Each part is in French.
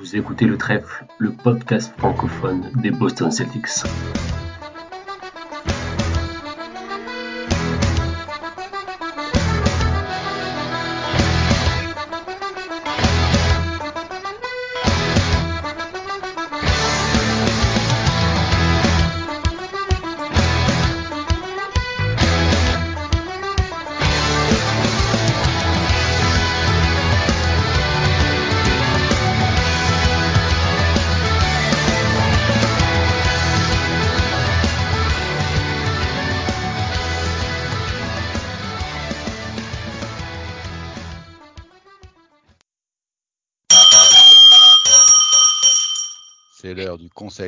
Vous écoutez le Trèfle, le podcast francophone des Boston Celtics.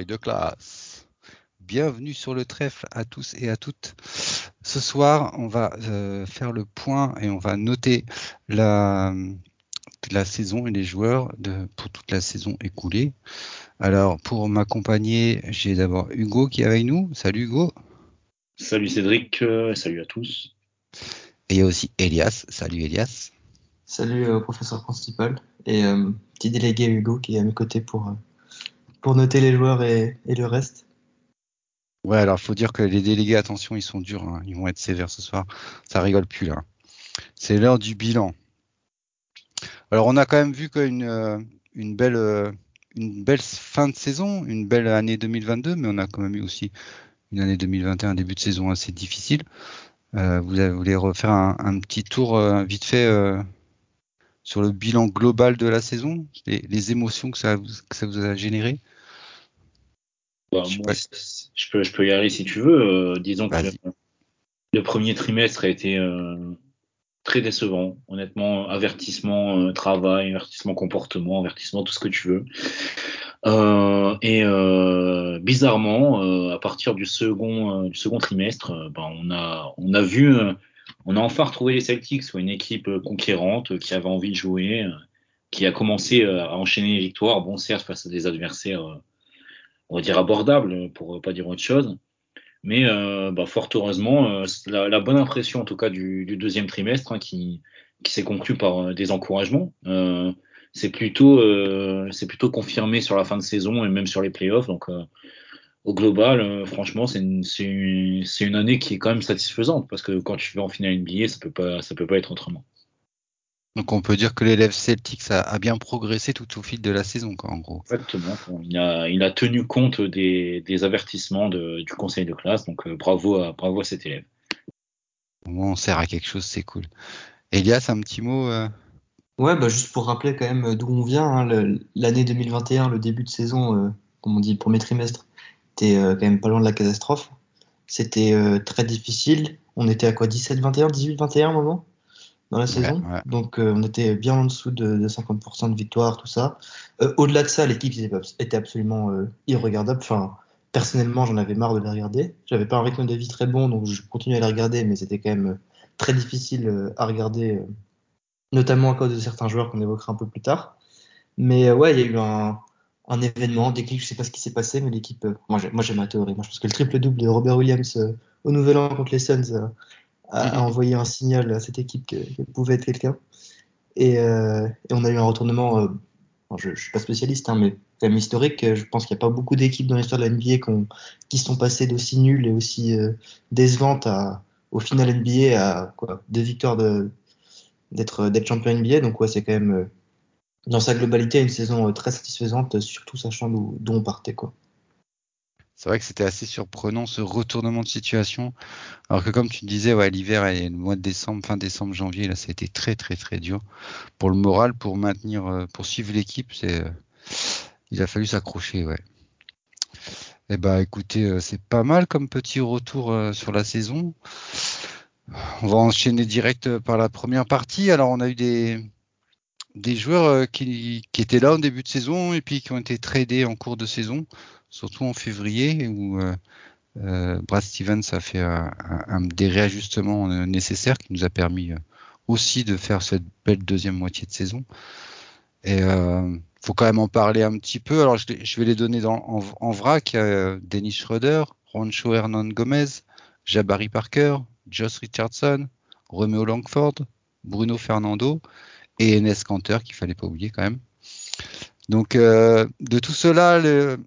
Conseil de classe. Bienvenue sur le trèfle à tous et à toutes. Ce soir, on va euh, faire le point et on va noter la, la saison et les joueurs de, pour toute la saison écoulée. Alors, pour m'accompagner, j'ai d'abord Hugo qui est avec nous. Salut Hugo. Salut Cédric, euh, salut à tous. Et il y a aussi Elias. Salut Elias. Salut euh, professeur principal et euh, petit délégué Hugo qui est à mes côtés pour, euh, pour noter les joueurs et, le reste. Ouais, alors faut dire que les délégués, attention, ils sont durs, hein. ils vont être sévères ce soir. Ça rigole plus là. C'est l'heure du bilan. Alors on a quand même vu qu'une euh, une belle euh, une belle fin de saison, une belle année 2022, mais on a quand même eu aussi une année 2021, un début de saison assez difficile. Euh, vous voulez refaire un, petit tour vite fait sur le bilan global de la saison, les, les émotions que ça, vous- que ça vous a généré Bah, Je moi, peux, je peux y aller si tu veux. Euh, disons que le, premier trimestre a été euh, très décevant. Honnêtement, avertissement euh, travail, avertissement comportement, avertissement tout ce que tu veux. Euh, et euh, bizarrement, euh, à partir du second, du second trimestre, ben, on, a, on a vu, on a enfin retrouvé les Celtics, une équipe euh, conquérante euh, qui avait envie de jouer, euh, qui a commencé à enchaîner les victoires. Bon, certes, face à des adversaires, on va dire abordables, pour pas dire autre chose. Mais euh, bah, fort heureusement, la, bonne impression en tout cas du, deuxième trimestre hein, qui, s'est conclu par des encouragements. C'est plutôt, plutôt confirmé sur la fin de saison et même sur les playoffs. Donc au global, euh, franchement, c'est une, année qui est quand même satisfaisante parce que quand tu vas en finale NBA, ça peut pas, ça peut pas être autrement. Donc on peut dire que l'élève Celtics a, a bien progressé tout au fil de la saison, quoi, en gros. Exactement. Il a, il a tenu compte des, des avertissements de, du conseil de classe. Donc euh, bravo à, bravo à cet élève. Au moins on sert à quelque chose, c'est cool. Elias, un petit mot euh, Ouais, bah juste pour rappeler quand même d'où on vient, hein, le- l'année 2021, le début de saison, euh, comme on dit, le premier trimestre, était euh, quand même pas loin de la catastrophe. C'était euh, très difficile. On était à quoi 17-21, 18-21 à un moment? Dans la Ouais, saison. ouais. Donc euh, on était bien en dessous de, de 50% de victoire, tout ça. Euh, Au-delà de ça, l'équipe était abs- était absolument euh, irregardable. Enfin, personnellement, j'en avais marre de les regarder. J'avais pas un rythme de vie très bon, donc je continuais à les regarder, mais c'était quand même très difficile à regarder, notamment à cause de certains joueurs qu'on évoquera un peu plus tard. Mais ouais, il y a eu un, un événement, un déclic, je sais pas ce qui s'est passé, mais l'équipe, euh, moi j'ai ma théorie. Moi je pense que le triple-double de Robert Williams euh, au Nouvel An contre les Suns euh, a, a envoyé un signal à cette équipe que- qu'elle pouvait être quelqu'un. Et, euh, et on a eu un retournement, bon, je, je suis pas spécialiste, hein, mais quand même historique. Je pense qu'il n'y a pas beaucoup d'équipes dans l'histoire de la NBA qui, ont- qui sont passées d'aussi nulles et aussi décevantes à, au final NBA à quoi, deux victoires d'être, champion NBA. Donc ouais, c'est quand même dans sa globalité une saison euh, très satisfaisante, surtout sachant d'où, on partait. C'est vrai que c'était assez surprenant ce retournement de situation. Alors que comme tu disais, ouais, l'hiver et le mois de décembre, fin décembre, janvier, là, ça a été très très très dur pour le moral, pour maintenir, euh, pour suivre l'équipe. Euh, il a fallu s'accrocher, ouais. Eh ben, écoutez, c'est pas mal comme petit retour sur la saison. On va enchaîner direct par la première partie. Alors, on a eu des des joueurs euh, qui, qui étaient là en début de saison et puis qui ont été tradés en cours de saison, surtout en février où euh, euh, Brad Stevens a fait un, un- des réajustements euh, nécessaires qui nous a permis aussi de faire cette belle deuxième moitié de saison. Et euh, faut quand même en parler un petit peu. Alors je, vais les donner dans, en, en vrac. Euh, Dennis Schroeder, Roncho Hernan Gomez, Jabari Parker, Josh Richardson, Romeo Langford, Bruno Fernando et Enes Kanter qu'il fallait pas oublier quand même. Donc, euh, de tout cela, le,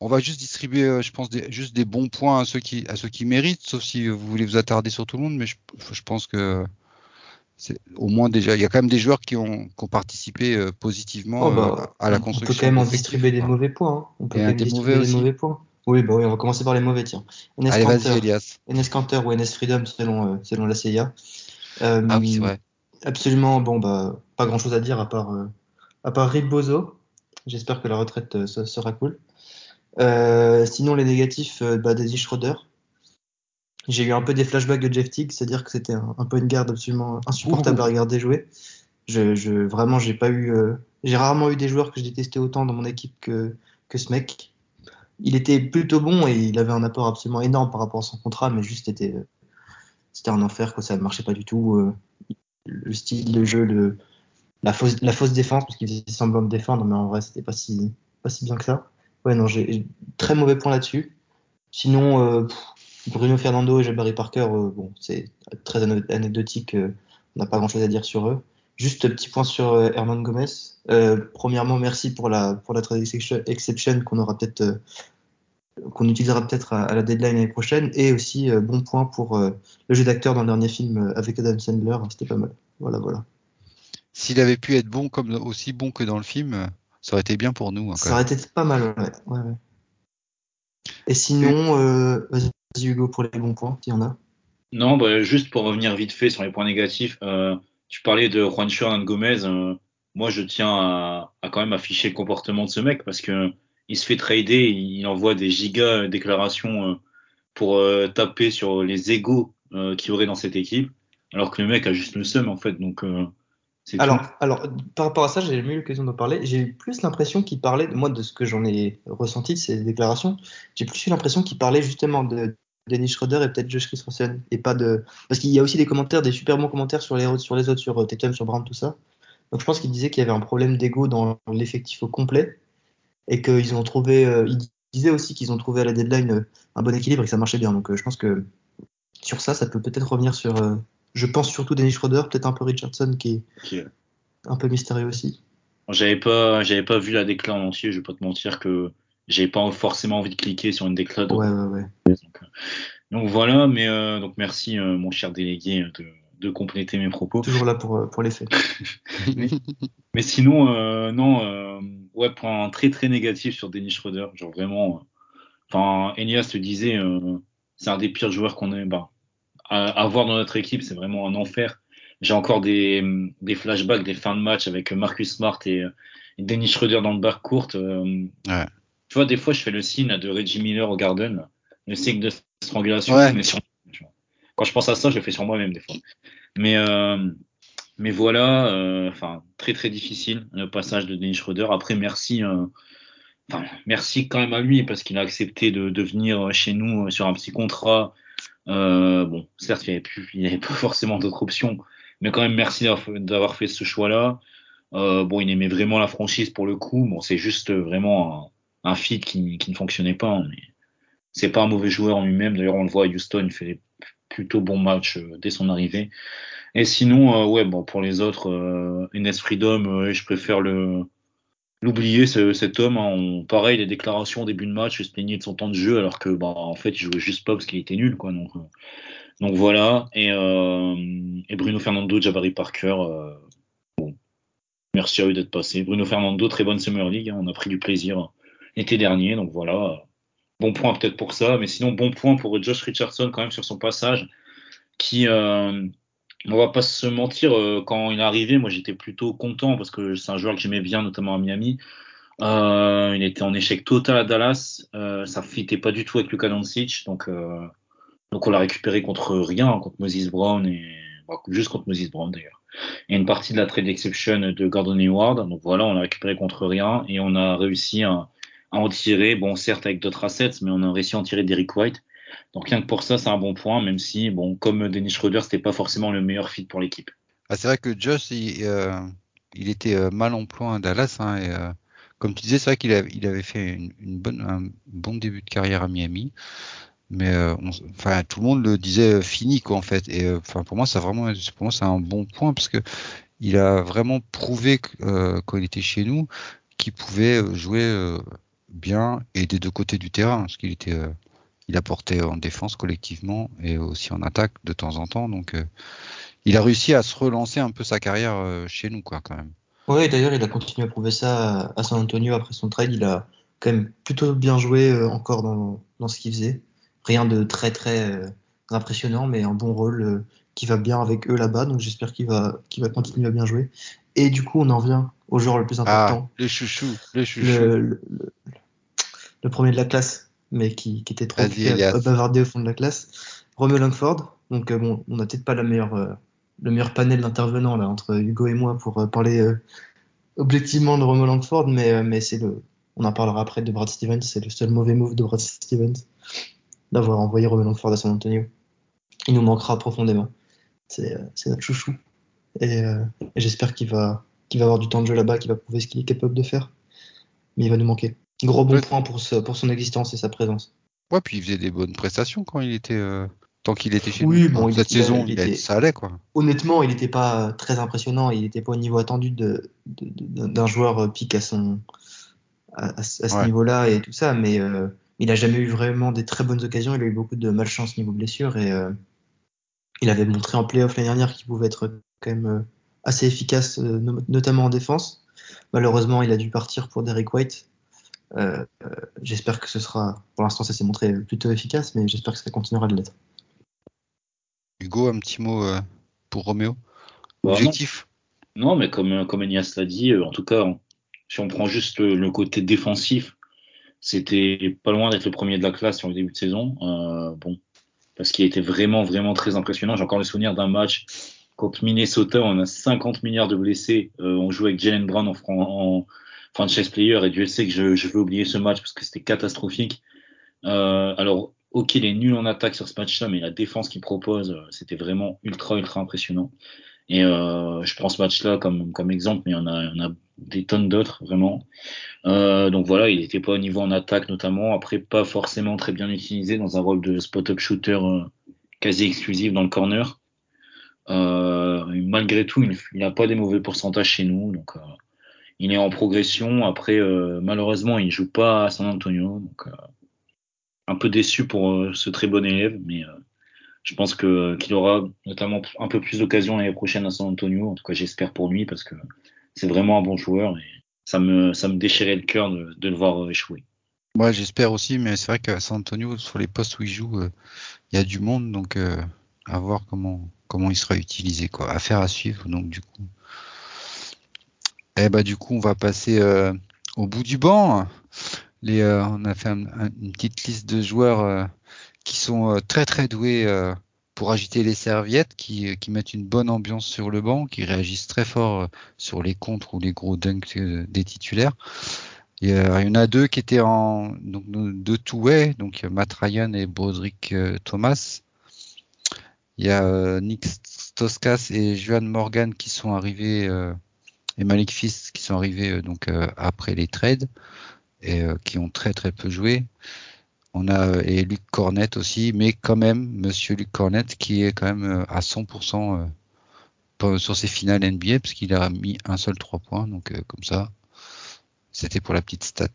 on va juste distribuer, euh, je pense, des, juste des bons points à ceux qui, à ceux qui méritent, sauf si vous voulez vous attarder sur tout le monde, mais je, je pense que c'est au moins déjà, il y a quand même des joueurs qui ont, qui ont participé euh, positivement Oh, bah, euh, à la on- On construction. peut quand même en distribuer des mauvais points. hein. On peut Et quand même des distribuer mauvais des mauvais points. Oui, bah oui, on va commencer par les mauvais, tiens. NS Allez, vas-y, Canter, Elias. NS Canter ou NS Freedom selon, selon la CIA. Euh, Ah oui, c'est vrai. Absolument, bon, bah, pas grand chose à dire à part, euh, à part Rip Bozo. J'espère que la retraite euh, se- sera cool. Euh, sinon, les négatifs, euh, bah, Daisy Schroeder. J'ai eu un peu des flashbacks de Jeff Teague, c'est-à-dire que c'était un, un peu une garde absolument insupportable Ouh. à regarder jouer. Je, je, vraiment, j'ai pas eu, j'ai rarement eu des joueurs que je détestais autant dans mon équipe que, que ce mec. Il était plutôt bon et il avait un apport absolument énorme par rapport à son contrat, mais juste c'était, c'était un enfer, quoi. Ça ne marchait pas du tout. Le style de jeu, le, la fausse, défense, parce qu'il faisait semblant défendre, mais en vrai, c'était pas si, pas si bien que ça. Ouais, non, j'ai très mauvais point là-dessus. Sinon, euh, Bruno Fernando et Jabari Parker, euh, bon, c'est très anecdotique, euh, on n'a pas grand-chose à dire sur eux. Juste petit point sur Herman Gomez. Premièrement, merci pour la, pour la trade exception- qu'on aura peut-être, qu'on utilisera peut-être à, à la deadline l'année prochaine. Et aussi, euh, bon point pour euh, le jeu d'acteur dans le dernier film euh, avec Adam Sandler, c'était pas mal. Voilà, voilà. S'il avait pu être bon comme aussi bon que dans le film, ça aurait été bien pour nous. hein, quand Ça aurait même. été pas mal, ouais. ouais, ouais. Et sinon, euh, vas-y Hugo pour les bons points, s'il y en a. Non, bah, juste pour revenir vite fait sur les points négatifs, euh, tu parlais de Juancho Hernan Gomez. euh, moi, je tiens à, à quand même afficher le comportement de ce mec parce que il se fait trader, il envoie des giga déclarations euh, pour euh, taper sur les égaux euh, qu'il aurait dans cette équipe, alors que le mec a juste le seum en fait. Donc. Alors, par rapport à ça, j'ai jamais eu l'occasion d'en parler. J'ai plus l'impression qu'il parlait, moi, de ce que j'en ai ressenti de ces déclarations, j'ai plus eu l'impression qu'il parlait justement de Dennis Schroeder et peut-être Josh Christensen, et pas de. Parce qu'il y a aussi des commentaires, des super bons commentaires sur les, autres- sur les autres, sur Tatum, sur Brown, tout ça. Donc je pense qu'il disait qu'il y avait un problème d'ego dans l'effectif complet, et qu'ils ont trouvé. euh, il disait aussi qu'ils ont trouvé à la deadline euh, un bon équilibre et que ça marchait bien. Donc euh, je pense que sur ça, ça peut peut-être revenir sur. je pense surtout Dennis Schroeder, peut-être un peu Richardson qui est un peu mystérieux aussi. J'avais pas, j'avais pas vu la décla en entier. Je vais pas te mentir que j'avais pas forcément envie de cliquer sur une décla. de- Ouais, ouais, ouais. Donc, donc voilà, mais euh, donc merci euh, mon cher délégué de, de compléter mes propos. Toujours là pour, pour les faits. Mais sinon, euh, non, ouais, point très très négatif sur Dennis Schroeder. Genre vraiment, euh, enfin, Elias le disait, euh, c'est un des pires joueurs qu'on ait. Bah, à, à voir dans notre équipe, c'est vraiment un enfer. J'ai encore des, des flashbacks des fins de match avec Marcus Smart et, et Dennis Schroeder dans le backcourt. Euh, Ouais. Tu vois, des fois, je fais le signe de Reggie Miller au Garden, là. le signe de strangulation. Ouais. sur-. Quand je pense à ça, je le fais sur moi-même des fois. Mais euh, mais voilà, euh, enfin très très difficile le passage de Dennis Schroeder. Après, merci, euh, enfin merci quand même à lui parce qu'il a accepté de, venir chez nous euh, sur un petit contrat. Bon, certes, il n'y avait, plus- pas forcément d'autres options, mais quand même merci d'avoir fait- ce choix-là. Bon, il aimait vraiment la franchise pour le coup. Bon, c'est juste vraiment un, fit qui, ne fonctionnait pas. hein, c'est pas un mauvais joueur en lui-même. D'ailleurs, on le voit à Houston, il fait plutôt bons matchs euh, dès son arrivée. Et sinon, euh, ouais, bon, pour les autres, Enes Freedom, euh, je préfère l'oublier, ce- cet homme. hein. Pareil, les déclarations au début de match, il se plaignait de son temps de jeu, alors que, bah, en fait, il jouait juste pas parce qu'il était nul, quoi. Donc, donc voilà. Et, Bruno Fernando, Jabari Parker, bon, merci à eux d'être passés. Bruno Fernando, très bonne Summer League. hein. On a pris du plaisir l'été dernier, donc voilà. Bon point peut-être pour ça, mais sinon bon point pour Josh Richardson quand même sur son passage, qui, euh, on va pas se mentir, euh, quand il est arrivé, moi j'étais plutôt content parce que c'est un joueur que j'aimais bien, notamment à Miami. Euh, il était en échec total à Dallas, ça fitait pas du tout avec Luka Doncic, donc donc on l'a récupéré contre rien, contre Moses Brown et bah, juste contre Moses Brown d'ailleurs. Et une partie de la trade exception de Gordon Hayward, donc voilà, on l'a récupéré contre rien et on a réussi à, en tirer, bon certes avec d'autres assets, mais on a réussi à en tirer Derrick White. Donc rien que pour ça, c'est un bon point, même si, bon, comme Dennis Schroeder, c'était pas forcément le meilleur fit pour l'équipe. Ah, c'est vrai que Josh, il, euh, il était euh, mal en point à Dallas. Hein, et, euh, comme tu disais, c'est vrai qu'il avait, il avait fait une, une bonne, un bon début de carrière à Miami. Mais euh, enfin, tout le monde le disait fini quoi en fait. Et enfin, pour moi, ça vraiment, pour moi, c'est un bon point parce que il a vraiment prouvé quand il était chez nous qui pouvait jouer bien et des deux côtés du terrain, parce qu'il était, euh, il apportait en défense collectivement et aussi en attaque de temps en temps. Donc, euh, il a réussi à se relancer un peu sa carrière euh, chez nous, quoi, quand même. Ouais, d'ailleurs, il a continué à prouver ça à- San Antonio après son trade. Il a quand même plutôt bien joué encore dans, dans ce qu'il faisait. Rien de très très impressionnant, mais un bon rôle qui va bien avec eux là-bas. Donc j'espère qu'il va, qu'il va continuer à bien jouer. Et du coup, on en vient au joueur le plus Ah, important, le chouchou, le chouchou. le, le, le- le premier de la classe, mais qui, qui était trop bavarder au fond de la classe. Romeo Langford. Donc euh, bon, on n'a peut-être pas la meilleure, euh, le meilleur panel d'intervenants là entre Hugo et moi pour euh, parler objectivement de Romeo Langford, mais, mais c'est le, on en parlera après de Brad Stevens. C'est le seul mauvais move de Brad Stevens d'avoir envoyé Romeo Langford à San Antonio. Il nous manquera profondément. C'est c'est notre chouchou. Et, euh, et j'espère qu'il va, qu'il va avoir du temps de jeu là-bas, qu'il va prouver ce qu'il est capable de faire. Mais il va nous manquer. Gros bon Ouais. point pour, ce- pour son existence et sa présence. Ouais, puis il faisait des bonnes prestations quand il était, euh, tant qu'il était chez Oui, nous. bon, cette il saison, il il était- ça allait, quoi. Honnêtement, il n'était pas très impressionnant. Il n'était pas au niveau attendu de, de- de- d'un joueur euh, pique à son à, à ce à ce Ouais. niveau-là et tout ça. Mais euh, il a jamais eu vraiment des très bonnes occasions. Il a eu beaucoup de malchance niveau blessure et euh, il avait montré en playoff l'année dernière qu'il pouvait être quand même euh, assez efficace, euh, no- notamment en défense. Malheureusement, il a dû partir pour Derek White. Euh, euh, j'espère que ce sera, pour l'instant, ça s'est montré plutôt efficace, mais j'espère que ça continuera de l'être. Hugo, un petit mot euh, pour Roméo? Bah, non. Objectif? Non, mais comme, comme Enias l'a dit, euh, en tout cas, si on prend juste le, le côté défensif, c'était pas loin d'être le premier de la classe sur le début de saison. Euh, bon, parce qu'il était vraiment, vraiment très impressionnant. J'ai encore le souvenir d'un match contre Minnesota, on a 50 milliards de blessés. Euh, on joue avec Jalen Brown en, fran- en franchise player et Dieu sait que je, je veux oublier ce match parce que c'était catastrophique. Euh, alors, ok, il est nul en attaque sur ce match-là, mais la défense qu'il propose, euh, c'était vraiment ultra, ultra impressionnant. Et euh, je prends ce match-là comme, comme exemple, mais il y en a, en a des tonnes d'autres, vraiment. Euh, donc voilà, il n'était pas au niveau en attaque notamment. Après, pas forcément très bien utilisé dans un rôle de spot-up shooter euh, quasi exclusif dans le corner. Euh, malgré tout, il n'a pas des mauvais pourcentages chez nous. Donc, euh, il est en progression. Après, euh, malheureusement, il joue pas à San Antonio. Donc, un peu déçu pour ce très bon élève, mais je pense qu'il aura notamment un peu plus d'occasions l'année prochaine à San Antonio. En tout cas, j'espère pour lui parce que c'est vraiment un bon joueur et ça me ça me déchirait le cœur de, le voir échouer. Moi, j'espère aussi, mais c'est vrai qu'à San Antonio, sur les postes où il joue, il y a du monde, donc à voir comment comment il sera utilisé, quoi. Affaire à suivre, donc du coup. Eh bah du coup, on va passer euh, au bout du banc. Les, euh, on a fait un- un- une petite liste de joueurs euh, qui sont très très doués pour agiter les serviettes, qui, mettent une bonne ambiance sur le banc, qui réagissent très fort sur les contres ou les gros dunks des titulaires. Il y en a deux qui étaient en donc deux two-way, donc Matt Ryan et Broderick Thomas. Il y a euh, Nick Stoskas et Juan Morgan qui sont arrivés euh, et Malik Fist qui sont arrivés euh, donc après les trades et qui ont très très peu joué. On a et Luc Cornette aussi, mais quand même Monsieur Luc Cornette qui est quand même à 100% euh, pas- sur ses finales NBA parce qu'il a mis un seul trois points, donc comme ça, c'était pour la petite stat.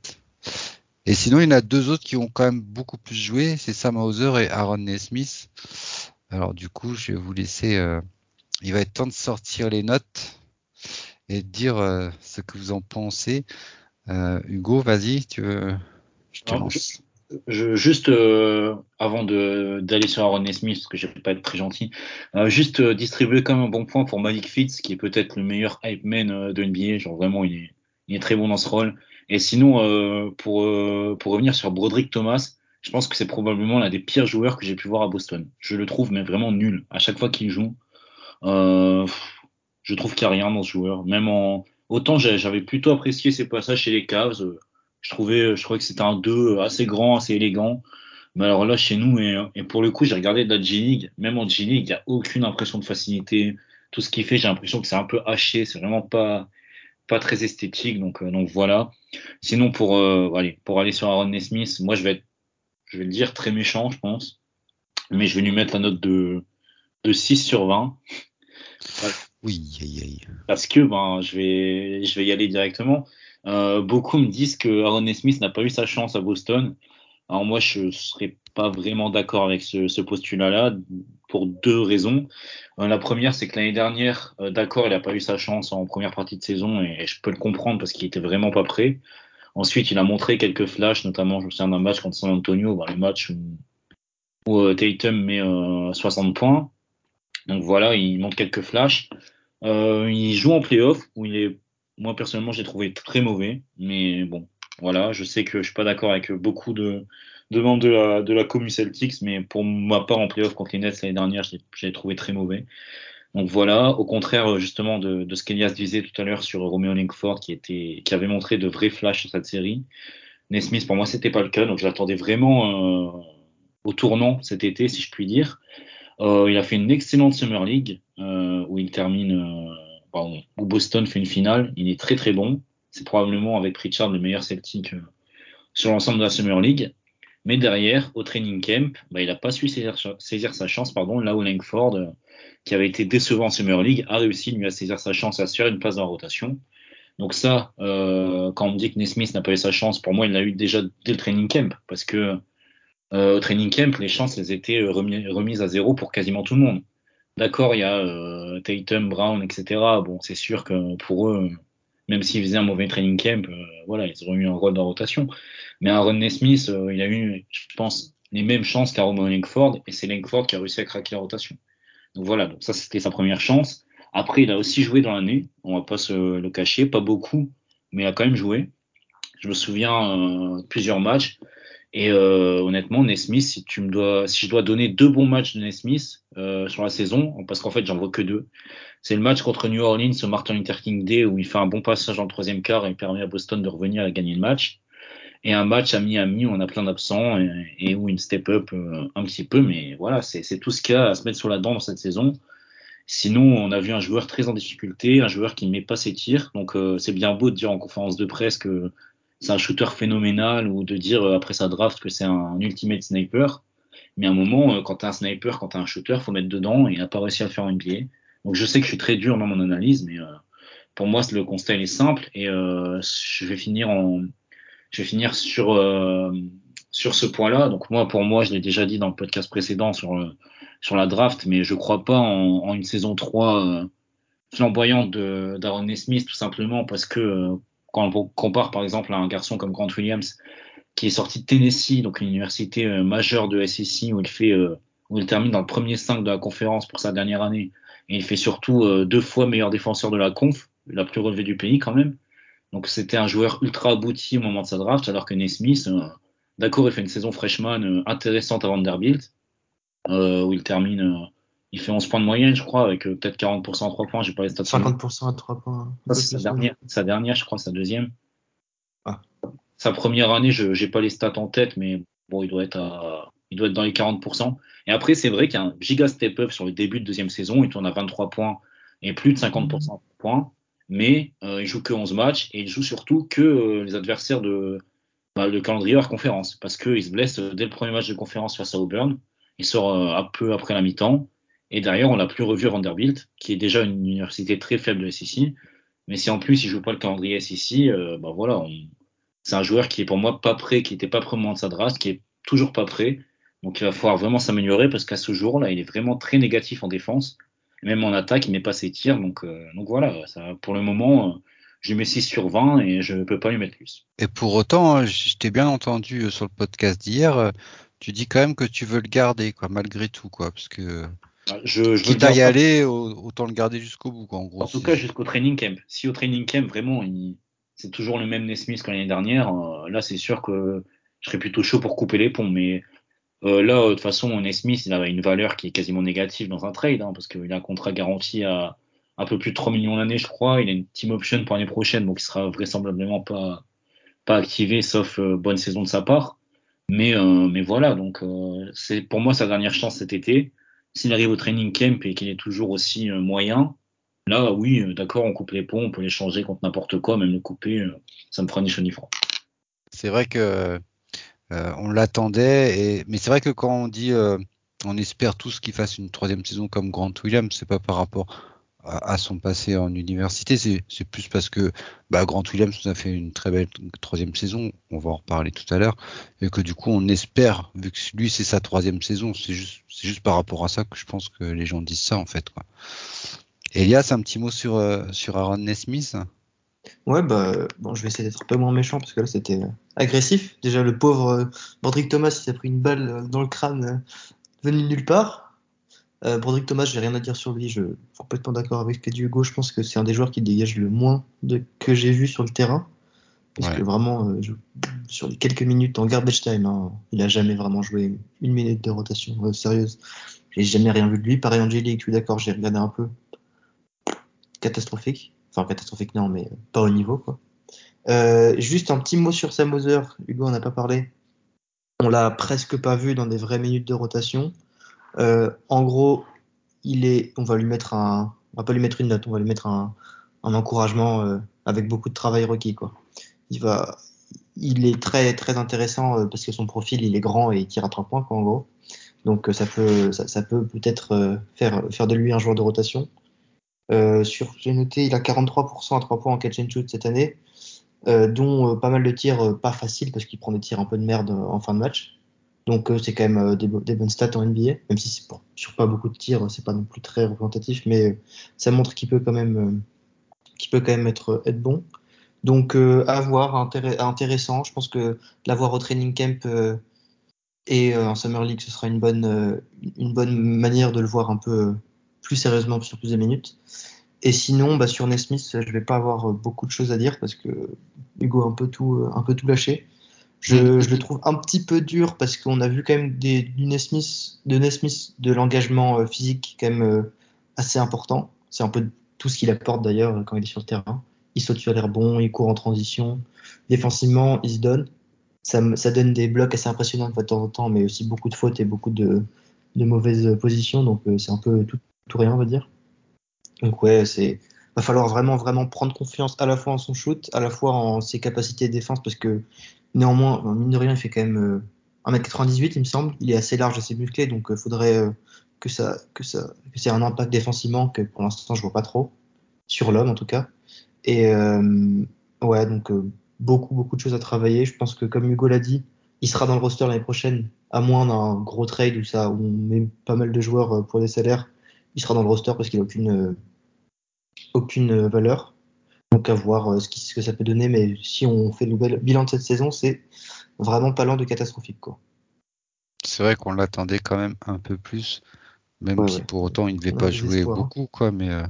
Et sinon, il y en a deux autres qui ont quand même beaucoup plus joué, c'est Sam Hauser et Aaron Nesmith. Alors du coup, je vais vous laisser. euh, il va être temps de sortir les notes et de dire euh, ce que vous en pensez. Euh, Hugo, vas-y, tu veux, je te Alors, lance. Je, juste avant d'aller sur Aaron Smith, parce que je vais pas être très gentil, juste distribuer comme un bon point pour Malik Fitz, qui est peut-être le meilleur hype man de NBA. Genre vraiment, il est, il est très bon dans ce rôle. Et sinon, pour pour revenir sur Broderick Thomas, je pense que c'est probablement l'un des pires joueurs que j'ai pu voir à Boston. Je le trouve mais vraiment nul à chaque fois qu'il joue. Euh, je trouve qu'il n'y a rien dans ce joueur. Même en autant j'avais plutôt apprécié ses passages chez les Cavs. euh, Je trouvais, je trouvais que c'était un 2 assez grand, assez élégant. Mais alors là, chez nous, et, pour le coup, j'ai regardé de la G-League. Même en G-League, il n'y a aucune impression de facilité. Tout ce qu'il fait, j'ai l'impression que c'est un peu haché. C'est vraiment pas, pas très esthétique. Donc, euh, voilà. Sinon, pour, euh, pour aller sur Aaron Nesmith, moi, je vais être, je vais le dire très méchant, je pense. Mais je vais lui mettre la note de, de 6 sur 20. Oui, aïe, aïe. Parce que, ben, je vais, je vais y aller directement. Euh, beaucoup me disent que Aaron Smith n'a pas eu sa chance à Boston. Alors moi, je serais pas vraiment d'accord avec ce, ce postulat-là pour deux raisons. Euh, la première, c'est que l'année dernière, euh, d'accord, il n'a pas eu sa chance en première partie de saison et, et je peux le comprendre parce qu'il était vraiment pas prêt. Ensuite, il a montré quelques flashs, notamment, je me souviens d'un match contre San Antonio, bah, le match où, euh, Tatum met 60 points. Donc voilà, il montre quelques flashs. Euh, il joue en playoff où il est, moi personnellement, j'ai trouvé très mauvais. Mais bon, voilà, je sais que je suis pas d'accord avec beaucoup de, de membres de la, de la Celtics, mais pour ma part en playoff contre les Nets l'année dernière, j'ai trouvé très mauvais. Donc voilà, au contraire justement de, de ce qu'Elias disait tout à l'heure sur Romeo Langford qui avait montré de vrais flashs sur cette série. Nesmith pour moi c'était pas le cas, donc j'attendais vraiment euh, au tournant cet été si je puis dire. Euh, il a fait une excellente Summer League euh, où il termine, où Boston fait une finale. Il est très très bon. C'est probablement avec Pritchard le meilleur Celtic sur l'ensemble de la Summer League. Mais derrière, au training camp, bah, il n'a pas su saisir, saisir, sa chance, pardon, là où Langford, qui avait été décevant en Summer League, a réussi lui à saisir sa chance à se faire une place dans la rotation. Donc ça, euh, quand on me dit que Nesmith n'a pas eu sa chance, pour moi, il l'a eu déjà dès le training camp, parce que euh, au training camp, les chances elles étaient euh, remis, remises à zéro pour quasiment tout le monde. D'accord, il y a Tatum, Brown, etc. Bon, c'est sûr que pour eux, même s'ils faisaient un mauvais training camp, voilà, ils auraient eu un rôle de rotation. Mais Aaron Nesmith, il a eu, je pense, les mêmes chances qu'Aaron Langford, et c'est Langford qui a réussi à craquer la rotation. Voilà, donc ça c'était sa première chance. Après, il a aussi joué dans l'année, on va pas se le cacher, pas beaucoup, mais il a quand même joué. Je me souviens euh, plusieurs matchs. Et euh, honnêtement, Nesmith, si tu me dois, si je dois donner deux bons matchs de Nesmith euh, sur la saison, parce qu'en fait j'en vois que deux, c'est le match contre New Orleans au Martin Luther King Day où il fait un bon passage en troisième quart et permet à Boston de revenir et gagner le match. Et un match à Miami où on a plein d'absents et, et, où une step up euh, un petit peu, mais voilà, c'est tout ce qu'il y a à se mettre sur la dent dans cette saison. Sinon, on a vu un joueur très en difficulté, un joueur qui ne met pas ses tirs. Donc euh, c'est bien beau de dire en conférence de presse que c'est un shooter phénoménal ou de dire euh, après sa draft que c'est un ultimate sniper. Mais à un moment, quand t'es un sniper, quand t'es un shooter, faut mettre dedans et il n'a pas réussi à le faire en NBA. Donc je sais que je suis très dur dans mon analyse, mais pour moi le constat il est simple et je vais finir en, je vais finir sur euh, sur ce point-là. Donc moi, pour moi, je l'ai déjà dit dans le podcast précédent sur sur la draft, mais je crois pas en, en une saison 3 flamboyante d'Aaron Smith tout simplement parce que quand on compare par exemple à un garçon comme Grant Williams qui est sorti de Tennessee, donc une université euh, majeure de SEC où il fait euh, où il termine dans le premier 5 de la conférence pour sa dernière année et il fait surtout euh, deux fois meilleur défenseur de la conf, la plus relevée du pays quand même. Donc c'était un joueur ultra abouti au moment de sa draft alors que Nesmith d'accord, il fait une saison freshman intéressante à Vanderbilt où il termine il fait 11 points de moyenne, je crois, avec euh, peut-être 40% à 3 points. J'ai pas les stats. 50% à 3 points. C'est sa dernière, sa dernière, je crois, sa deuxième. Ah. Sa première année, je j'ai pas les stats en tête, mais bon, il doit être à, il doit être dans les 40%. Et après, c'est vrai qu'il y a un giga step up sur le début de deuxième saison. Il tourne à 23 points et plus de 50% de points. Mais euh, il joue que 11 matchs et il joue surtout que euh, les adversaires de bah, le calendrier hors conférence parce qu'il se blesse dès le premier match de conférence face à Auburn. Il sort euh, un peu après la mi-temps. Et derrière, on l'a plus revu Vanderbilt, qui est déjà une université très faible de SEC. Mais si en plus il joue pas le calendrier SEC, euh, bah voilà, on... c'est un joueur qui est pour moi pas prêt, qui était pas prêt au moment de sa draft, qui est toujours pas prêt. Donc il va falloir vraiment s'améliorer parce qu'à ce jour-là, il est vraiment très négatif en défense. Même en attaque, il met pas ses tirs. Donc, euh, donc voilà, ça, pour le moment, euh, je mets 6 sur 20 et je ne peux pas lui mettre plus. Et pour autant, je t'ai bien entendu sur le podcast d'hier, tu dis quand même que tu veux le garder, quoi, malgré tout, quoi, parce que je, je Quitte à y aller, autant le garder jusqu'au bout. Quoi, en, gros, en tout cas, jusqu'au training camp. Si au training camp, vraiment, il... c'est toujours le même Nesmith que l'année dernière, euh, là, c'est sûr que je serais plutôt chaud pour couper les ponts. Mais euh, là, de toute façon, Nesmith, il a une valeur qui est quasiment négative dans un trade, hein, parce qu'il a un contrat garanti à un peu plus de 3 millions l'année, je crois. Il a une team option pour l'année prochaine, donc il sera vraisemblablement pas, pas activé, sauf euh, bonne saison de sa part. Mais, euh, mais voilà, donc c'est pour moi sa dernière chance cet été s'il arrive au training camp et qu'il est toujours aussi moyen, là, oui, d'accord, on coupe les ponts, on peut les changer contre n'importe quoi, même le couper, ça me fera ni chaud ni froid. C'est vrai que on l'attendait, et... mais c'est vrai que quand on dit on espère tous qu'il fasse une troisième saison comme Grant Williams, c'est pas par rapport à, son passé en université. C'est plus parce que bah, Grant Williams nous a fait une très belle troisième saison, on va en reparler tout à l'heure, et que du coup on espère, vu que lui c'est sa troisième saison, c'est juste, juste par rapport à ça que je pense que les gens disent ça en fait. Quoi. Elias, un petit mot sur, euh, sur Aaron Nesmith? Ouais, bah, bon, je vais essayer d'être un peu moins méchant parce que là c'était agressif. Déjà, le pauvre Broderick Thomas, il s'est pris une balle dans le crâne venu de nulle part. Euh, Broderick Thomas, j'ai rien à dire sur lui. Je suis complètement d'accord avec ce Hugo. Je pense que c'est un des joueurs qui dégage le moins de, que j'ai vu sur le terrain. Parce que vraiment, euh, sur les quelques minutes en garbage time, hein, il a jamais vraiment joué une minute de rotation euh, sérieuse. J'ai jamais rien vu de lui. Pareil, Angelique, je suis d'accord, j'ai regardé un peu. Catastrophique. Enfin, catastrophique, non, mais pas au niveau, quoi. Euh, juste un petit mot sur Sam Hugo, on n'a pas parlé. On l'a presque pas vu dans des vraies minutes de rotation. Euh, en gros, il est, on va lui mettre un, on va pas lui mettre une note, on va lui mettre un, encouragement euh, avec beaucoup de travail requis, quoi. Il va, il est très très intéressant euh, parce que son profil il est grand et il tire à trois points, quoi, en gros. Donc ça peut, ça peut peut-être faire faire de lui un joueur de rotation. Sur, j'ai noté, il a 43% à 3 points en catch and shoot cette année, dont pas mal de tirs pas faciles parce qu'il prend des tirs un peu de merde en fin de match. Donc euh, c'est quand même euh, des, bonnes stats en NBA, même si c'est sur pas beaucoup de tirs, c'est pas non plus très représentatif, mais euh, ça montre qu'il peut quand même, qu'il peut quand même être, être bon. Donc à voir, intéressant. Je pense que l'avoir au training camp et en Summer League, ce sera une bonne, une bonne manière de le voir un peu plus sérieusement sur plusieurs minutes. Et sinon, bah, sur Nesmith, je vais pas avoir beaucoup de choses à dire parce que Hugo a un peu tout, un peu tout lâché. Je, je, le trouve un petit peu dur parce qu'on a vu quand même des, du Nesmith, de Nesmith de l'engagement euh, physique quand même euh, assez important. C'est un peu tout ce qu'il apporte d'ailleurs quand il est sur le terrain. Il saute sur l'air bon, il court en transition. Défensivement, il se donne. Ça, ça donne des blocs assez impressionnants de temps en temps, mais aussi beaucoup de fautes et beaucoup de, de mauvaises positions. Donc euh, c'est un peu tout, tout rien, on va dire. Donc ouais, c'est va falloir vraiment vraiment prendre confiance à la fois en son shoot, à la fois en ses capacités de défense parce que Néanmoins, mine de rien, il fait quand même 1m98, euh, il me semble. Il est assez large, assez musclé, donc il euh, faudrait euh, que ça, que ça, que c'est un impact défensivement que pour l'instant je vois pas trop sur l'homme en tout cas. Et ouais, donc beaucoup, beaucoup de choses à travailler. Je pense que comme Hugo l'a dit, il sera dans le roster l'année prochaine, à moins d'un gros trade où ça, où on met pas mal de joueurs pour des salaires. Il sera dans le roster parce qu'il a aucune, aucune valeur. Donc à voir euh, ce, ce, que ça peut donner, mais si on fait le bilan de cette saison, c'est vraiment pas loin de catastrophique. quoi. C'est vrai qu'on l'attendait quand même un peu plus, même si pour autant il ne devait pas jouer hein. beaucoup, quoi, mais euh,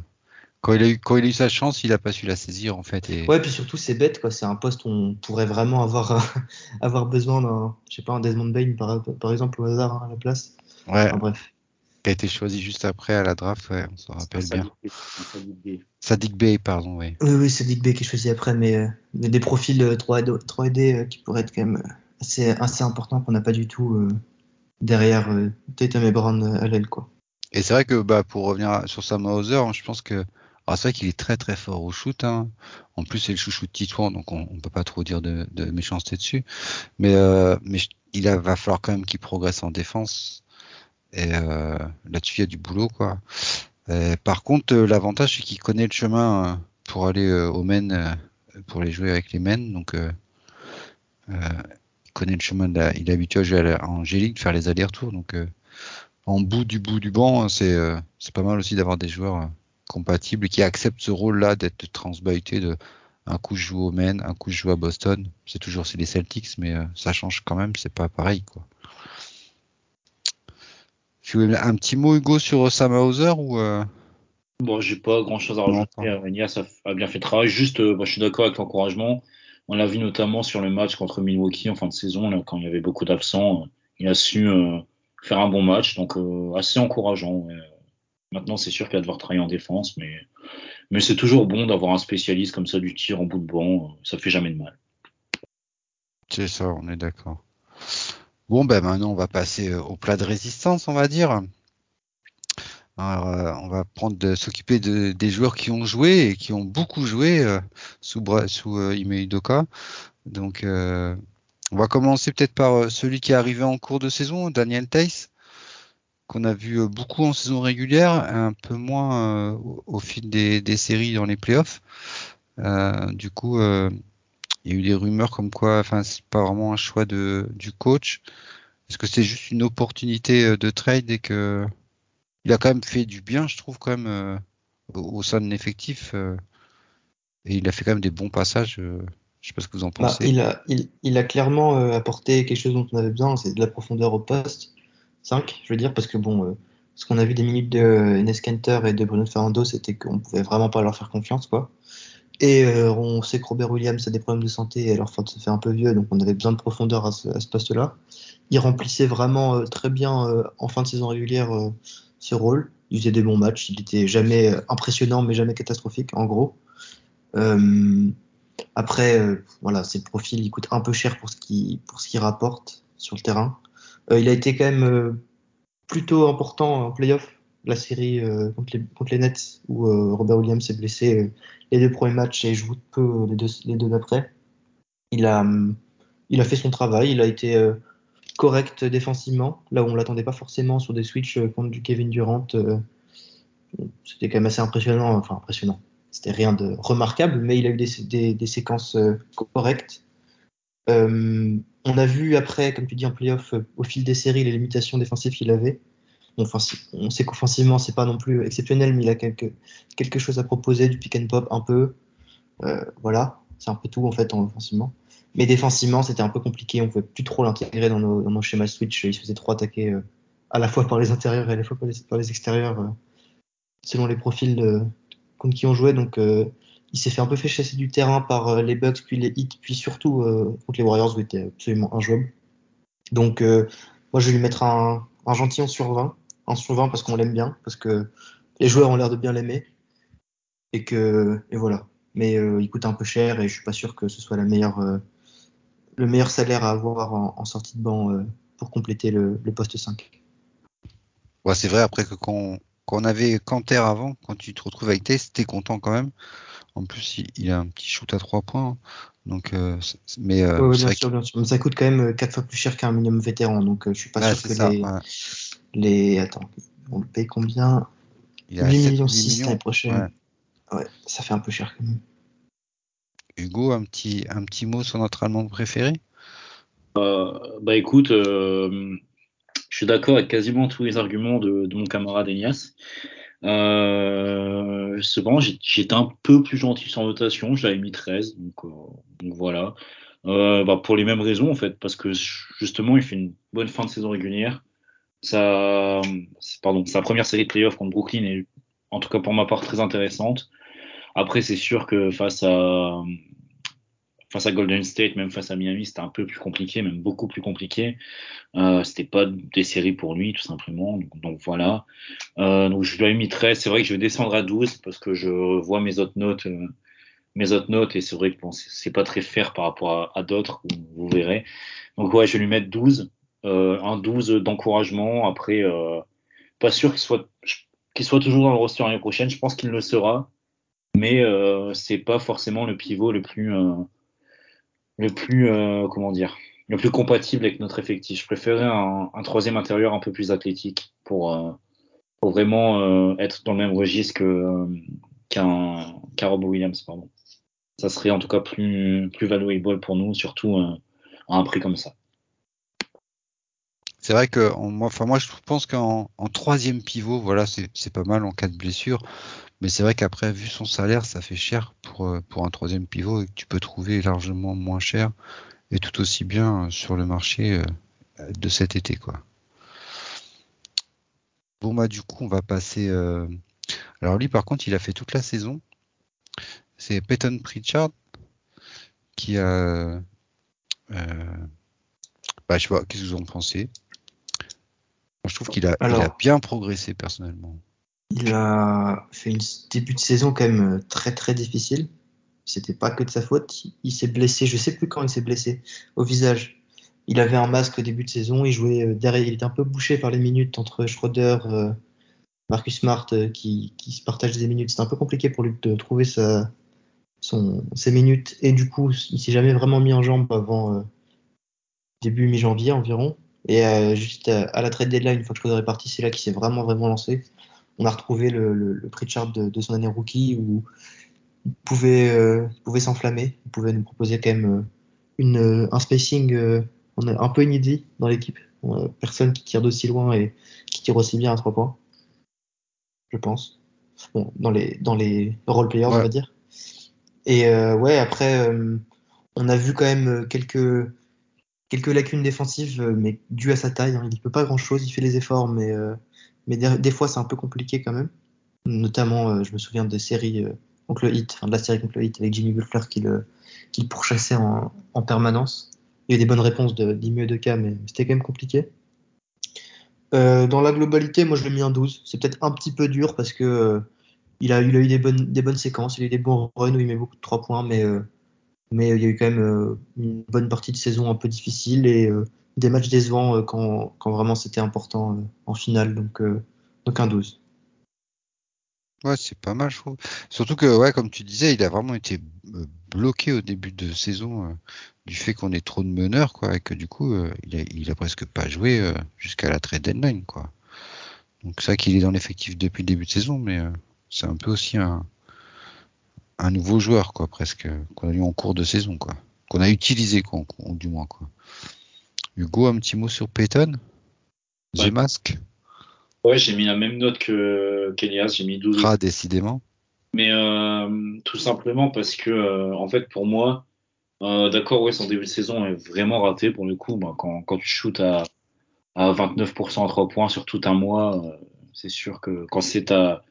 quand, il a eu, quand il a eu sa chance, il a pas su la saisir en fait. Et... Ouais, puis surtout c'est bête, quoi. C'est un poste où on pourrait vraiment avoir, avoir besoin d'un, je sais pas, un Desmond Bain par, par exemple au hasard hein, à la place. Ouais. bref a été choisi juste après à la draft, ouais, on s'en rappelle bien. Sadik Bey, pardon, oui. Oui, oui, Sadik Bey qui est choisi après, mais euh, des profils 3D, euh, 3D euh, qui pourraient être quand même assez, assez importants qu'on n'a pas du tout derrière Tatum et Brown à l'aile, quoi. Et c'est vrai que bah, pour revenir sur Sam Hauser, hein, je pense que c'est vrai qu'il est très très fort au shoot. Hein. En plus, c'est le chouchou de Titouan, donc on, ne peut pas trop dire de, de méchanceté dessus. Mais, mais il va falloir quand même qu'il progresse en défense. Et euh, là-dessus, il y a du boulot, quoi. par contre, euh, l'avantage, c'est qu'il connaît le chemin euh, pour aller au men, pour les jouer avec les men. Donc, il connaît le chemin. Il est habitué à jouer à Angélique, de faire les allers-retours. Donc, en bout du bout du banc, c'est c'est pas mal aussi d'avoir des joueurs compatibles qui acceptent ce rôle-là d'être transbyté de un coup je joue au Maine, un coup je joue à Boston. C'est toujours c'est les Celtics, mais ça change quand même, c'est pas pareil quoi. Tu veux un petit mot, Hugo, sur Sam Hauser ou euh... Bon, j'ai pas grand chose à rajouter. Nias a, bien fait le travail. Juste, euh, bah, je suis d'accord avec l'encouragement. On l'a vu notamment sur le match contre Milwaukee en fin de saison, là, quand il y avait beaucoup d'absents. Euh, il a su euh, faire un bon match, donc assez encourageant. Maintenant, c'est sûr qu'il va devoir travailler en défense, mais, mais c'est toujours bon d'avoir un spécialiste comme ça du tir en bout de banc. Ça fait jamais de mal. C'est ça, on est d'accord. Bon, ben maintenant, on va passer euh, au plat de résistance, on va dire. Alors, euh, on va prendre s'occuper de, des joueurs qui ont joué et qui ont beaucoup joué euh, sous, sous Ime Donc, on va commencer peut-être par celui qui est arrivé en cours de saison, Daniel Tace. qu'on a vu beaucoup en saison régulière, un peu moins au, au fil des, des séries dans les playoffs. Du coup, il y a eu des rumeurs comme quoi, enfin, c'est pas vraiment un choix de du coach. Est-ce que c'est juste une opportunité euh, de trade et que il a quand même fait du bien, je trouve quand même euh, au, sein de l'effectif euh, et il a fait quand même des bons passages. je sais pas ce que vous en Bah, pensez. il a, il, a clairement apporté quelque chose dont on avait besoin, c'est de la profondeur au poste 5, je veux dire, parce que bon, ce qu'on a vu des minutes de euh, Enes Kanter et de Bruno Fernando, c'était qu'on pouvait vraiment pas leur faire confiance, quoi. Et euh, on sait que Robert Williams a des problèmes de santé et leur faute se fait un peu vieux, donc on avait besoin de profondeur à ce, poste-là. Il remplissait vraiment euh, très bien euh, en fin de saison régulière euh, ce rôle. Il faisait des bons matchs, il était jamais euh, impressionnant, mais jamais catastrophique, en gros. Après, voilà, ses profils, il coûte un peu cher pour ce qu'il pour ce rapporte sur le terrain. Il a été quand même plutôt important en playoff, la série euh, contre, les, Nets, où euh, Robert Williams s'est blessé euh, les deux premiers matchs et joue peu les deux, d'après. Il a, hum, il a fait son travail, il a été correct défensivement, là où on l'attendait pas forcément sur des switches contre du Kevin Durant. C'était quand même assez impressionnant, enfin impressionnant. C'était rien de remarquable, mais il a eu des, séquences correctes. On a vu après, comme tu dis en playoff, au fil des séries, les limitations défensives qu'il avait. On sait qu'offensivement, c'est pas non plus exceptionnel, mais il a quelque, chose à proposer, du pick and pop un peu. Euh, voilà, c'est un peu tout en fait en offensivement. Mais défensivement, c'était un peu compliqué. On pouvait plus trop l'intégrer dans nos, schémas switch. Il se faisait trop attaquer euh, à la fois par les intérieurs et à la fois par les, extérieurs, euh, selon les profils contre qui on jouait. Donc, il s'est fait un peu fait chasser du terrain par les Bucks, puis les Heat, puis surtout contre les Warriors où il était absolument injouable. Donc, moi, je vais lui mettre un, un sur 20. Sur 20 parce qu'on l'aime bien, parce que les joueurs ont l'air de bien l'aimer. Et que, et voilà. Mais euh, il coûte un peu cher et je suis pas sûr que ce soit la meilleure, euh, le meilleur salaire à avoir en, en sortie de banc euh, pour compléter le, le poste 5. Ouais, c'est vrai après que quand quand on avait Canter avant, quand tu te retrouves avec Tace, t'es content quand même. En plus, il, il a un petit shoot à trois points. hein. Donc, euh, mais euh, Ouais, bien sûr, bien sûr. Mais ça coûte quand même 4 fois plus cher qu'un minimum vétéran. Donc, euh, je suis pas Ouais, sûr que ça, les, ouais. Les. Attends, on le paye combien Il a 8 7 millions ou 6 8 l'année prochaine. Ouais. ça fait un peu cher quand même. Hugo, un petit, un petit mot sur notre Allemand préféré? Bah écoute, euh, je suis d'accord avec quasiment tous les arguments de, de mon camarade Enias. Euh, cependant, j'étais un peu plus gentil sur notation, je l'avais mis 13, donc, euh, donc voilà. Euh, bah, pour les mêmes raisons en fait, parce que justement, il fait une bonne fin de saison régulière. Sa, pardon, sa première série de playoffs contre Brooklyn est, en tout cas pour ma part, très intéressante. Après, c'est sûr que face à, face à Golden State, même face à Miami, c'était un peu plus compliqué, même beaucoup plus compliqué. Euh, c'était pas des séries pour lui, tout simplement. Donc, voilà. Euh, donc je lui ai mis 13. C'est vrai que je vais descendre à 12 parce que je vois mes autres notes, euh, mes autres notes, et c'est vrai que bon, c'est pas très fair par rapport à, à d'autres, vous, vous verrez. Donc ouais, je vais lui mettre 12. Euh, un 12 d'encouragement. Après, euh, pas sûr qu'il soit, qu'il soit toujours dans le roster l'année prochaine. Je pense qu'il le sera. Mais euh, c'est pas forcément le pivot le plus, le plus, comment dire, le plus compatible avec notre effectif. Je préférais un, troisième intérieur un peu plus athlétique pour, euh, pour vraiment euh, être dans le même registre que, euh, qu'un Robo Williams. Pardon. Ça serait en tout cas plus, plus valuable pour nous, surtout à un prix comme ça. C'est vrai que moi, enfin moi, je pense qu'en en troisième pivot, voilà, c'est pas mal en cas de blessure. Mais c'est vrai qu'après, vu son salaire, ça fait cher pour euh, pour un troisième pivot et que tu peux trouver largement moins cher et tout aussi bien euh, sur le marché euh, de cet été, quoi. Bon bah du coup, on va passer. Alors lui, par contre, il a fait toute la saison. C'est Peyton Pritchard qui a. Bah, je pas, qu'est-ce que vous en pensez? Trouve qu'il a, il a Alors. bien progressé personnellement. Il a fait une début de saison quand même euh, très très difficile. C'était pas que de sa faute. Il s'est blessé, je sais plus quand il s'est blessé, au visage. Il avait un masque au début de saison, il jouait euh, derrière, il était un peu bouché par les minutes entre Schroeder, euh, Marcus Smart qui, qui se partagent des minutes. C'était un peu compliqué pour lui de trouver sa, son, ses minutes et du coup il s'est jamais vraiment mis en jambe avant euh, début mi-janvier environ. Et euh, juste à, à la trade deadline, une fois que je est parti, c'est là qu'il s'est vraiment, vraiment lancé. On a retrouvé le, le, le Pritchard de, de son année rookie où il pouvait, euh, il pouvait s'enflammer, il pouvait nous proposer quand même euh, une, euh, un spacing euh, on a un peu inédit dans l'équipe. Euh, Personne qui tire d'aussi loin et qui tire aussi bien à trois points, je pense. Bon, dans les, dans les role players, on va dire. Et euh, ouais, après, euh, on a vu quand même euh, quelques, quelques lacunes défensives, euh, mais dues à sa taille. hein. Il ne peut pas grand-chose, il fait les efforts, mais, euh, mais des, fois, c'est un peu compliqué quand même. Notamment, euh, je me souviens euh, contre le Heat, enfin, de la série contre le Heat avec Jimmy Butler qui le, qui le pourchassait en, en permanence. Il y a eu des bonnes réponses de d'Ime et de K, mais c'était quand même compliqué. Dans la globalité, moi je l'ai mis un 12. C'est peut-être un petit peu dur parce que il a, eu des bonnes, des bonnes séquences, il a eu des bons runs où il met beaucoup de 3 points, mais, mais il y a eu quand même euh, une bonne partie de saison un peu difficile et euh, des matchs décevants euh, quand, quand vraiment c'était important en finale. Donc, donc un 12. Ouais, c'est pas mal, je trouve. Surtout que, ouais, comme tu disais, il a vraiment été bloqué au début de saison du fait qu'on ait trop de meneurs, quoi, et que du coup, il, a, il a presque pas joué jusqu'à la trade deadline, quoi. Donc c'est vrai qu'il est dans l'effectif depuis le début de saison, mais c'est un peu aussi un, un nouveau joueur, quoi, presque, qu'on a eu en cours de saison, quoi, qu'on a utilisé, quoi, en- du moins, quoi. Hugo, un petit mot sur Peyton, The Ouais. Mask, Ouais, j'ai mis la même note que qu'Elias, j'ai mis 12. Ah, décidément. Mais euh, tout simplement parce que, euh, en fait, pour moi, euh, d'accord, ouais, son début de saison est vraiment raté pour le coup. Bah, quand, quand tu shootes à, à 29% à 3 points sur tout un mois, c'est sûr que quand c'est ta,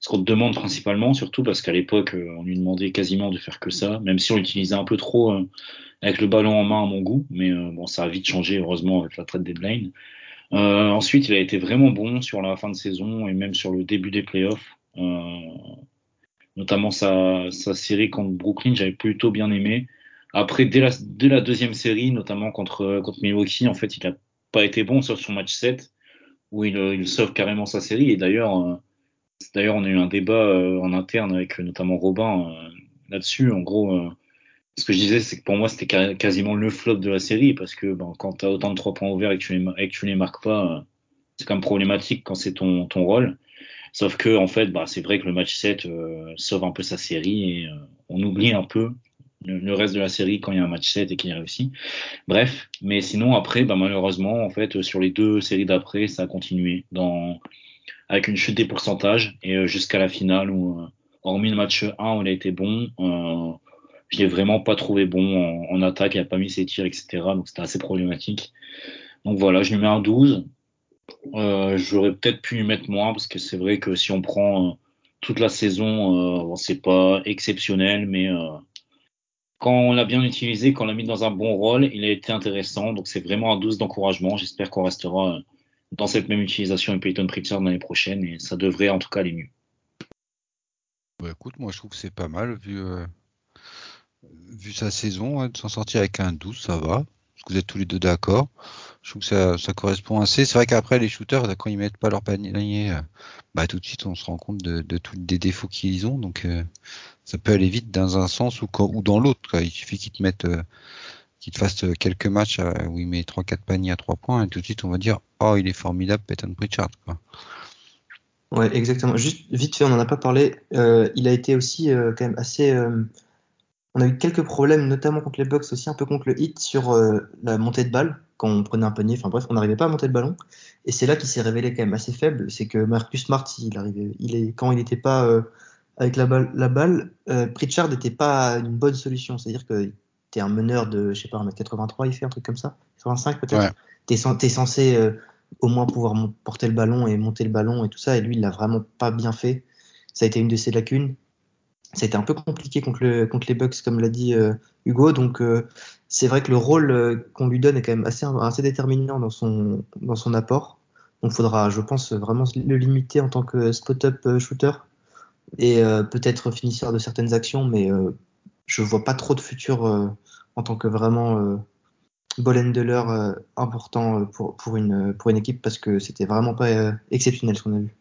ce qu'on te demande principalement, surtout parce qu'à l'époque, euh, on lui demandait quasiment de faire que ça, même si on l'utilisait un peu trop euh, avec le ballon en main à mon goût. Mais euh, bon, ça a vite changé, heureusement, avec la trade deadline. Euh, ensuite, il a été vraiment bon sur la fin de saison et même sur le début des playoffs. Euh, notamment sa, sa série contre Brooklyn, j'avais plutôt bien aimé. Après, dès la, dès la deuxième série, notamment contre, contre Milwaukee, en fait, il n'a pas été bon, sauf son match 7, où il, il sauve carrément sa série. Et d'ailleurs, d'ailleurs, on a eu un débat euh, en interne avec euh, notamment Robin euh, là-dessus. En gros, ce que je disais, c'est que pour moi, c'était quasiment le flop de la série, parce que ben, quand tu as autant de trois points ouverts et que tu les, les marques pas, c'est quand même problématique quand c'est ton, ton rôle. Sauf que, en fait, bah, c'est vrai que le match 7 euh, sauve un peu sa série et euh, on oublie un peu le, le reste de la série quand il y a un match 7 et qu'il est réussi. Bref, mais sinon, après, bah, malheureusement, en fait, sur les deux séries d'après, ça a continué dans, avec une chute des pourcentages et euh, jusqu'à la finale où, euh, hormis le match 1 où il a été bon, euh, je l'ai vraiment pas trouvé bon en, attaque, il a pas mis ses tirs, etc. Donc c'était assez problématique. Donc voilà, je lui mets un 12. Euh, J'aurais peut-être pu lui mettre moins parce que c'est vrai que si on prend toute la saison, euh, bon, c'est pas exceptionnel, mais quand on l'a bien utilisé, quand on l'a mis dans un bon rôle, il a été intéressant. Donc c'est vraiment un 12 d'encouragement. J'espère qu'on restera dans cette même utilisation avec Peyton Pritchard l'année prochaine et ça devrait en tout cas aller mieux. Bah, écoute, moi je trouve que c'est pas mal vu, euh, vu sa saison, hein, de s'en sortir avec un 12, ça va. Parce que vous êtes tous les deux d'accord. Je trouve que ça, ça correspond assez. C'est vrai qu'après les shooters, quand ils mettent pas leur panier, euh, bah tout de suite on se rend compte de, tous les défauts qu'ils ont. Donc euh, ça peut aller vite dans un sens ou, ou dans l'autre. Il suffit qu'ils te mettent, qu'ils te fassent euh, quelques matchs euh, où il met 3-4 paniers à 3 points et tout de suite on va dire oh il est formidable Peyton Pritchard. Quoi. Ouais, exactement. Juste vite fait, on n'en a pas parlé. Euh, il a été aussi quand même assez. on a eu quelques problèmes, notamment contre les Bucks, aussi un peu contre le Heat sur la montée de balle quand on prenait un panier. Enfin bref, on n'arrivait pas à monter le ballon. Et c'est là qu'il s'est révélé quand même assez faible. C'est que Marcus Smart, il arrivait, il est quand il n'était pas avec la balle, la balle, Pritchard n'était pas une bonne solution. C'est-à-dire que t'es un meneur de, je sais pas, 1m83, il fait un truc comme ça, 85 peut-être? Ouais. T'es cen- t'es censé euh, au moins pouvoir porter le ballon et monter le ballon et tout ça. Et lui, il l'a vraiment pas bien fait. Ça a été une de ses lacunes. Ça a été un peu compliqué contre, le, contre les Bucks, comme l'a dit euh, Hugo. Donc, euh, c'est vrai que le rôle qu'on lui donne est quand même assez, assez déterminant dans son, dans son apport. Donc, il faudra, je pense, vraiment le limiter en tant que spot-up shooter et euh, peut-être finisseur de certaines actions, mais euh, je vois pas trop de futur euh, en tant que vraiment euh, ball handler euh, important euh, pour, pour, une, pour une équipe parce que c'était vraiment pas exceptionnel ce qu'on a vu.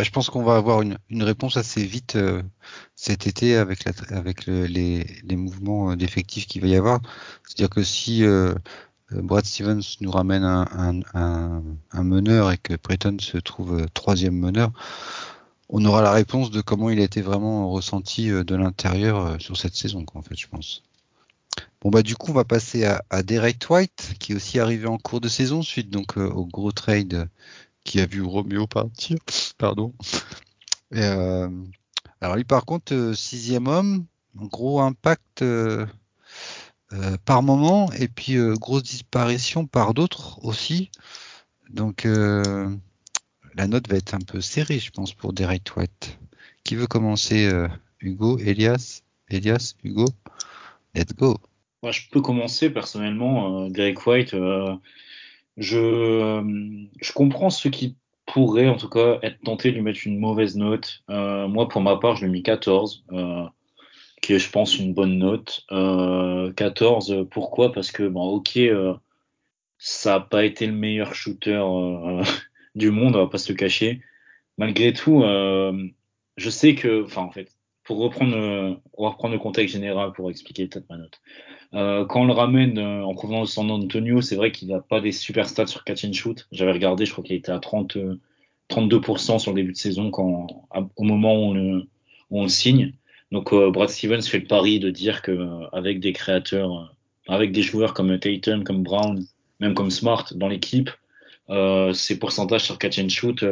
Je pense qu'on va avoir une, une réponse assez vite cet été avec, la, avec le- les, les mouvements d'effectifs qu'il va y avoir. C'est-à-dire que si Brad Stevens nous ramène un, un, un meneur et que Breton se trouve troisième meneur, on aura la réponse de comment il a été vraiment ressenti de l'intérieur sur cette saison, en fait, je pense. Bon bah du coup on va passer à, Derek White qui est aussi arrivé en cours de saison suite donc au gros trade qui a vu Romeo partir. Pardon. Euh, alors lui par contre euh, sixième homme, gros impact euh, euh par moment et puis euh, grosse disparition par d'autres aussi. Donc la note va être un peu serrée je pense pour Derek White. Qui veut commencer Hugo, Elias, Elias, Hugo? Let's go. Moi, je peux commencer personnellement. Derek White, je, je comprends ceux qui pourrait en tout cas être tenté de lui mettre une mauvaise note. Euh, moi, pour ma part, je lui ai mis 14, euh, qui est, je pense, une bonne note. Euh, 14, pourquoi? Parce que, bon, ok, euh, ça n'a pas été le meilleur shooter euh, du monde, on va pas se le cacher. Malgré tout, je sais que, enfin, en fait, pour reprendre, va reprendre le contexte général pour expliquer peut-être ma note. Euh, quand on le ramène euh, en provenance de San Antonio, c'est vrai qu'il n'a pas des super stats sur catch and shoot. J'avais regardé, je crois qu'il était à 30, 32% euh, sur le début de saison quand, au moment où on le, où on le signe. Donc Brad Stevens fait le pari de dire que avec des créateurs, avec des joueurs comme Tatum, comme Brown, même comme Smart dans l'équipe, euh, ces pourcentages sur catch and shoot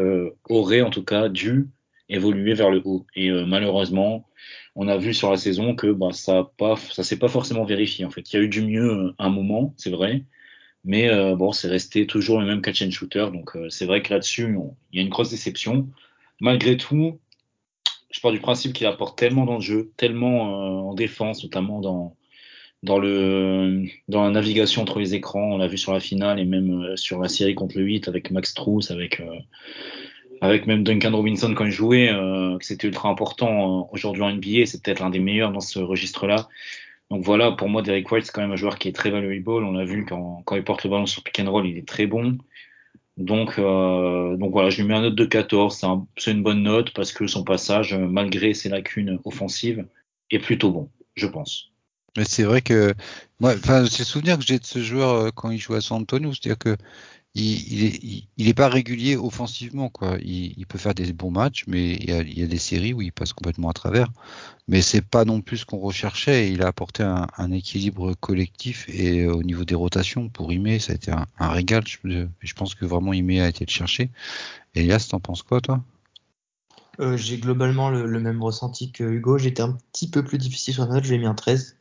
auraient en tout cas dû évoluer vers le haut. Et malheureusement, on a vu sur la saison que bah, ça pas, ça s'est pas forcément vérifié. En fait, il y a eu du mieux euh, un moment, c'est vrai, mais euh, bon, c'est resté toujours le même catch and shooter. Donc euh, c'est vrai que là-dessus, il y a une grosse déception. Malgré tout, je pars du principe qu'il apporte tellement dans le jeu, tellement en défense, notamment dans dans le dans la navigation entre les écrans. On l'a vu sur la finale et même sur la série contre le 8 avec Max Truss, avec avec même Duncan Robinson quand il jouait, euh, que c'était ultra important euh, aujourd'hui en NBA, c'est peut-être l'un des meilleurs dans ce registre-là. Donc voilà, pour moi, Derek White, c'est quand même un joueur qui est très valuable. On l'a vu quand, quand il porte le ballon sur pick and roll, il est très bon. Donc, euh, donc voilà, je lui mets un note de 14. C'est une bonne note parce que son passage, malgré ses lacunes offensives, est plutôt bon, je pense. Mais c'est vrai que moi, c'est le souvenir que j'ai de ce joueur euh, quand il joue à San Antonio, c'est-à-dire que il, est, pas régulier offensivement quoi. Il, peut faire des bons matchs, mais il y, a, des séries où il passe complètement à travers. Mais c'est pas non plus ce qu'on recherchait. Il a apporté un, équilibre collectif et au niveau des rotations pour Ime, ça a été un, régal. Je, je, pense que vraiment Ime a été le chercher. Elias, t'en penses quoi toi? Euh, J'ai globalement le, même ressenti que Hugo. J'étais un petit peu plus difficile sur la note. J'ai mis un 13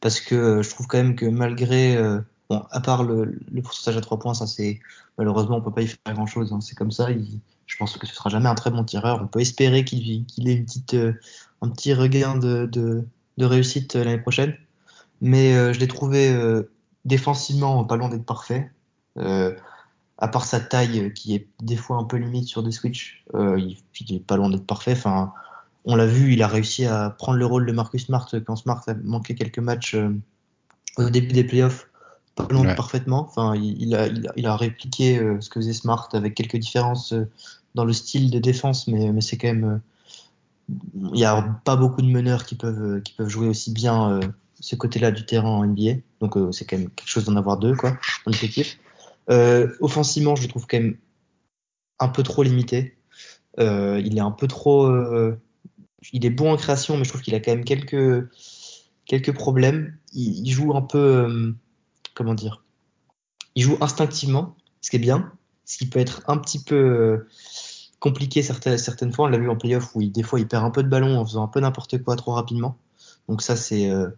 parce que euh, je trouve quand même que malgré euh, Bon, à part le, pourcentage à 3 points, ça c'est malheureusement on peut pas y faire grand chose. Hein. C'est comme ça. Je pense que ce sera jamais un très bon tireur. On peut espérer qu'il qu ait une petite, euh, un petit regain de, réussite l'année prochaine. Mais je l'ai trouvé défensivement pas loin d'être parfait. Euh, à part sa taille qui est des fois un peu limite sur des switches, il, il est pas loin d'être parfait. Enfin, on l'a vu, il a réussi à prendre le rôle de Marcus Smart quand Smart a manqué quelques matchs au début des playoffs pas ouais. parfaitement. Enfin, il, a, il, a, il, a, répliqué euh, ce que faisait Smart avec quelques différences euh, dans le style de défense, mais, mais c'est quand même. Euh, il n'y a pas beaucoup de meneurs qui peuvent, qui peuvent jouer aussi bien euh, ce côté-là du terrain en NBA. Donc euh, c'est quand même quelque chose d'en avoir deux, quoi, en effectif. offensivement, je le trouve quand même un peu trop limité. il est un peu trop. Il est bon en création, mais je trouve qu'il a quand même quelques, quelques problèmes. Il, joue un peu comment dire, il joue instinctivement, ce qui est bien, ce qui peut être un petit peu euh, compliqué certaines, certaines fois. On l'a vu en playoff où des fois il perd un peu de ballon en faisant un peu n'importe quoi trop rapidement. Donc ça c'est euh,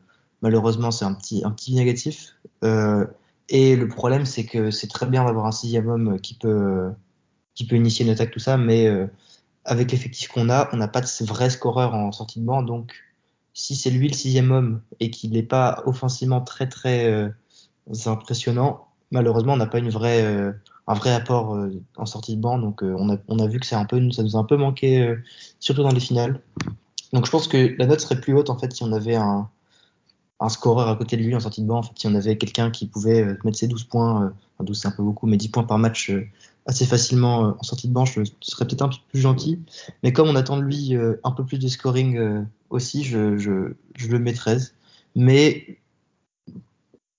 malheureusement c'est un petit un petit négatif. Euh, et le problème c'est que c'est très bien d'avoir un sixième homme qui peut qui peut initier une attaque tout ça, mais euh, avec l'effectif qu'on a, on n'a pas de vrai scoreur en sortie de banc. Donc si c'est lui le sixième homme et qu'il n'est pas offensivement très très euh, impressionnant. Malheureusement, on n'a pas une euh, un vrai apport euh, en sortie de banc, donc on, a, on a vu que c'est un peu, ça nous a un peu manqué, surtout dans les finales. Donc je pense que la note serait plus haute en fait si on avait un, un scoreur à côté de lui en sortie de banc. En fait, si on avait quelqu'un qui pouvait mettre ses 12 points, enfin 12 c'est un peu beaucoup, mais 10 points par match assez facilement en sortie de banc, je serais peut-être un peu plus gentil. Mais comme on attend de lui un peu plus de scoring aussi, je, je, le mets 13. Mais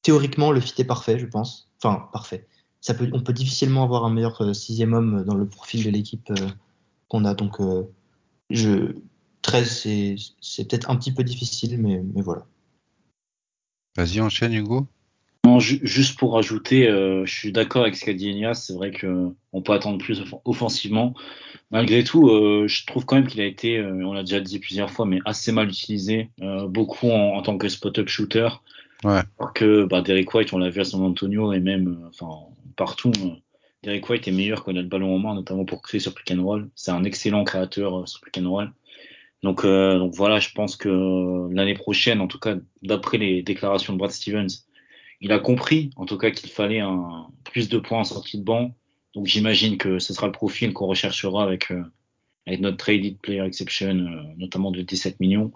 théoriquement, le fit est parfait, je pense. Enfin, parfait. Ça peut, on peut difficilement avoir un meilleur euh, sixième homme dans le profil de l'équipe euh, qu'on a. Donc, euh, je, 13, c'est, c'est peut-être un petit peu difficile, mais, mais voilà. Vas-y, enchaîne, Hugo. Non, ju- juste pour rajouter, euh, je suis d'accord avec ce qu'a dit Elias. C'est vrai que on peut attendre plus off- offensivement. Malgré tout, euh, je trouve quand même qu'il a été, euh, on l'a déjà dit plusieurs fois, mais assez mal utilisé, euh, beaucoup en, en tant que spot-up shooter. Ouais. Alors que bah, Derek White, on l'a vu à San Antonio et même euh, enfin partout, euh, Derek White est meilleur quand il a le ballon en main, notamment pour créer sur pick and roll. C'est un excellent créateur euh, sur pick and roll. Donc, euh, donc voilà, je pense que euh, l'année prochaine, en tout cas d'après les déclarations de Brad Stevens, il a compris en tout cas qu'il fallait un plus de points en sortie de banc. Donc j'imagine que ce sera le profil qu'on recherchera avec euh, notre traded player exception, euh, notamment de 17 millions.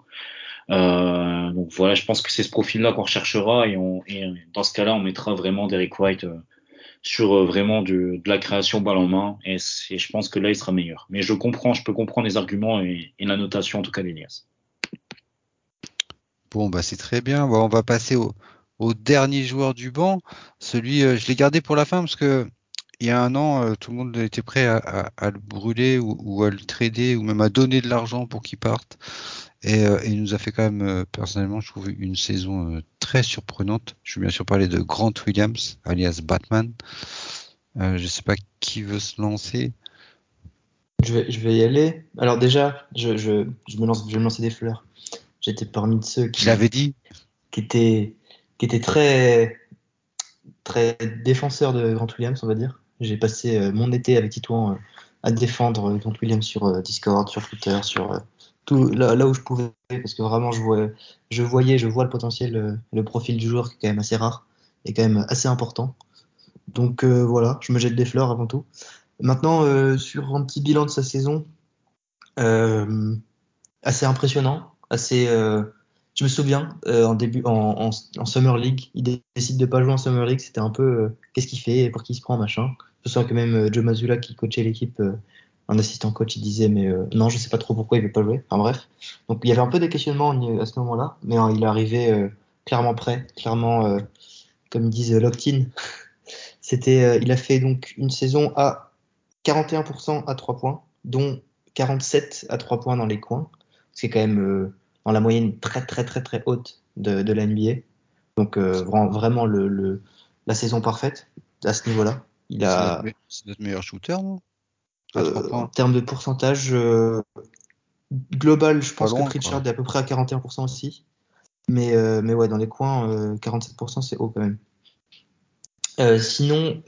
Euh, donc voilà, je pense que c'est ce profil-là qu'on recherchera et, et dans ce cas-là, on mettra vraiment Derek White sur vraiment de la création balle en main et, c'est- je pense que là, il sera meilleur. Mais je comprends, je peux comprendre les arguments et, et la notation en tout cas d'Elias. Bon, bah c'est très bien. On va passer au, au dernier joueur du banc. Celui, euh, je l'ai gardé pour la fin parce que il y a un an, euh, tout le monde était prêt à, à- à le brûler ou, ou à le trader ou même à donner de l'argent pour qu'il parte. Et, euh, et il nous a fait quand même, personnellement, je trouve une saison très surprenante. Je veux bien sûr parler de Grant Williams, alias Batman. Euh, je sais pas qui veut se lancer. Je vais, je vais y aller. Alors déjà, je, je, je me lance, je vais me lancer des fleurs. J'étais parmi de ceux qui, Je l'avais dit. qui étaient, qui étaient très, très défenseurs de Grant Williams, on va dire. J'ai passé euh, mon été avec Titouan euh, à défendre euh, Grant Williams sur Discord, sur Twitter, sur tout là, où je pouvais, parce que vraiment je vois, je voyais, je vois le potentiel, le profil du joueur qui est quand même assez rare et quand même assez important. Donc voilà, je me jette des fleurs avant tout. Maintenant, sur un petit bilan de sa saison, assez impressionnant, assez. Je me souviens euh, en début, en, en, en Summer League, il dé- décide de pas jouer en Summer League. C'était un peu euh, qu'est-ce qu'il fait, pour qui il se prend, machin. Je me souviens que même euh, Joe Mazzulla qui coachait l'équipe, euh, un assistant coach, il disait mais euh, non, je sais pas trop pourquoi il veut pas jouer. Enfin bref, donc il y avait un peu des questionnements à ce moment-là, mais euh, il est arrivé euh, clairement prêt, clairement euh, comme ils disent locked-in. C'était, euh, il a fait donc une saison à 41% à 3 points, dont 47 à 3 points dans les coins, ce qui est quand même euh, dans la moyenne très très très très haute de, de la NBA. Donc euh, vra- vraiment le, le- la saison parfaite à ce niveau-là. Il C'est a, notre, me- c'est notre meilleur shooter, non? Euh, en termes de pourcentage euh, global, je pense loin, que Pritchard quoi. est à peu près à 41% aussi. Mais, mais ouais, dans les coins, euh, 47% c'est haut quand même. Sinon,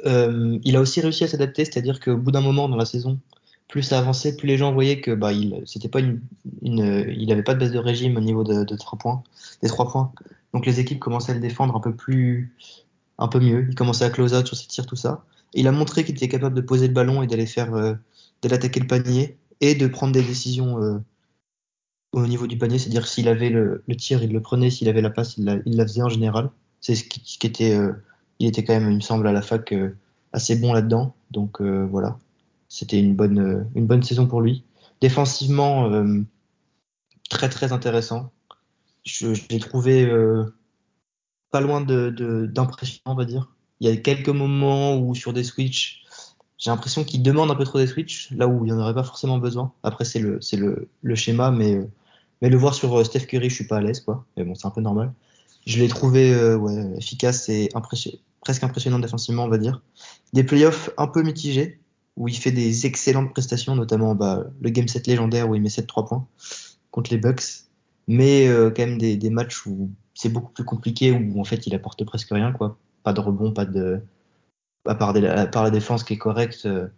il a aussi réussi à s'adapter, c'est-à-dire qu'au bout d'un moment dans la saison, plus ça avançait, plus les gens voyaient que bah il c'était pas une, une il avait pas de baisse de régime au niveau de, de trois points, des trois points. Donc les équipes commençaient à le défendre un peu plus, un peu mieux. Il commençait à close out sur ses tirs, tout ça. Il a montré qu'il était capable de poser le ballon et d'aller faire, euh, d'aller attaquer le panier et de prendre des décisions euh, au niveau du panier, c'est-à-dire s'il avait le, le tir, il le prenait, s'il avait la passe, il la, il la faisait en général. C'est ce qui, qui était, euh, il était quand même, il me semble, à la fac euh, assez bon là-dedans. Donc euh, voilà, c'était une bonne, euh, une bonne saison pour lui. Défensivement, euh, très très intéressant. Je, l'ai trouvé euh, pas loin de, de- d'impressionnant, on va dire. Il y a quelques moments où sur des switches, j'ai l'impression qu'il demande un peu trop des switches, là où il n'y en aurait pas forcément besoin. Après, c'est le, le, le schéma, mais, mais le voir sur Steph Curry, je suis pas à l'aise, quoi. Mais bon, c'est un peu normal. Je l'ai trouvé efficace et presque impressionnant défensivement, on va dire. Des playoffs un peu mitigés, où il fait des excellentes prestations, notamment bah, le game set légendaire où il met 7-3 points contre les Bucks, mais euh, quand même des, des matchs où c'est beaucoup plus compliqué, où en fait il apporte presque rien, quoi. Pas de rebond, pas de. À part, des- la défense qui est correcte, euh,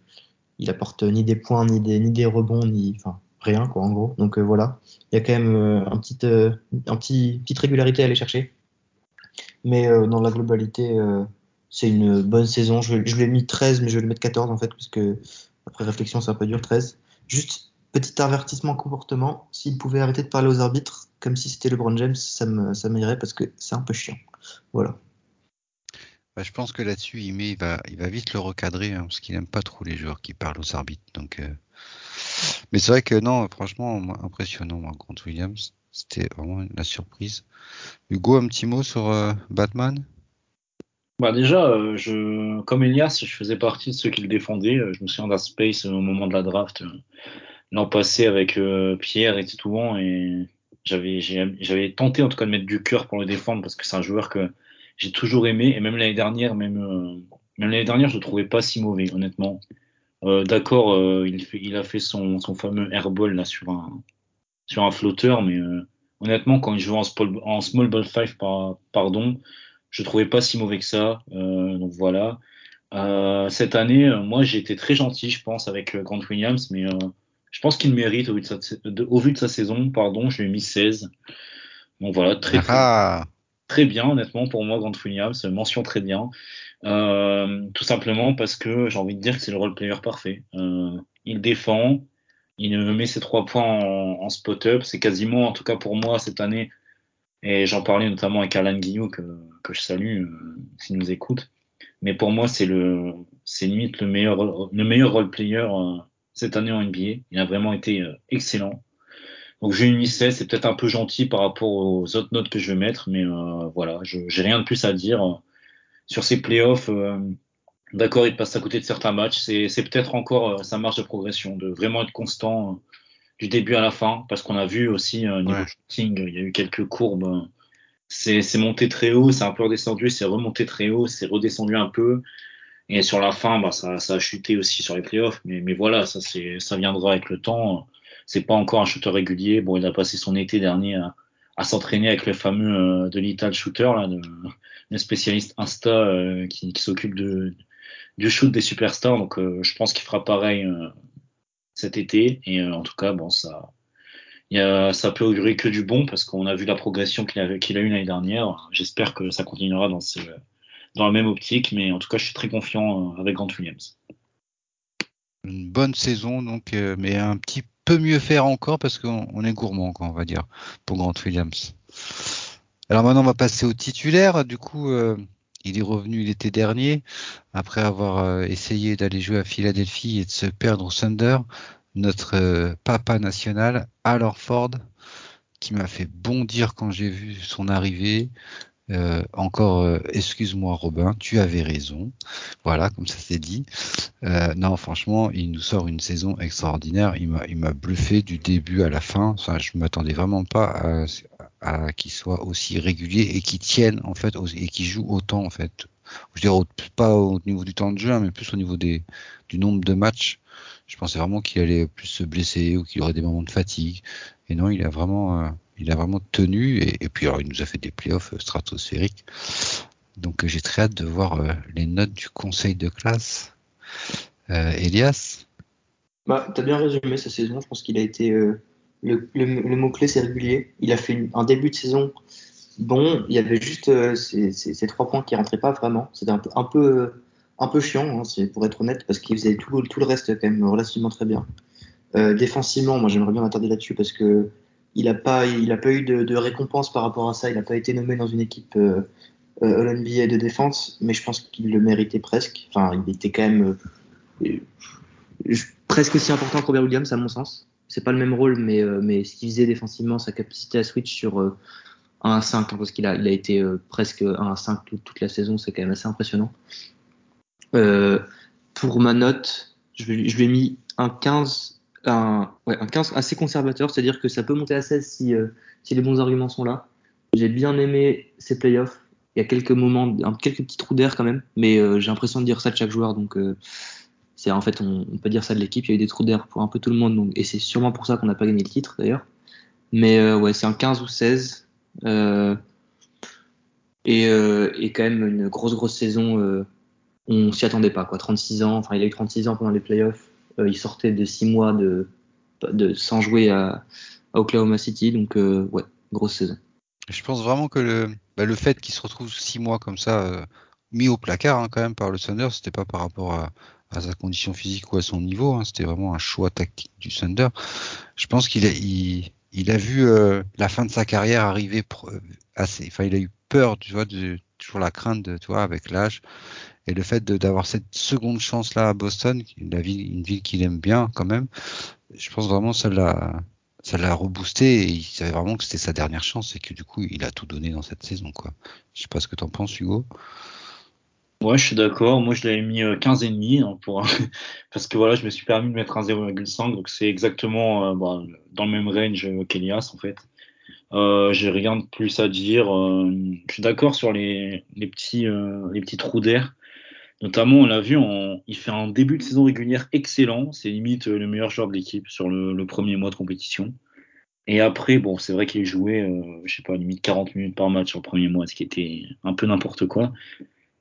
il apporte ni des points, ni des, ni des rebonds, ni. Enfin, rien, quoi, en gros. Donc euh, voilà. Il y a quand même euh, un petit, euh, un petit, petite régularité à aller chercher. Mais euh, dans la globalité, c'est une bonne saison. Je, je lui ai mis 13, mais je vais le mettre 14 en fait, parce que après réflexion, c'est un peu dur, 13. Juste petit avertissement comportement. S'il pouvait arrêter de parler aux arbitres comme si c'était LeBron James, ça me, ça m'irait parce que c'est un peu chiant. Voilà. Bah, je pense que là-dessus, il, il, va, il va vite le recadrer hein, parce qu'il aime pas trop les joueurs qui parlent aux arbitres. Donc, euh, Mais c'est vrai que non, franchement, impressionnant, moi, Grant Williams. C'était vraiment la surprise. Hugo, un petit mot sur euh, Batman? Bah déjà, euh, je, comme Elias, je faisais partie de ceux qui le défendaient. Euh, Je me souviens d'Aspace au moment de la draft euh, l'an passé avec euh, Pierre et Titouan et j'avais j'avais tenté en tout cas de mettre du cœur pour le défendre parce que c'est un joueur que j'ai toujours aimé et même l'année dernière, même euh, même l'année dernière, je le trouvais pas si mauvais honnêtement. Euh, d'accord, euh, il, il a fait son, son fameux airball là sur un sur un flotteur, mais euh, honnêtement, quand il jouait en, small- en small ball five, par, pardon, je trouvais pas si mauvais que ça. Euh, donc voilà. Euh, cette année, euh, moi, j'ai été très gentil, je pense, avec Grant Williams, mais euh, je pense qu'il mérite au vu de sa, de- au vu de sa saison. Pardon, je lui ai mis 16. Donc voilà, très très Ah, très bien, honnêtement, pour moi, Grant Williams, mention très bien. Euh, tout simplement parce que j'ai envie de dire que c'est le role player parfait. Euh, il défend, il met ses trois points en, en spot-up. C'est quasiment, en tout cas pour moi, cette année, et j'en parlais notamment avec Alan Guillot, que, que je salue, euh, s'il nous écoute. Mais pour moi, c'est le, c'est limite le meilleur, le meilleur role player euh, cette année en NBA. Il a vraiment été euh, excellent. Donc j'ai une 16, c'est peut-être un peu gentil par rapport aux autres notes que je vais mettre, mais euh, voilà, je j'ai rien de plus à dire sur ces playoffs. Euh, D'accord, il passe à côté de certains matchs. C'est c'est peut-être encore euh, sa marge de progression, de vraiment être constant euh, du début à la fin, parce qu'on a vu aussi euh, niveau Ouais. shooting, il y a eu quelques courbes. euh, C'est c'est monté très haut, c'est un peu redescendu, c'est remonté très haut, c'est redescendu un peu. Et sur la fin, bah, ça, ça a chuté aussi sur les playoffs. Mais, mais voilà, ça, c'est, ça viendra avec le temps. C'est pas encore un shooter régulier. Bon, il a passé son été dernier à, à s'entraîner avec le fameux euh, de Little Shooter, là, le spécialiste Insta euh, qui, qui s'occupe de, du shoot des superstars. Donc, euh, je pense qu'il fera pareil euh, cet été. Et euh, en tout cas, bon, ça, ça peut augurer que du bon parce qu'on a vu la progression qu'il a, qu'il a eu l'année dernière. J'espère que ça continuera dans la même optique, mais en tout cas, je suis très confiant euh, avec Grant Williams. une bonne saison, donc, euh, mais un petit peu mieux faire encore parce qu'on on est gourmand, on va dire, pour Grant Williams. Alors maintenant, on va passer au titulaire. Du coup, il est revenu l'été dernier après avoir euh, essayé d'aller jouer à Philadelphie et de se perdre au Thunder. Notre euh, papa national, Al Horford, qui m'a fait bondir quand j'ai vu son arrivée. Euh, encore, excuse-moi Robin, tu avais raison. Voilà, comme ça c'est dit. Non, franchement, il nous sort une saison extraordinaire. Il m'a, il m'a bluffé du début à la fin. Enfin, je m'attendais vraiment pas à, à qu'il soit aussi régulier et qu'il tienne en fait et qu'il joue autant en fait. Je dirais pas au niveau du temps de jeu, hein, mais plus au niveau des du nombre de matchs. Je pensais vraiment qu'il allait plus se blesser ou qu'il aurait des moments de fatigue. Et non, il a vraiment, euh, il a vraiment tenu. Et, puis alors, il nous a fait des playoffs euh, stratosphériques. Donc j'ai très hâte de voir euh, les notes du conseil de classe. Elias, Bah, t'as bien résumé sa saison. Je pense qu'il a été. Le, le, le mot-clé, c'est régulier. Il a fait une- un début de saison bon. Il y avait juste euh, ces, ces- ces trois points qui rentraient pas vraiment. C'était un peu, un peu, chiant, hein, c'est- pour être honnête, parce qu'il faisait tout, tout le reste quand même relativement très bien. Euh, défensivement, moi j'aimerais bien m'attarder là-dessus parce que il n'a pas, a pas eu de, de récompense par rapport à ça. Il n'a pas été nommé dans une équipe euh, euh, All-NBA de défense, mais je pense qu'il le méritait presque. Enfin, il était quand même euh, presque aussi important que Robert Williams à mon sens. C'est pas le même rôle, mais, euh, mais ce qu'il faisait défensivement, sa capacité à switch sur euh, 1 à 5, hein, parce qu'il a, été euh, presque 1 à 5 toute, la saison, c'est quand même assez impressionnant. Euh, pour ma note, je, je lui ai mis un 15, un, ouais, un 15 assez conservateur, c'est-à-dire que ça peut monter à 16 si, euh, les bons arguments sont là. J'ai bien aimé ses playoffs. Il y a quelques moments, quelques petits trous d'air quand même, mais euh, j'ai l'impression de dire ça de chaque joueur, donc euh, c'est en fait on, on peut dire ça de l'équipe. Il y a eu des trous d'air pour un peu tout le monde, donc, et c'est sûrement pour ça qu'on n'a pas gagné le titre d'ailleurs. Mais euh, ouais, c'est un 15 ou 16. Euh, et, euh, quand même une grosse grosse saison. euh, on s'y attendait pas quoi. 36 ans, enfin il a eu 36 ans pendant les playoffs. Il sortait de 6 mois de, de sans jouer à, Oklahoma City, donc ouais, grosse saison. je pense vraiment que le, bah, le fait qu'il se retrouve six mois comme ça, mis au placard hein, quand même par le Thunder, c'était pas par rapport à, à sa condition physique ou à son niveau, hein, c'était vraiment un choix tactique du Thunder. Je pense qu'il a, il, il a vu euh, la fin de sa carrière arriver pro- assez, enfin il a eu peur, tu vois, de, toujours la crainte, de, tu vois, avec l'âge. Et le fait d'avoir cette seconde chance là à Boston, la ville, une ville qu'il aime bien quand même, je pense vraiment ça l'a ça l'a reboosté et il savait vraiment que c'était sa dernière chance et que du coup il a tout donné dans cette saison quoi. Je sais pas ce que t'en penses Hugo. Ouais, je suis d'accord. Moi, je l'avais mis 15 et demi hein, pour parce que voilà, je me suis permis de mettre un 0,5, donc c'est exactement euh, bah, dans le même range qu'Elias en fait. Euh, j'ai rien de plus à dire. Euh, je suis d'accord sur les, petits euh, trous d'air. Notamment, on l'a vu, il fait un début de saison régulière excellent. C'est limite le meilleur joueur de l'équipe sur le, le, premier mois de compétition. Et après, bon, c'est vrai qu'il jouait, euh, je sais pas, limite 40 minutes par match sur le premier mois, ce qui était un peu n'importe quoi.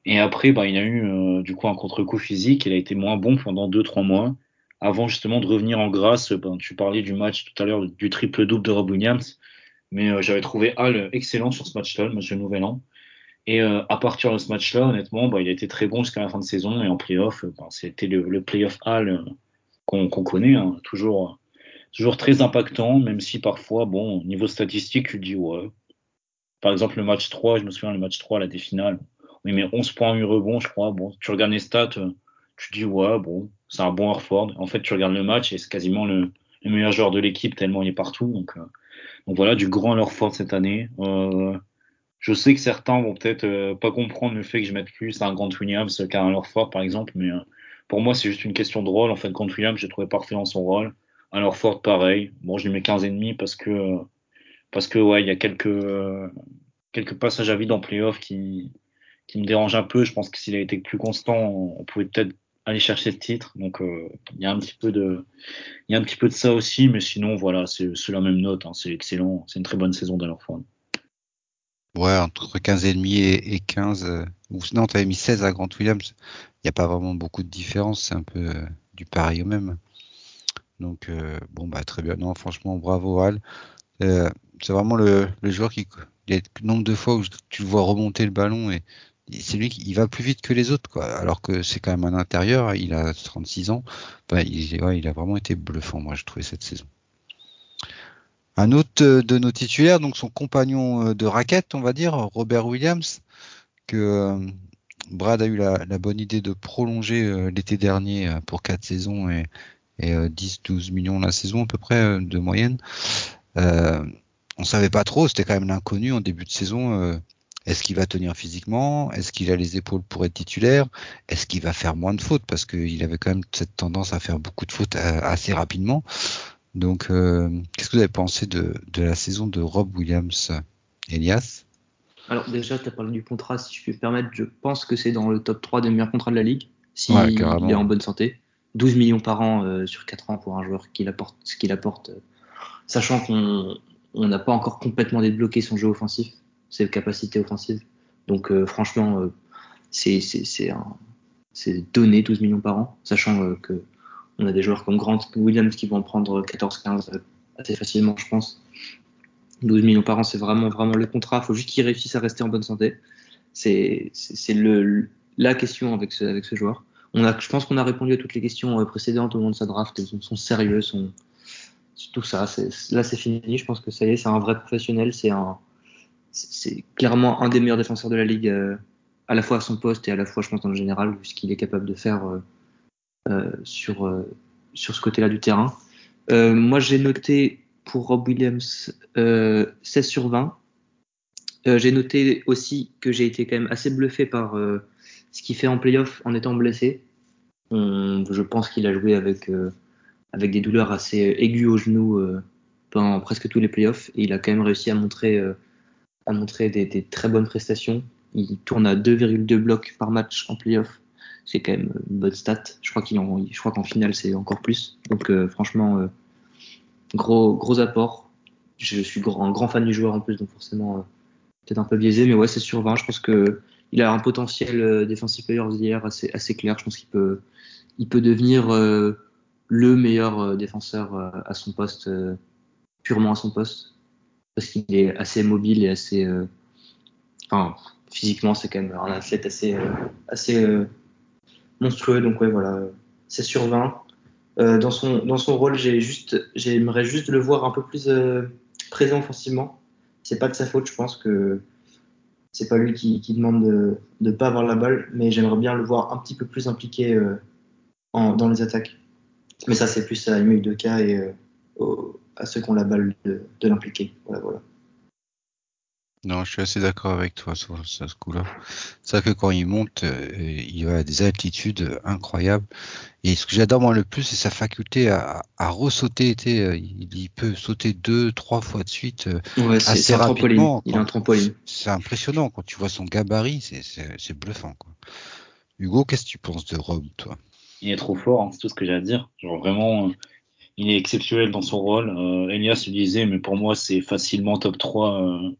Et après, bah, il a eu euh, du coup un contre-coup physique. Il a été moins bon pendant 2-3 mois, avant justement de revenir en grâce. Ben, tu parlais du match tout à l'heure, du triple-double de Rob Williams. Mais euh, j'avais trouvé Hall excellent sur ce match-là, le match de Nouvel An. Et euh, à partir de ce match-là, honnêtement, bah, il a été très bon jusqu'à la fin de saison. Et en playoff, bah, c'était le, le playoff Hall qu'on connaît, hein, toujours, toujours très impactant, même si parfois, bon, niveau statistique, tu dis, ouais. Par exemple, le match 3, je me souviens, le match 3, la finale, oui, mais 11 points, 8 rebonds, je crois. Bon, tu regardes les stats, euh, tu te dis, ouais, bon, c'est un bon Harford. En fait, tu regardes le match et c'est quasiment le, le, meilleur joueur de l'équipe, tellement il est partout. Donc, euh, donc voilà, du grand Harford cette année. Euh, je sais que certains vont peut-être pas comprendre le fait que je mette plus un Grant Williams qu'un Harford, par exemple, mais pour moi, c'est juste une question de rôle. En fait, Grant Williams, j'ai trouvé parfait dans son rôle. Un Harford, pareil. Bon, je lui mets 15 et demi parce que, parce que, ouais, il y a quelques, quelques passages à vide en playoff qui, qui me dérange un peu. Je pense que s'il a été plus constant, on pouvait peut-être aller chercher le titre. Donc euh, il y a un petit peu de, il y a un petit peu de ça aussi, mais sinon voilà, c'est la même note. Hein, c'est excellent, c'est une très bonne saison d'Alorford. Ouais, entre 15 et demi et 15, euh, sinon tu avais mis 16 à Grant Williams. Il n'y a pas vraiment beaucoup de différence, c'est un peu euh, du pareil au même. Donc bon bah très bien. Non, franchement, bravo Al. C'est vraiment le, le, joueur qui, il y a le nombre de fois où tu le vois remonter le ballon et c'est lui qui va plus vite que les autres, quoi. Alors que c'est quand même un intérieur, il a 36 ans. Ben, il, a vraiment été bluffant, moi, je trouvais cette saison. Un autre de nos titulaires, donc son compagnon de raquette, on va dire, Robert Williams, que Brad a eu la, bonne idée de prolonger l'été dernier pour quatre saisons et, et 10-12 millions la saison à peu près de moyenne. Euh, on savait pas trop, c'était quand même l'inconnu en début de saison. Est-ce qu'il va tenir physiquement? Est-ce qu'il a les épaules pour être titulaire? Est-ce qu'il va faire moins de fautes? Parce qu'il avait quand même cette tendance à faire beaucoup de fautes assez rapidement. Donc, euh, qu'est-ce que vous avez pensé de, de, la saison de Rob Williams, Elias? Alors déjà, tu as parlé du contrat, si je peux me permettre, je pense que c'est dans le top 3 des meilleurs contrats de la Ligue, s'il si ouais, est en bonne santé. 12 millions par an euh, sur 4 ans pour un joueur qui apporte ce qu'il apporte, euh, sachant qu'on n'a pas encore complètement débloqué son jeu offensif ses capacités offensives. Donc euh, franchement, euh, c'est donné 12 millions par an, sachant euh, que on a des joueurs comme Grant Williams qui vont en prendre 14-15 euh, assez facilement, je pense. 12 millions par an, c'est vraiment vraiment le contrat. Il faut juste qu'il réussisse à rester en bonne santé. C'est la question avec ce, avec ce joueur. On a, je pense qu'on a répondu à toutes les questions précédentes au long de sa draft. Elles sont sérieux, sont tout ça. Là, c'est fini. Je pense que ça y est, c'est un vrai professionnel. C'est un, c'est clairement un des meilleurs défenseurs de la ligue, euh, à la fois à son poste et à la fois, je pense, en général, ce qu'il est capable de faire euh, euh, sur, sur ce côté-là du terrain. Moi, j'ai noté pour Rob Williams 16 sur 20. j'ai noté aussi que j'ai été quand même assez bluffé par ce qu'il fait en playoff en étant blessé. Je pense qu'il a joué avec, avec des douleurs assez aiguës au genou pendant presque tous les playoffs et il a quand même réussi à montrer a montré des, très bonnes prestations. Il tourne à 2,2 blocs par match en playoff. C'est quand même une bonne stat. Je crois qu'en finale c'est encore plus. Donc euh, franchement, euh, gros gros apport. Je suis grand, un grand fan du joueur en plus, donc forcément euh, peut-être un peu biaisé, mais ouais c'est sur 20. Je pense que il a un potentiel defensive player d'hier assez assez clair. Je pense qu'il peut il peut devenir le meilleur défenseur à son poste, purement à son poste parce qu'il est assez mobile et assez. Euh, enfin, physiquement, c'est quand même un athlète assez, euh, assez euh, monstrueux. Donc, ouais, voilà, c'est sur 20. dans, son, dans son rôle, j'ai juste, j'aimerais juste le voir un peu plus présent offensivement. C'est pas de sa faute, je pense que c'est pas lui qui, demande de ne pas avoir la balle, mais j'aimerais bien le voir un petit peu plus impliqué dans les attaques. Mais ça, c'est plus à Emile Deca et au, à ceux qui ont la balle de, de l'impliquer. Voilà, voilà. Non, je suis assez d'accord avec toi sur, sur ce coup-là. C'est vrai que quand il monte, euh, il va à des altitudes incroyables. Et ce que j'adore moi le plus, c'est sa faculté à, à ressauter. tu sais, euh, Il, il peut sauter deux, trois fois de suite euh, Ouais, c'est assez c'est un trampoline. rapidement. Il a un trampoline. C'est impressionnant quand tu vois son gabarit, c'est- bluffant. Quoi. Hugo, qu'est-ce que tu penses de Rob, toi? Il est trop fort, hein, c'est tout ce que j'ai à dire. Genre vraiment, euh, il est exceptionnel dans son rôle. Euh, Elias le disait, mais pour moi, c'est facilement top 3 euh,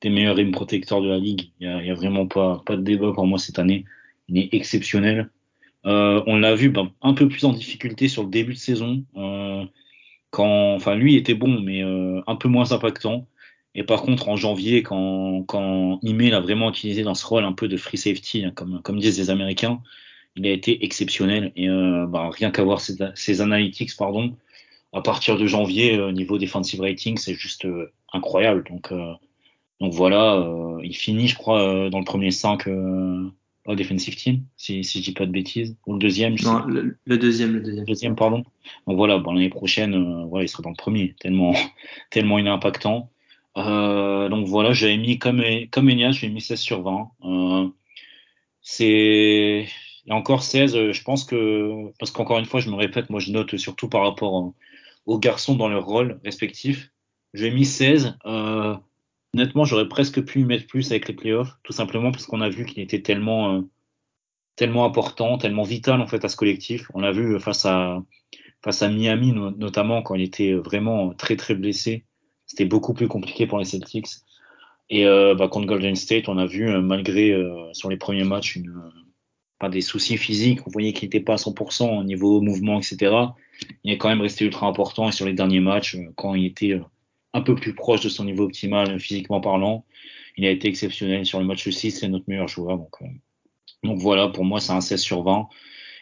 des meilleurs rim protecteurs de la ligue. Il y a, vraiment pas, pas de débat pour moi cette année. Il est exceptionnel. Euh, on l'a vu ben, un peu plus en difficulté sur le début de saison. Quand, enfin, lui était bon, mais un peu moins impactant. Et par contre, en janvier, quand, quand Ime l'a vraiment utilisé dans ce rôle un peu de free safety, hein, comme, comme disent les Américains, il a été exceptionnel. Et bah, rien qu'à voir ses analytics, pardon, à partir de janvier, euh, niveau defensive rating, c'est juste euh, incroyable. Donc, euh, donc voilà, euh, il finit, je crois, euh, dans le premier 5 euh, au defensive team, si, si je dis pas de bêtises, ou le deuxième, je sais Non, le, le deuxième, le deuxième. deuxième, pardon. Donc voilà, bon, l'année prochaine, euh, ouais, il sera dans le premier, tellement, tellement il est impactant. Euh, donc voilà, j'avais mis comme, comme Elias, j'ai mis 16 sur 20. Euh, c'est, et encore 16, euh, je pense que, parce qu'encore une fois, je me répète, moi je note surtout par rapport euh, aux garçons dans leur rôle respectif. J'ai mis 16. Euh, honnêtement, j'aurais presque pu y mettre plus avec les playoffs, tout simplement parce qu'on a vu qu'il était tellement, euh, tellement important, tellement vital en fait à ce collectif. On l'a vu face à, face à Miami no- notamment quand il était vraiment très très blessé. C'était beaucoup plus compliqué pour les Celtics. Et euh, bah, contre Golden State, on a vu euh, malgré euh, sur les premiers matchs une, pas des soucis physiques, on voyait qu'il n'était pas à 100% au niveau mouvement, etc. Il est quand même resté ultra important et sur les derniers matchs, euh, quand il était euh, un peu plus proche de son niveau optimal euh, physiquement parlant, il a été exceptionnel. Sur le match 6, c'est notre meilleur joueur. Donc, donc voilà, pour moi, c'est un 16 sur 20.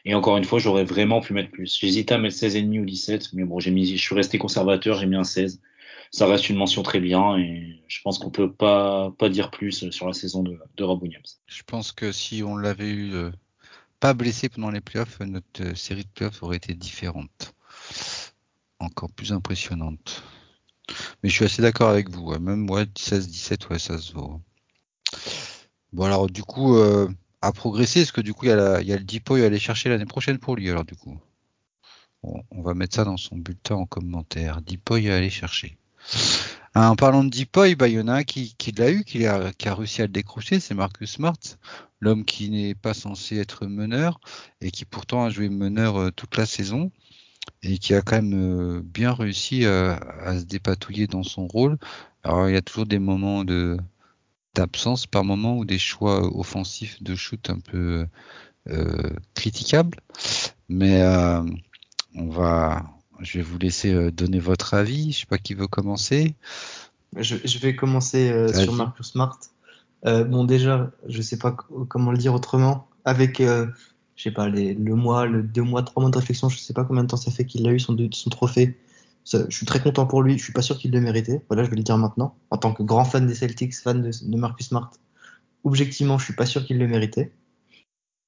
Et encore une fois, j'aurais vraiment pu mettre plus. J'hésitais à mettre 16,5 ou 17, mais bon, j'ai mis, je suis resté conservateur, j'ai mis un 16. Ça reste une mention très bien et je pense qu'on peut pas, pas dire plus sur la saison de, de Rob Williams. Je pense que si on l'avait eu pas blessé pendant les playoffs, notre euh, série de playoffs aurait été différente. Encore plus impressionnante. Mais je suis assez d'accord avec vous. Même ouais, 16-17, ouais, ça se vaut. Bon alors du coup, euh, à progresser, est-ce que du coup il y a, le Deepoy à aller chercher l'année prochaine pour lui alors du coup On va mettre ça dans son bulletin en commentaire. Deepoy à aller chercher. En parlant de Deepoy, bah, il y en a un qui, l'a eu, qui a, qui a réussi à le décrocher, c'est Marcus Smart, l'homme qui n'est pas censé être meneur et qui pourtant a joué meneur euh, toute la saison et qui a quand même euh, bien réussi euh, à se dépatouiller dans son rôle. Alors il y a toujours des moments d'absence par moment ou des choix offensifs de shoot un peu critiquables, mais euh, on va, je vais vous laisser euh, donner votre avis. Je sais pas qui veut commencer. Je, je vais commencer euh, sur Marcus Smart. Euh, bon, déjà, je sais pas co- comment le dire autrement. Avec, euh, je sais pas, les, le mois, le deux mois, trois mois de réflexion, je sais pas combien de temps ça fait qu'il a eu son, son trophée. Ça, je suis très content pour lui. Je suis pas sûr qu'il le méritait. Voilà, je vais le dire maintenant. En tant que grand fan des Celtics, fan de, de Marcus Smart, objectivement, je suis pas sûr qu'il le méritait.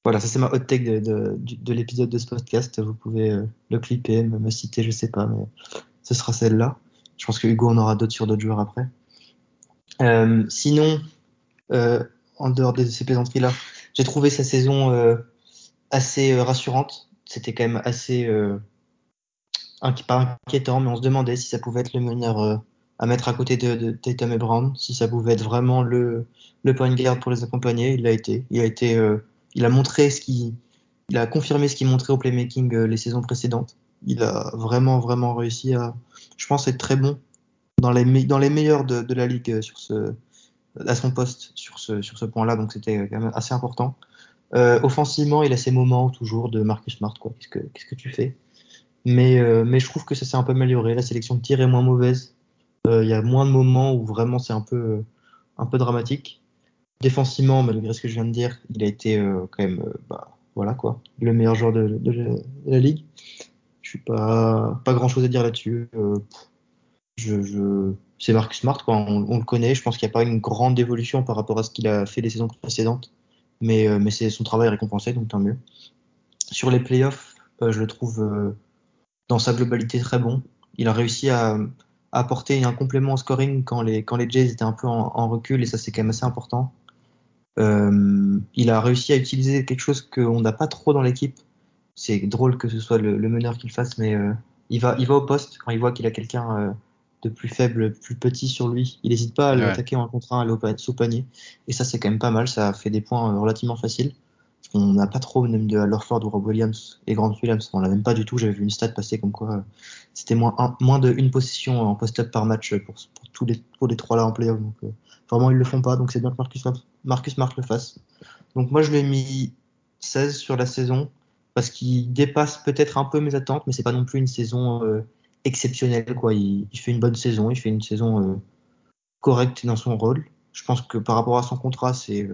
Voilà, ça c'est ma hot take de, de, de l'épisode de ce podcast. Vous pouvez euh, le clipper, me, me citer, je sais pas, mais ce sera celle-là. Je pense que Hugo en aura d'autres sur d'autres joueurs après. Euh, sinon, euh, en dehors de ces plaisanteries-là, j'ai trouvé sa saison assez rassurante. C'était quand même assez pas inquiétant, mais on se demandait si ça pouvait être le meneur à mettre à côté de, de Tatum et Brown, si ça pouvait être vraiment le, point guard pour les accompagner. Il l'a été. Il a été. Il a montré ce qui, il a confirmé ce qu'il montrait au playmaking euh, les saisons précédentes. Il a vraiment vraiment réussi à, je pense, être très bon dans les meilleurs de, la ligue euh, sur ce à son poste sur ce point-là. Donc c'était quand même assez important. Euh, offensivement, il a ses moments toujours de Marcus Smart. Qu'est-ce que tu fais? Mais, euh, je trouve que ça s'est un peu amélioré. La sélection de tir est moins mauvaise. Euh, Il y a moins de moments où vraiment c'est un peu, euh, un peu dramatique. Défensivement, malgré ce que je viens de dire, il a été euh, quand même, euh, bah, voilà quoi, le meilleur joueur de, la, ligue. Je suis pas, grand chose à dire là-dessus. Euh, c'est Marcus Smart, quoi. On, le connaît. Je pense qu'il n'y a pas une grande évolution par rapport à ce qu'il a fait les saisons précédentes. Mais, c'est son travail récompensé, donc tant mieux. Sur les playoffs, je le trouve dans sa globalité très bon. Il a réussi à, apporter un complément au scoring quand les, quand Jays étaient un peu en, en recul, et ça c'est quand même assez important. Euh, il a réussi à utiliser quelque chose qu'on n'a pas trop dans l'équipe. C'est drôle que ce soit le, le meneur qui le fasse, mais euh, il, va, il va au poste quand il voit qu'il a quelqu'un euh, de plus faible, plus petit sur lui. Il n'hésite pas à Ouais. l'attaquer en contre un, aller au panier. Et ça, c'est quand même pas mal. Ça fait des points relativement faciles. Qu'on n'a pas trop, même de Lorford ou Rob Williams et Grant Williams, on l'a même pas du tout. J'avais vu une stat passer comme quoi euh, c'était moins, un- moins de une possession en post-up par match pour, pour tous les, pour les trois là en playoff. Donc, euh, vraiment, ils le font pas. Donc, c'est bien que Marcus, Marcus Smart le fasse. Donc, moi, je lui ai mis 16 sur la saison parce qu'il dépasse peut-être un peu mes attentes, mais c'est pas non plus une saison euh, exceptionnelle. Quoi. Il, fait une bonne saison, il fait une saison correcte dans son rôle. Je pense que par rapport à son contrat, c'est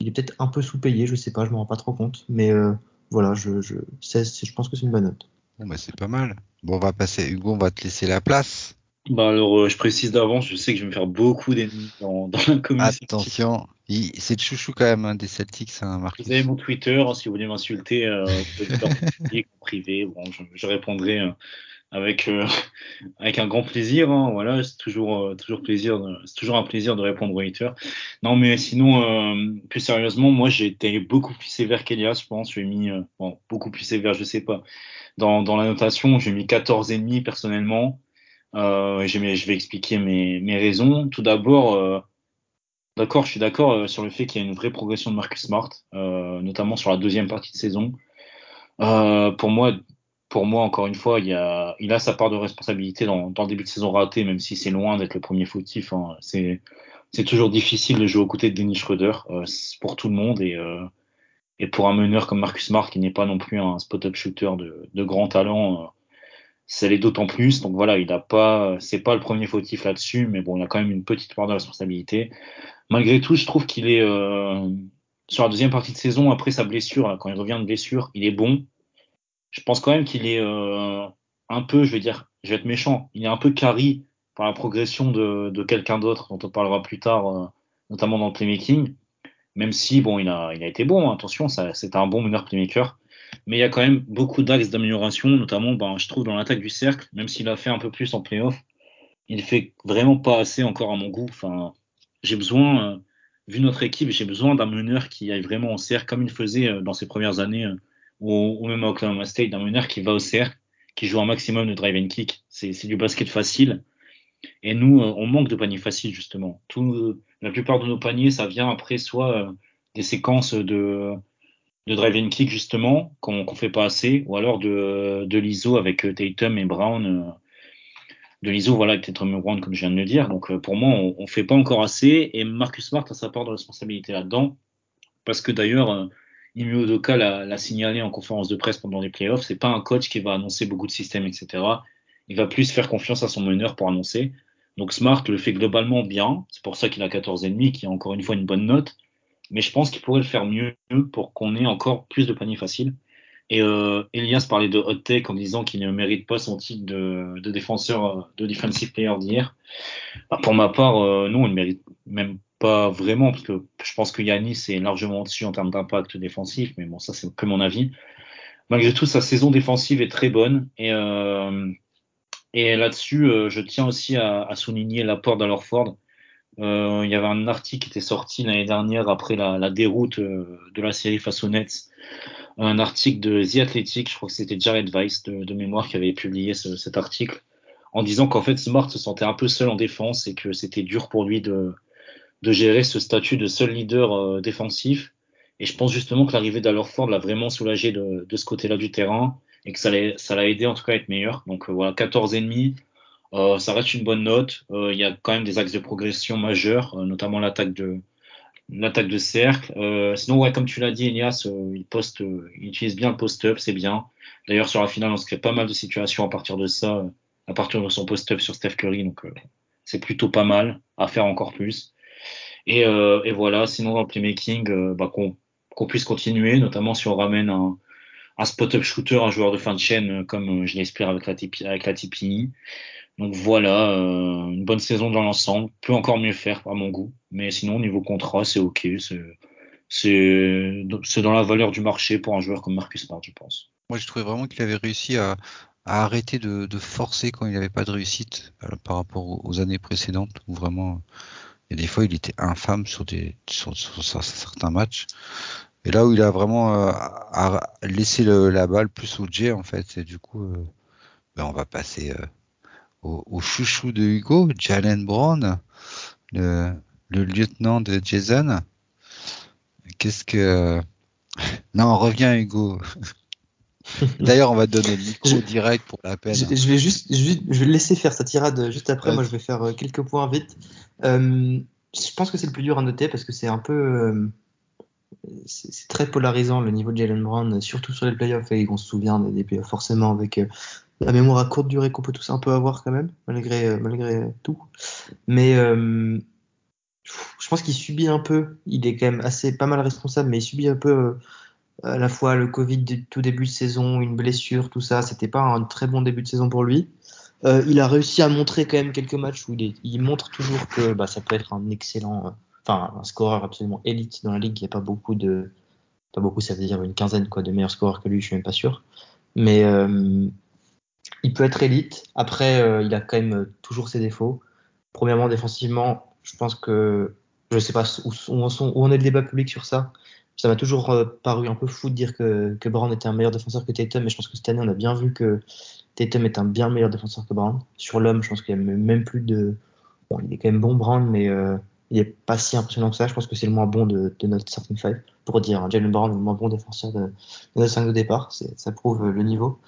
il est peut-être un peu sous-payé, je sais pas, je m'en rends pas trop compte. Mais euh, voilà, je, je, 16, c'est- je pense que c'est une bonne note. Bon, bah, c'est pas mal. Bon, on va passer. Hugo, on va te laisser la place. Bah alors, euh, je précise d'avance, je sais que je vais me faire beaucoup d'ennemis dans, dans la communauté. Attention, c'est le chouchou quand même hein, des Celtics, hein, Marcus. Vous avez mon Twitter, hein, si vous voulez m'insulter, euh, en privé. Bon, je, je répondrai euh, avec euh, avec un grand plaisir. hein, voilà, c'est toujours euh, toujours plaisir, c'est toujours un plaisir de répondre aux haters. Non, mais sinon, euh, plus sérieusement, moi j'ai été beaucoup plus sévère qu'Elias, je pense. J'ai mis euh, bon, beaucoup plus sévère, je sais pas. Dans dans la notation, j'ai mis 14 et demi personnellement. Euh, je vais expliquer mes mes raisons. Tout d'abord. euh, D'accord, je suis d'accord sur le fait qu'il y a une vraie progression de Marcus Smart, notamment sur la deuxième partie de saison. Pour moi, pour moi, encore une fois, il, a, sa part de responsabilité dans, le début de saison raté, même si c'est loin d'être le premier fautif. Hein. C'est, toujours difficile de jouer aux côtés de Dennis Schroeder euh, pour tout le monde et, euh, et pour un meneur comme Marcus Smart qui n'est pas non plus un spot-up shooter de, de grand talent. Euh, ça d'autant plus. Donc voilà, il a pas, c'est pas le premier fautif là-dessus, mais bon, il a quand même une petite part de responsabilité. Malgré tout, je trouve qu'il est euh, sur la deuxième partie de saison après sa blessure, quand il revient de blessure, il est bon. Je pense quand même qu'il est euh, un peu, je vais dire, je vais être méchant, il est un peu carry par la progression de, quelqu'un d'autre dont on parlera plus tard, euh, notamment dans le playmaking. Même si bon, il a, il a été bon, hein, attention, c'est un bon meneur playmaker. Mais il y a quand même beaucoup d'axes d'amélioration, notamment, ben, je trouve, dans l'attaque du cercle, même s'il a fait un peu plus en playoff, il fait vraiment pas assez encore à mon goût. Enfin, j'ai besoin, euh, vu notre équipe, j'ai besoin d'un meneur qui aille vraiment au cercle, comme il faisait dans ses premières années, ou, même à Oklahoma State, d'un meneur qui va au cercle, qui joue un maximum de drive and kick. C'est du basket facile. Et nous, euh, on manque de paniers faciles, justement. Tout, euh, la plupart de nos paniers, ça vient après soit euh, des séquences de, de drive and kick, justement, qu'on qu'on fait pas assez, ou alors de, de l'ISO avec Tatum et Brown. de l'ISO, voilà, avec Tatum Brown, comme je viens de le dire. Donc, pour moi, on, on fait pas encore assez. Et Marcus Smart a sa part de responsabilité là-dedans. Parce que d'ailleurs, Imi Udoka l'a signalé en conférence de presse pendant les playoffs. C'est pas un coach qui va annoncer beaucoup de systèmes, etc. Il va plus faire confiance à son meneur pour annoncer. Donc Smart le fait globalement bien. C'est pour ça qu'il a 14,5, qui est encore une fois une bonne note. Mais je pense qu'il pourrait le faire mieux pour qu'on ait encore plus de paniers faciles. Et euh, Elias parlait de hot take en disant qu'il ne mérite pas son titre de, de défenseur, euh, de defensive player d'hier. Bah, pour ma part, euh, non, il ne mérite même pas vraiment, parce que je pense que Yanis est largement au-dessus en termes d'impact défensif, mais bon, ça c'est que mon avis. Malgré tout, sa saison défensive est très bonne, et, euh, et là-dessus, euh, je tiens aussi à, souligner l'apport d'Alorford. Euh, il y avait un article qui était sorti l'année dernière après la, déroute euh, de la série face aux Nets un article de The Athletic, je crois que c'était Jared Weiss de, mémoire qui avait publié ce, cet article, en disant qu'en fait Smart se sentait un peu seul en défense et que c'était dur pour lui de, de gérer ce statut de seul leader euh, défensif. Et je pense justement que l'arrivée d'Alorford l'a vraiment soulagé de, ce côté-là du terrain et que ça l'a, aidé en tout cas à être meilleur. Donc euh, voilà, 14 et demi, euh, ça reste une bonne note. Il y a quand même des axes de progression majeurs, notamment l'attaque de l'attaque de cercle. Sinon, ouais, comme tu l'as dit, Elias, il poste, il utilise bien le post-up, c'est bien. D'ailleurs, sur la finale, on se crée pas mal de situations à partir de ça, à partir de son post-up sur Steph Curry, donc c'est plutôt pas mal à faire encore plus. Et, euh, et voilà, sinon dans le playmaking, euh, bah, qu'on puisse continuer, notamment si on ramène un, spot-up shooter, un joueur de fin de chaîne, euh, comme euh, je l'espère avec la TPI. Donc voilà, une bonne saison dans l'ensemble. Peut encore mieux faire à mon goût. Mais sinon, niveau contrat, c'est ok. C'est, dans la valeur du marché pour un joueur comme Marcus Smart, je pense. Moi, je trouvais vraiment qu'il avait réussi à, a arrêté de, forcer quand il n'avait pas de réussite par rapport aux, années précédentes vraiment et des fois il était infâme sur des sur, sur, certains matchs. Et là où il a vraiment euh, laissé le- la balle plus au J en fait, et du coup, euh, ben, on va passer euh, au, au chouchou de Hugo, Jalen Brown, le, le lieutenant de Jason. Qu'est-ce que non, reviens Hugo. D'ailleurs, on va te donner le micro Je- direct pour la peine. Je, je vais juste, je je vais le laisser faire sa tirade juste après. Moi, je vais faire euh, quelques points vite. Euh, je pense que c'est le plus dur à noter parce que c'est un peu, euh, c'est très polarisant le niveau de Jalen Brown, surtout sur les playoffs. Et on se souvient des, playoffs forcément avec euh, la mémoire à courte durée qu'on peut tous un peu avoir quand même, malgré, malgré tout. Mais je pense qu'il subit un peu. Il est quand même assez pas mal responsable, mais il subit un peu. À la fois le Covid du tout début de saison, une blessure, tout ça, c'était pas un très bon début de saison pour lui. Euh, il a réussi à montrer quand même quelques matchs où il, montre toujours que bah, ça peut être un excellent, enfin un scoreur absolument élite dans la ligue. Il n'y a pas beaucoup de, pas beaucoup, ça veut dire une quinzaine quoi de meilleurs scoreurs que lui. Je suis même pas sûr, mais euh, il peut être élite. Après, euh, il a quand même toujours ses défauts. Premièrement, défensivement, je pense que je sais pas où, où en est le débat public sur ça. Ça m'a toujours euh, paru un peu fou de dire que, que Brown était un meilleur défenseur que Tatum, mais je pense que cette année, on a bien vu que Tatum est un bien meilleur défenseur que Brown. Sur l'homme, je pense qu'il y a même plus de. Bon, il est quand même bon, Brown, mais euh, il est pas si impressionnant que ça. Je pense que c'est le moins bon de, notre starting five. Pour dire, hein, Jalen Brown est le moins bon défenseur de, de notre 5 de départ. Ça prouve euh, le niveau.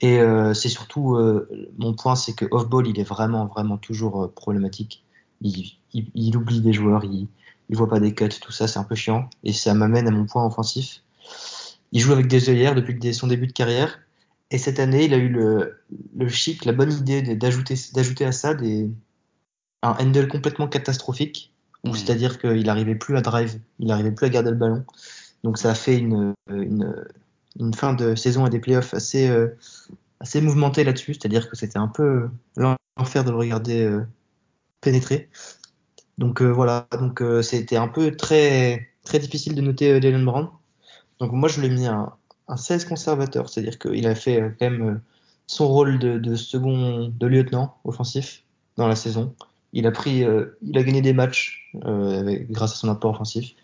Et euh, c'est surtout, euh, mon point, c'est que off-ball, il est vraiment, vraiment toujours problématique. Il, oublie des joueurs, il voit pas des cuts, tout ça, c'est un peu chiant. Et ça m'amène à mon point offensif. Il joue avec des œillères depuis son début de carrière. Et cette année, il a eu le, le chic, la bonne idée d'ajouter à ça des, un handle complètement catastrophique. Mhm. C'est-à-dire qu'il n'arrivait plus à drive, il n'arrivait plus à garder le ballon. Donc ça a fait une, une, une fin de saison et des playoffs assez, euh, assez mouvementée là-dessus. C'est-à-dire que c'était un peu l'enfer de le regarder euh, pénétrer. Donc euh, voilà, donc euh, c'était un peu très très difficile de noter euh, Jalen Brown. Donc moi je l'ai mis un, un 16 conservateur, c'est-à-dire qu'il a fait euh, quand même euh, son rôle de, second de lieutenant offensif dans la saison. Il a pris, euh, il a gagné des matchs euh, grâce à son apport offensif.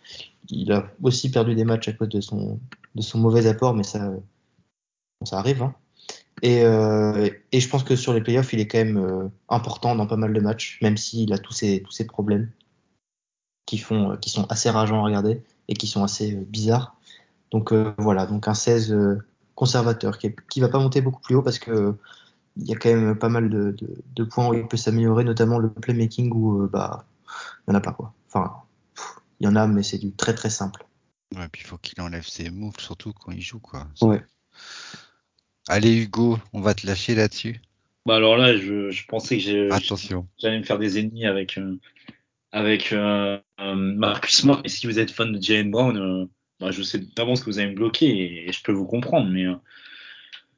Il a aussi perdu des matchs à cause de son de son mauvais apport, mais ça ça arrive. Hein. Et, euh, et je pense que sur les playoffs, il est quand même euh, important dans pas mal de matchs, même s'il a tous ces, tous ces problèmes qui, font, euh, qui sont assez rageants à regarder et qui sont assez euh, bizarres. Donc voilà, donc un 16 euh, conservateur qui, qui va pas monter beaucoup plus haut parce que il y a quand même pas mal de, de, de points où il peut s'améliorer, notamment le playmaking où bah il y en a pas quoi. Enfin, il y en a, mais c'est du très très simple. Ouais, puis il faut qu'il enlève ses moves, surtout quand il joue, quoi. Ouais. Allez, Hugo, on va te lâcher là-dessus. Bah alors là, je, je pensais que Attention. j'allais me faire des ennemis avec euh, avec euh, euh, Marcus Smart. Et si vous êtes fan de Jalen Brown, euh, bah, je sais d'avance que vous allez me bloquer et, et je peux vous comprendre. Mais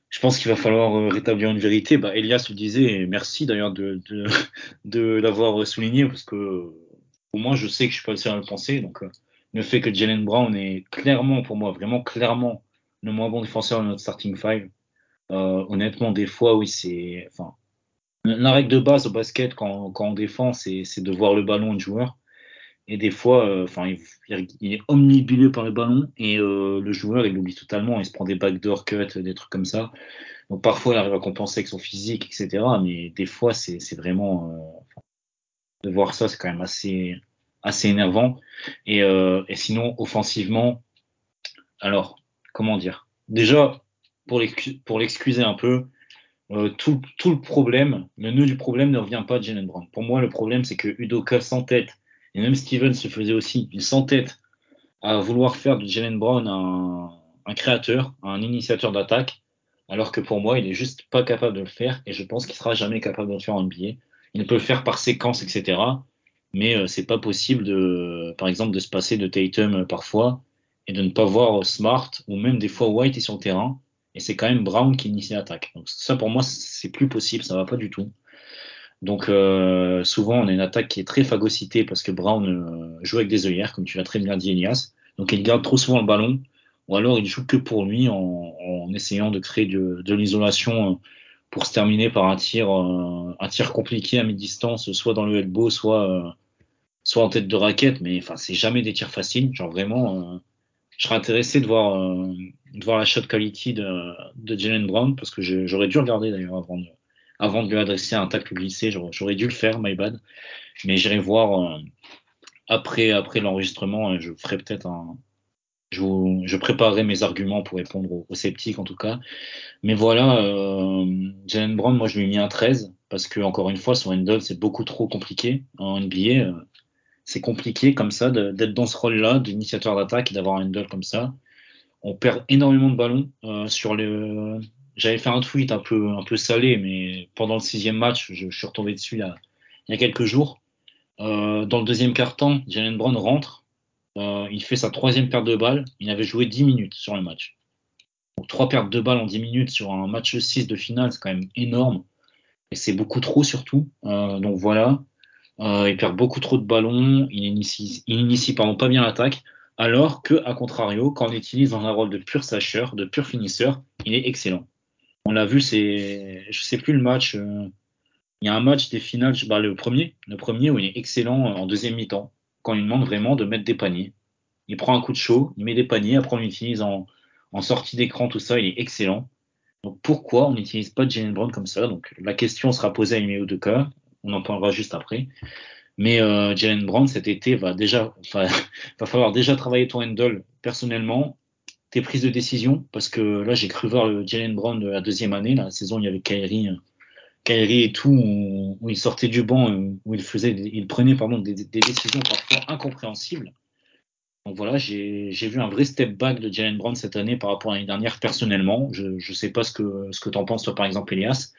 je pense qu'il va falloir rétablir une vérité. Bah, Elias le disait, et merci d'ailleurs de, de, de l'avoir souligné parce que au moins je sais que je suis pas le seul à le penser. Donc le fait que Jalen Brown est clairement pour moi, vraiment clairement le moins bon défenseur de notre starting five. Euh, honnêtement, des fois, oui, c'est. Enfin, la règle de base au basket quand, quand on défend, c'est de voir le ballon du joueur. Et des fois, euh, enfin, il, il est omnibulé par le ballon et euh, le joueur, il l'oublie totalement. Il se prend des backdoor cuts, des trucs comme ça. Donc parfois, il arrive à compenser avec son physique, etc. Mais des fois, c'est vraiment euh, de voir ça, c'est quand même assez assez énervant. Et, euh, et sinon, offensivement, alors comment dire? Déjà, pour l'excu- pour l'excuser un peu, euh, tout, le problème, le nœud du problème ne revient pas de Jalen Brown. Pour moi, le problème, c'est que Udoka s'entête, et même Stevens se faisait aussi, il s'entête à vouloir faire de Jalen Brown un, créateur, un initiateur d'attaque, alors que pour moi, il est juste pas capable de le faire, et je pense qu'il sera jamais capable de le faire en NBA. Il peut le faire par séquence, etc. Mais euh, c'est pas possible de, par exemple, de se passer de Tatum euh, parfois et de ne pas voir Smart ou même des fois White est sur le terrain et c'est quand même Brown qui initie l'attaque. Donc ça pour moi c'est plus possible, ça va pas du tout. Donc euh, souvent on a une attaque qui est très phagocytée parce que Brown euh, joue avec des œillères comme tu l'as très bien dit Elias. Donc il garde trop souvent le ballon ou alors il joue que pour lui en, en essayant de créer de, de l'isolation pour se terminer par un tir, euh, un tir compliqué à mi-distance, soit dans le elbow, soit, euh, soit en tête de raquette. Mais enfin, c'est jamais des tirs faciles. Genre vraiment, je serais intéressé de voir, de voir la shot quality de, de Jalen Brown parce que j'aurais dû regarder d'ailleurs avant de, avant de lui adresser un tacle glissé. J'aurais dû le faire, my bad. Mais j'irai voir après, après l'enregistrement. Je ferai peut-être un, je, je, préparerai mes arguments pour répondre aux, sceptiques en tout cas. Mais voilà, euh, Jalen Brown, moi je lui ai mis un 13 parce que encore une fois, son handle c'est beaucoup trop compliqué en NBA. C'est compliqué comme ça d'être dans ce rôle-là d'initiateur d'attaque et d'avoir un handle comme ça. On perd énormément de ballons euh, sur le. J'avais fait un tweet un peu un peu salé, mais pendant le sixième match, je, suis retombé dessus là il y a quelques jours. Euh, dans le deuxième quart-temps, Jalen Brown rentre euh, il fait sa troisième perte de balle. Il avait joué 10 minutes sur le match. Donc, trois pertes de balle en 10 minutes sur un match 6 de finale, c'est quand même énorme. Et c'est beaucoup trop surtout. Donc voilà. Euh, il perd beaucoup trop de ballons. Il initie, il initie pardon, pas bien l'attaque. Alors que, à contrario, quand on l'utilise dans un rôle de pur sacheur, de pur finisseur, il est excellent. On l'a vu, c'est, je sais plus le match. Euh, il y a un match des finales, bah, le premier, le premier où il est excellent en deuxième mi-temps quand il demande vraiment de mettre des paniers. Il prend un coup de chaud, il met des paniers, après on l'utilise en, sortie d'écran, tout ça, il est excellent. Donc pourquoi on n'utilise pas Jalen Brown comme ça? Donc la question sera posée à numéro de cas, on en parlera juste après. Mais euh, Jalen Brown cet été va déjà, enfin, va falloir déjà travailler ton handle personnellement, tes prises de décision, parce que là j'ai cru voir le Jalen Brown de la deuxième année, la saison il y avait Kyrie Kyrie et tout, où, il sortait du banc, où il faisait, il prenait pardon, des, décisions parfois incompréhensibles. Donc voilà, j'ai vu un vrai step back de Jalen Brown cette année par rapport à l'année dernière personnellement. Je ne sais pas ce que ce que t'en penses toi par exemple Elias,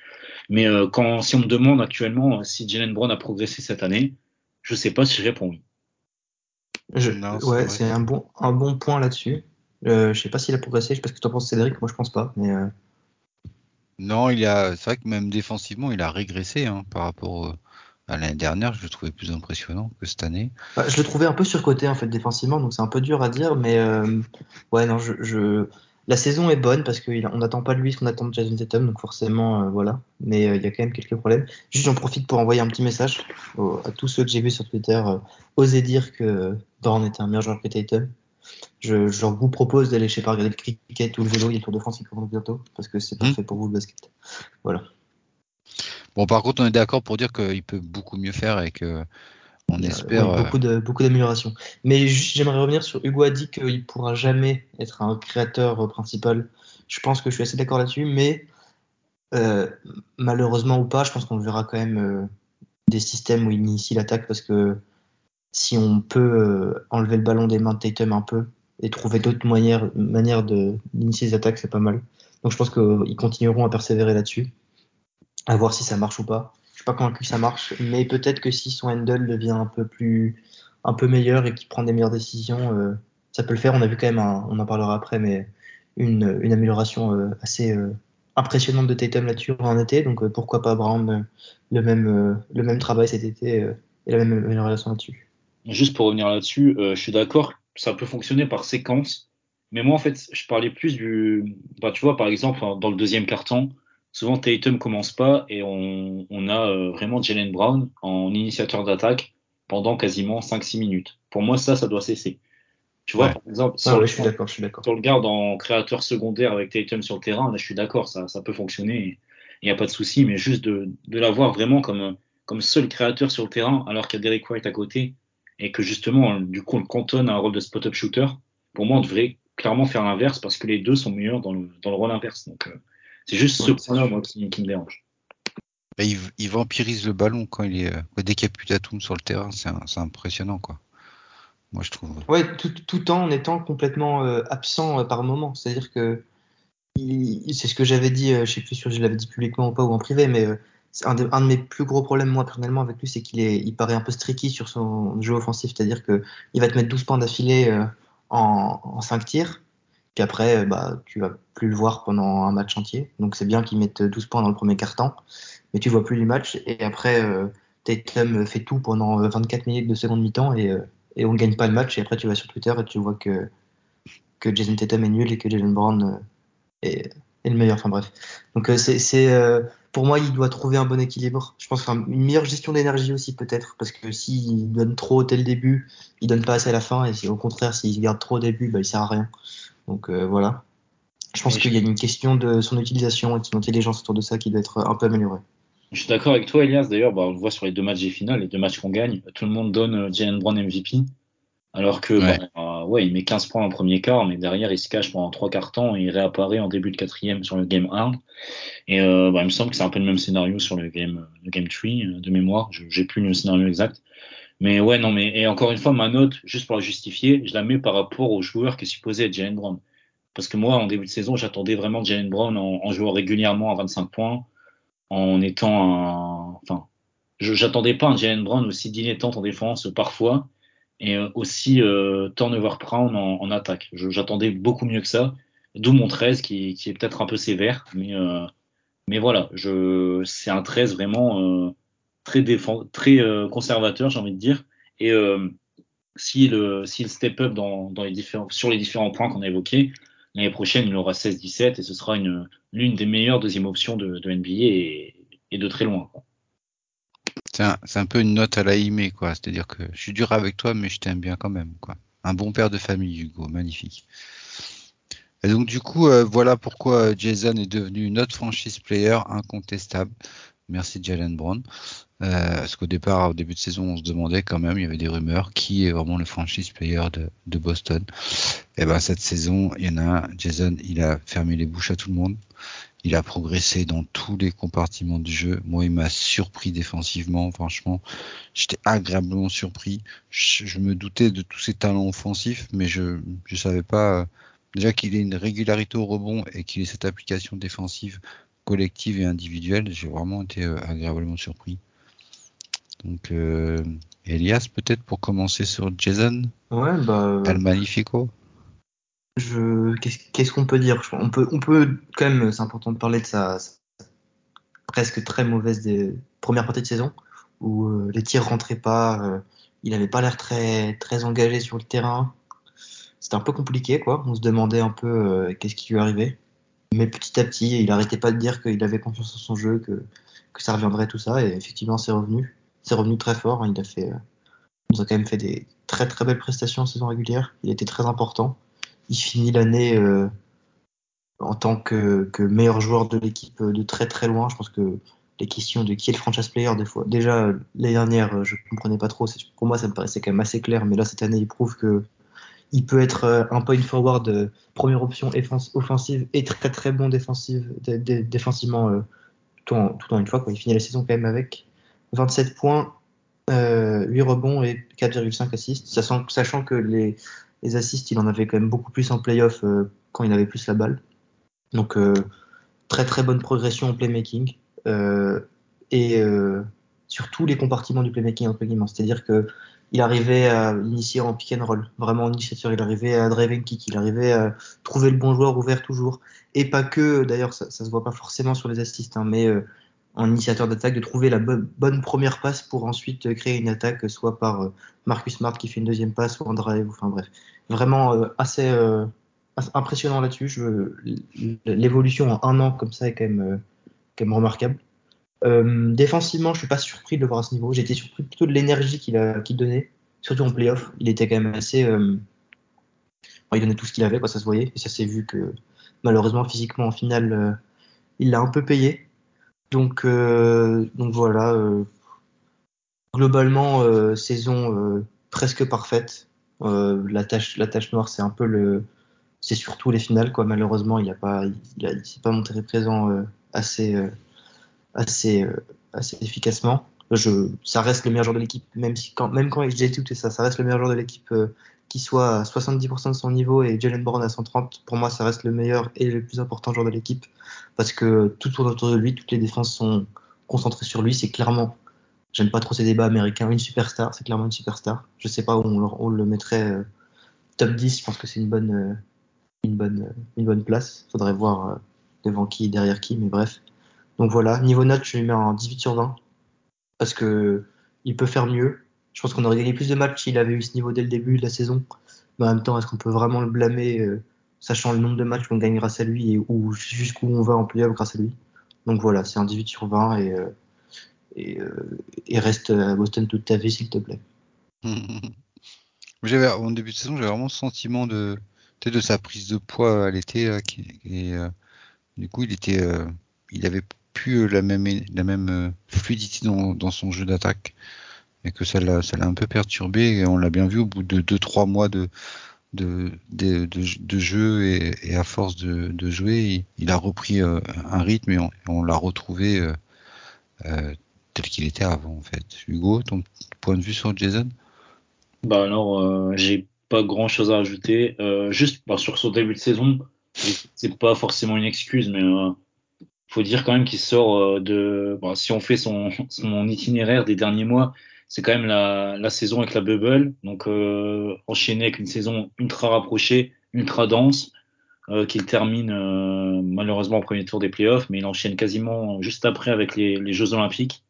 mais euh, quand si on me demande actuellement si Jalen Brown a progressé cette année, je sais pas si je réponds oui. Je, ouais, c'est un bon un bon point là-dessus. Euh, je sais pas s'il a progressé. Je sais pas ce que tu en penses Cédric. Moi je pense pas, mais euh, non, il a, c'est vrai que même défensivement, il a régressé hein, par rapport euh, à l'année dernière. Je le trouvais plus impressionnant que cette année. Bah, je le trouvais un peu surcoté en fait défensivement, donc c'est un peu dur à dire, mais euh, ouais, non, je, je, la saison est bonne parce qu'on n'attend pas de lui ce qu'on attend de Jason Tatum, donc forcément, euh, voilà. Mais il y a quand même quelques problèmes. Juste, j'en profite pour envoyer un petit message à tous ceux que j'ai vus sur Twitter. oser dire que Doran était un meilleur joueur que Tatum je, je, vous propose d'aller, je sais pas, regarder le cricket ou le vélo, il y a le Tour de France qui commence bientôt, parce que c'est parfait hmm. pour vous le basket. Voilà. Bon, par contre, on est d'accord pour dire qu'il peut beaucoup mieux faire et que on espère. Euh, beaucoup de beaucoup d'améliorations. Mais j'aimerais revenir sur Hugo a dit qu'il pourra jamais être un créateur principal. Je pense que je suis assez d'accord là-dessus, mais euh, malheureusement ou pas, je pense qu'on verra quand même euh, des systèmes où il initie l'attaque parce que si on peut euh, enlever le ballon des mains de Tatum un peu et trouver d'autres manières, manières d'initier les attaques, c'est pas mal. Donc je pense qu'ils continueront à persévérer là-dessus, à voir si ça marche ou pas. Pas convaincu que ça marche, mais peut-être que si son handle devient un peu plus, un peu meilleur et qu'il prend des meilleures décisions, euh, ça peut le faire. On a vu quand même, on en parlera après, mais une, une amélioration euh, assez impressionnante de Tatum là-dessus en été. Donc pourquoi pas Brown le même, le même travail cet été et la même amélioration là-dessus juste pour revenir là-dessus, euh, je suis d'accord, ça peut fonctionner par séquence. Mais moi, en fait, je parlais plus du. Bah, tu vois, par exemple, dans le deuxième carton, souvent Tatum commence pas et on, on a euh, vraiment Jalen Brown en initiateur d'attaque pendant quasiment 5-6 minutes. Pour moi, ça, ça doit cesser. Tu vois, par exemple, si, ah on, je suis d'accord, je suis d'accord. Si on le garde en créateur secondaire avec Tatum sur le terrain, là, je suis d'accord, ça, ça peut fonctionner. Il n'y a pas de souci, mais juste de, de l'avoir vraiment comme, comme seul créateur sur le terrain, alors qu'il y a Derek White à côté, et que justement, du coup, on le cantonne à un rôle de spot-up shooter, pour moi, on devrait clairement faire l'inverse parce que les deux sont meilleurs dans le, dans le rôle inverse. Donc, euh, c'est juste ce point-là, moi, qui, me dérange. Bah, il, il, vampirise le ballon quand il est euh, dès qu'il sur le terrain, c'est impressionnant, quoi. Moi, je trouve. Ouais, tout, tout en étant complètement euh, absent par moment. C'est-à-dire que c'est ce que j'avais dit, je sais plus si je l'avais dit publiquement ou pas ou en privé, mais un de, un de, mes plus gros problèmes, moi, personnellement, avec lui, c'est qu'il est, il paraît un peu streaky sur son jeu offensif. C'est-à-dire qu'il va te mettre 12 points d'affilée euh, en, en 5 tirs. Puis après, euh, bah, tu vas plus le voir pendant un match entier. Donc c'est bien qu'il mette 12 points dans le premier quart-temps. Mais tu vois plus du match. Et après, euh, Tatum fait tout pendant 24 minutes de seconde mi-temps et, euh, on ne gagne pas le match. Et après, tu vas sur Twitter et tu vois que, que Jason Tatum est nul et que Jalen Brown est, le meilleur. Enfin bref. Donc c'est pour moi, il doit trouver un bon équilibre. Je pense qu'une meilleure gestion d'énergie aussi peut-être, parce que s'il donne trop dès le début, il donne pas assez à la fin, et au contraire, s'il garde trop au début, bah, il sert à rien. Donc euh, voilà. Je pense qu'il y a une question de son utilisation et de son intelligence autour de ça qui doit être un peu améliorée. Je suis d'accord avec toi, Elias. D'ailleurs, bah, on le voit sur les deux matchs des finales, les deux matchs qu'on gagne, tout le monde donne euh, Jalen Brown MVP. Alors que, Ouais. bah, euh, ouais, il met 15 points en premier quart, mais derrière, il se cache pendant trois quarts temps et il réapparaît en début de quatrième sur le game 1. Et euh, bah, il me semble que c'est un peu le même scénario sur le game, le game 3 euh, de mémoire. Je- J'ai plus le scénario exact. Mais ouais, non, mais et encore une fois, ma note, juste pour la justifier, je la mets par rapport au joueur qui est supposé être Jalen Brown. Parce que moi, en début de saison, j'attendais vraiment Jalen Brown en, en jouant régulièrement à 25 points, en étant un, enfin, j'attendais pas un Jalen Brown aussi dilettante en défense parfois et euh, aussi euh, turnover prone en, en attaque. J'attendais beaucoup mieux que ça, d'où mon 13 qui, qui est peut-être un peu sévère, mais euh, mais voilà, c'est un 13 vraiment euh, très défend, très euh, conservateur, j'ai envie de dire. Et euh, s'il euh, s'il step up dans, dans les différents sur les différents points qu'on a évoqués, l'année prochaine il aura 16-17 et ce sera une l'une des meilleures deuxième options de, de NBA et, de très loin. C'est un, peu une note à la Aimé, quoi. C'est-à-dire que je suis dur avec toi, mais je t'aime bien quand même, quoi. Un bon père de famille, Hugo, magnifique. Et donc du coup, euh, voilà pourquoi Jason est devenu notre franchise player incontestable. Merci Jalen Brown. Euh, parce qu'au départ, au début de saison, on se demandait quand même, il y avait des rumeurs, qui est vraiment le franchise player de, Boston. Et ben cette saison, il y en a un, Jason, il a fermé les bouches à tout le monde. Il a progressé dans tous les compartiments du jeu. Moi, il m'a surpris défensivement, franchement. J'étais agréablement surpris. Je, me doutais de tous ses talents offensifs, mais je je savais pas euh, déjà qu'il ait une régularité au rebond et qu'il ait cette application défensive collective et individuelle. J'ai vraiment été euh, agréablement surpris. Donc, euh, Elias, peut-être pour commencer sur Jason, Ouais, bah. El Magnifico. Je, qu'est-ce qu'on peut dire? On peut, on peut quand même, c'est important de parler de sa, sa presque très mauvaise des, première partie de saison où euh, les tirs rentraient pas, euh, il avait pas l'air très, très engagé sur le terrain. C'était un peu compliqué, quoi. On se demandait un peu euh, qu'est-ce qui lui arrivait. Mais petit à petit, il arrêtait pas de dire qu'il avait confiance en son jeu, que, que ça reviendrait tout ça, et effectivement, c'est revenu. C'est revenu très fort. hein. Il a fait, euh, nous a quand même fait des très très belles prestations en saison régulière. Il était très important. Il finit l'année euh, en tant que, meilleur joueur de l'équipe euh, de très très loin. Je pense que les questions de qui est le franchise player, des fois, déjà euh, l'année dernière, euh, je comprenais pas trop. Pour moi, ça me paraissait quand même assez clair, mais là cette année, il prouve que il peut être euh, un point forward, euh, première option offensive et très très bon défensive, dé- dé- défensivement euh, tout, en, une fois. Il finit la saison quand même avec 27 points, euh, 8 rebonds et 4,5 assists, sachant, que les, assists, il en avait quand même beaucoup plus en playoff euh, quand il avait plus la balle. Donc euh, très très bonne progression en playmaking euh, et euh, sur tous les compartiments du playmaking entre guillemets. C'est-à-dire que il arrivait à initier en pick and roll, vraiment en initiateur, il arrivait à drive and kick, il arrivait à trouver le bon joueur ouvert toujours. Et pas que, d'ailleurs, ça, ça se voit pas forcément sur les assists, hein, mais euh, en initiateur d'attaque, de trouver la bonne, première passe pour ensuite euh, créer une attaque, soit par euh, Marcus Smart qui fait une deuxième passe, ou un enfin bref. Vraiment euh, assez, impressionnant là-dessus. L'évolution en un an comme ça est quand même, quand même remarquable. Euh, défensivement, je suis pas surpris de le voir à ce niveau. J'étais surpris plutôt de l'énergie qu'il qu'il donnait, surtout en playoff. Il était quand même assez, euh, il donnait tout ce qu'il avait, quoi, ça se voyait, et ça s'est vu que malheureusement physiquement en finale, il l'a un peu payé. Donc, euh, donc voilà. euh, globalement, euh, saison presque parfaite. La tâche, noire, c'est un peu le, c'est surtout les finales, quoi. Malheureusement, il a pas, il, a, il s'est pas montré présent assez. assez, assez efficacement. Je, ça reste le meilleur joueur de l'équipe, même quand, même quand j'ai tout ça, ça reste le meilleur joueur de l'équipe, soit à 70% de son niveau et Jalen Brown à 130. Pour moi, ça reste le meilleur et le plus important joueur de l'équipe parce que tout tourne autour de lui, toutes les défenses sont concentrées sur lui. C'est clairement, j'aime pas trop ces débats américains, une superstar, c'est clairement une superstar. Je sais pas où on, le- on le mettrait euh, top 10. Je pense que c'est une bonne, euh, une bonne, euh, une bonne place. Faudrait voir devant qui derrière qui, mais bref. Donc voilà, niveau note, je lui mets un 18 sur 20 parce que il peut faire mieux. Je pense qu'on aurait gagné plus de matchs s'il avait eu ce niveau dès le début de la saison. Mais en même temps, est-ce qu'on peut vraiment le blâmer, euh, sachant le nombre de matchs qu'on gagne grâce à lui et où, jusqu'où on va en playoff grâce à lui? Donc voilà, c'est un 18 sur 20 et, euh, euh, et reste à Boston toute ta vie, s'il te plaît. En début de saison, j'avais vraiment le sentiment de, de sa prise de poids à l'été, et du coup, il était, il avait plus la même, la même fluidité dans son jeu d'attaque, et que ça l'a, un peu perturbé, et on l'a bien vu au bout de deux, trois mois de, de, de, jeu, et, à force de, jouer, il, a repris euh, un rythme, et on, l'a retrouvé euh, euh, tel qu'il était avant, en fait. Hugo, ton point de vue sur Jason? Bah alors, j'ai pas grand chose à ajouter. Juste bah, sur son début de saison, c'est pas forcément une excuse, mais faut dire quand même qu'il sort de. Bon, si on fait son, son itinéraire des derniers mois, c'est quand même la, saison avec la bubble, donc euh, enchaîné avec une saison ultra rapprochée, ultra dense, euh, qu'il termine euh, malheureusement au premier tour des playoffs, mais il enchaîne quasiment juste après avec les, Jeux Olympiques.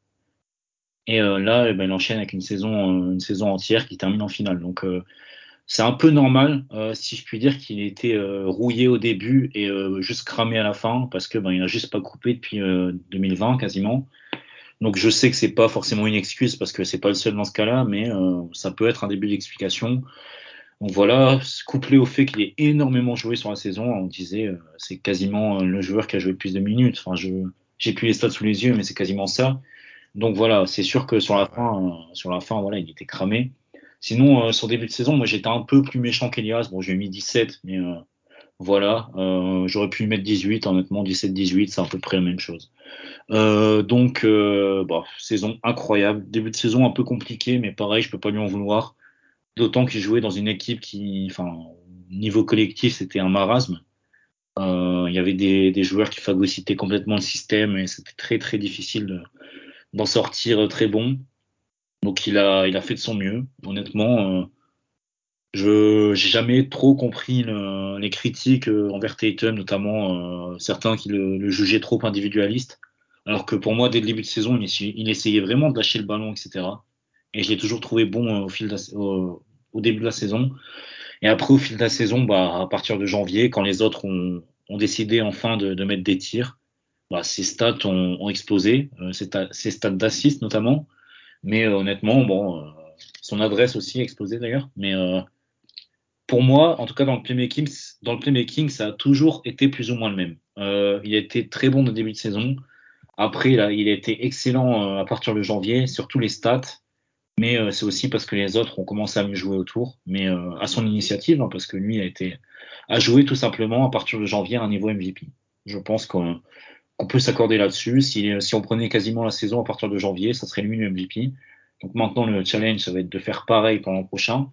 Et euh, là, eh ben, il enchaîne avec une saison, euh, une saison entière qui termine en finale. Donc euh, c'est un peu normal, si je puis dire, qu'il ait été rouillé au début et juste cramé à la fin, parce que ben, il a juste pas coupé depuis euh, 2020 quasiment. Donc je sais que c'est pas forcément une excuse parce que c'est pas le seul dans ce cas-là, mais euh, ça peut être un début d'explication. Donc voilà, couplé au fait qu'il ait énormément joué sur la saison, on disait euh, c'est quasiment euh, le joueur qui a joué le plus de minutes. Enfin, je j'ai plus les stats sous les yeux, mais c'est quasiment ça. Donc voilà, c'est sûr que sur la fin, euh, sur la fin, voilà, il était cramé. Sinon, sur début de saison, moi j'étais un peu plus méchant qu'Elias. Bon, j'ai mis 17, mais voilà, euh, j'aurais pu mettre 18, honnêtement, 17-18, c'est à peu près la même chose. Euh, donc, euh, bah, saison incroyable. Début de saison un peu compliqué, mais pareil, je peux pas lui en vouloir. D'autant qu'il jouait dans une équipe qui, enfin, niveau collectif, c'était un marasme. Euh, Il y avait des, des joueurs qui phagocytaient complètement le système et c'était très très difficile de- d'en sortir très bon. Donc il a, il a fait de son mieux. Honnêtement, euh, je j'ai jamais trop compris le- les critiques euh, envers Tatum, notamment euh, certains qui le, le jugeaient trop individualiste. Alors que pour moi, dès le début de saison, il essayait, il essayait vraiment de lâcher le ballon, etc. Et je l'ai toujours trouvé bon euh, au fil la- au, début de la saison. Et après, au fil de la saison, bah, à partir de janvier, quand les autres ont, ont décidé enfin de, de mettre des tirs, bah, ses stats ont, ont explosé, euh, ses, ses stats d'assist notamment. Mais euh, honnêtement, bon, son adresse aussi a explosé d'ailleurs. Mais euh, pour moi, en tout cas dans le playmaking, dans le playmaking, ça a toujours été plus ou moins le même. Euh, il a été très bon au début de saison. Après, là, il a été excellent euh, à partir de janvier, surtout les stats. Mais euh, c'est aussi parce que les autres ont commencé à mieux jouer autour, mais euh, à son initiative, hein, parce que lui a été a joué tout simplement à partir de janvier à un niveau MVP. Je pense qu'on peut s'accorder là-dessus. Si, si on prenait quasiment la saison à partir de janvier, ça serait lui le MVP. Donc maintenant, le challenge, ça va être de faire pareil pour l'an prochain.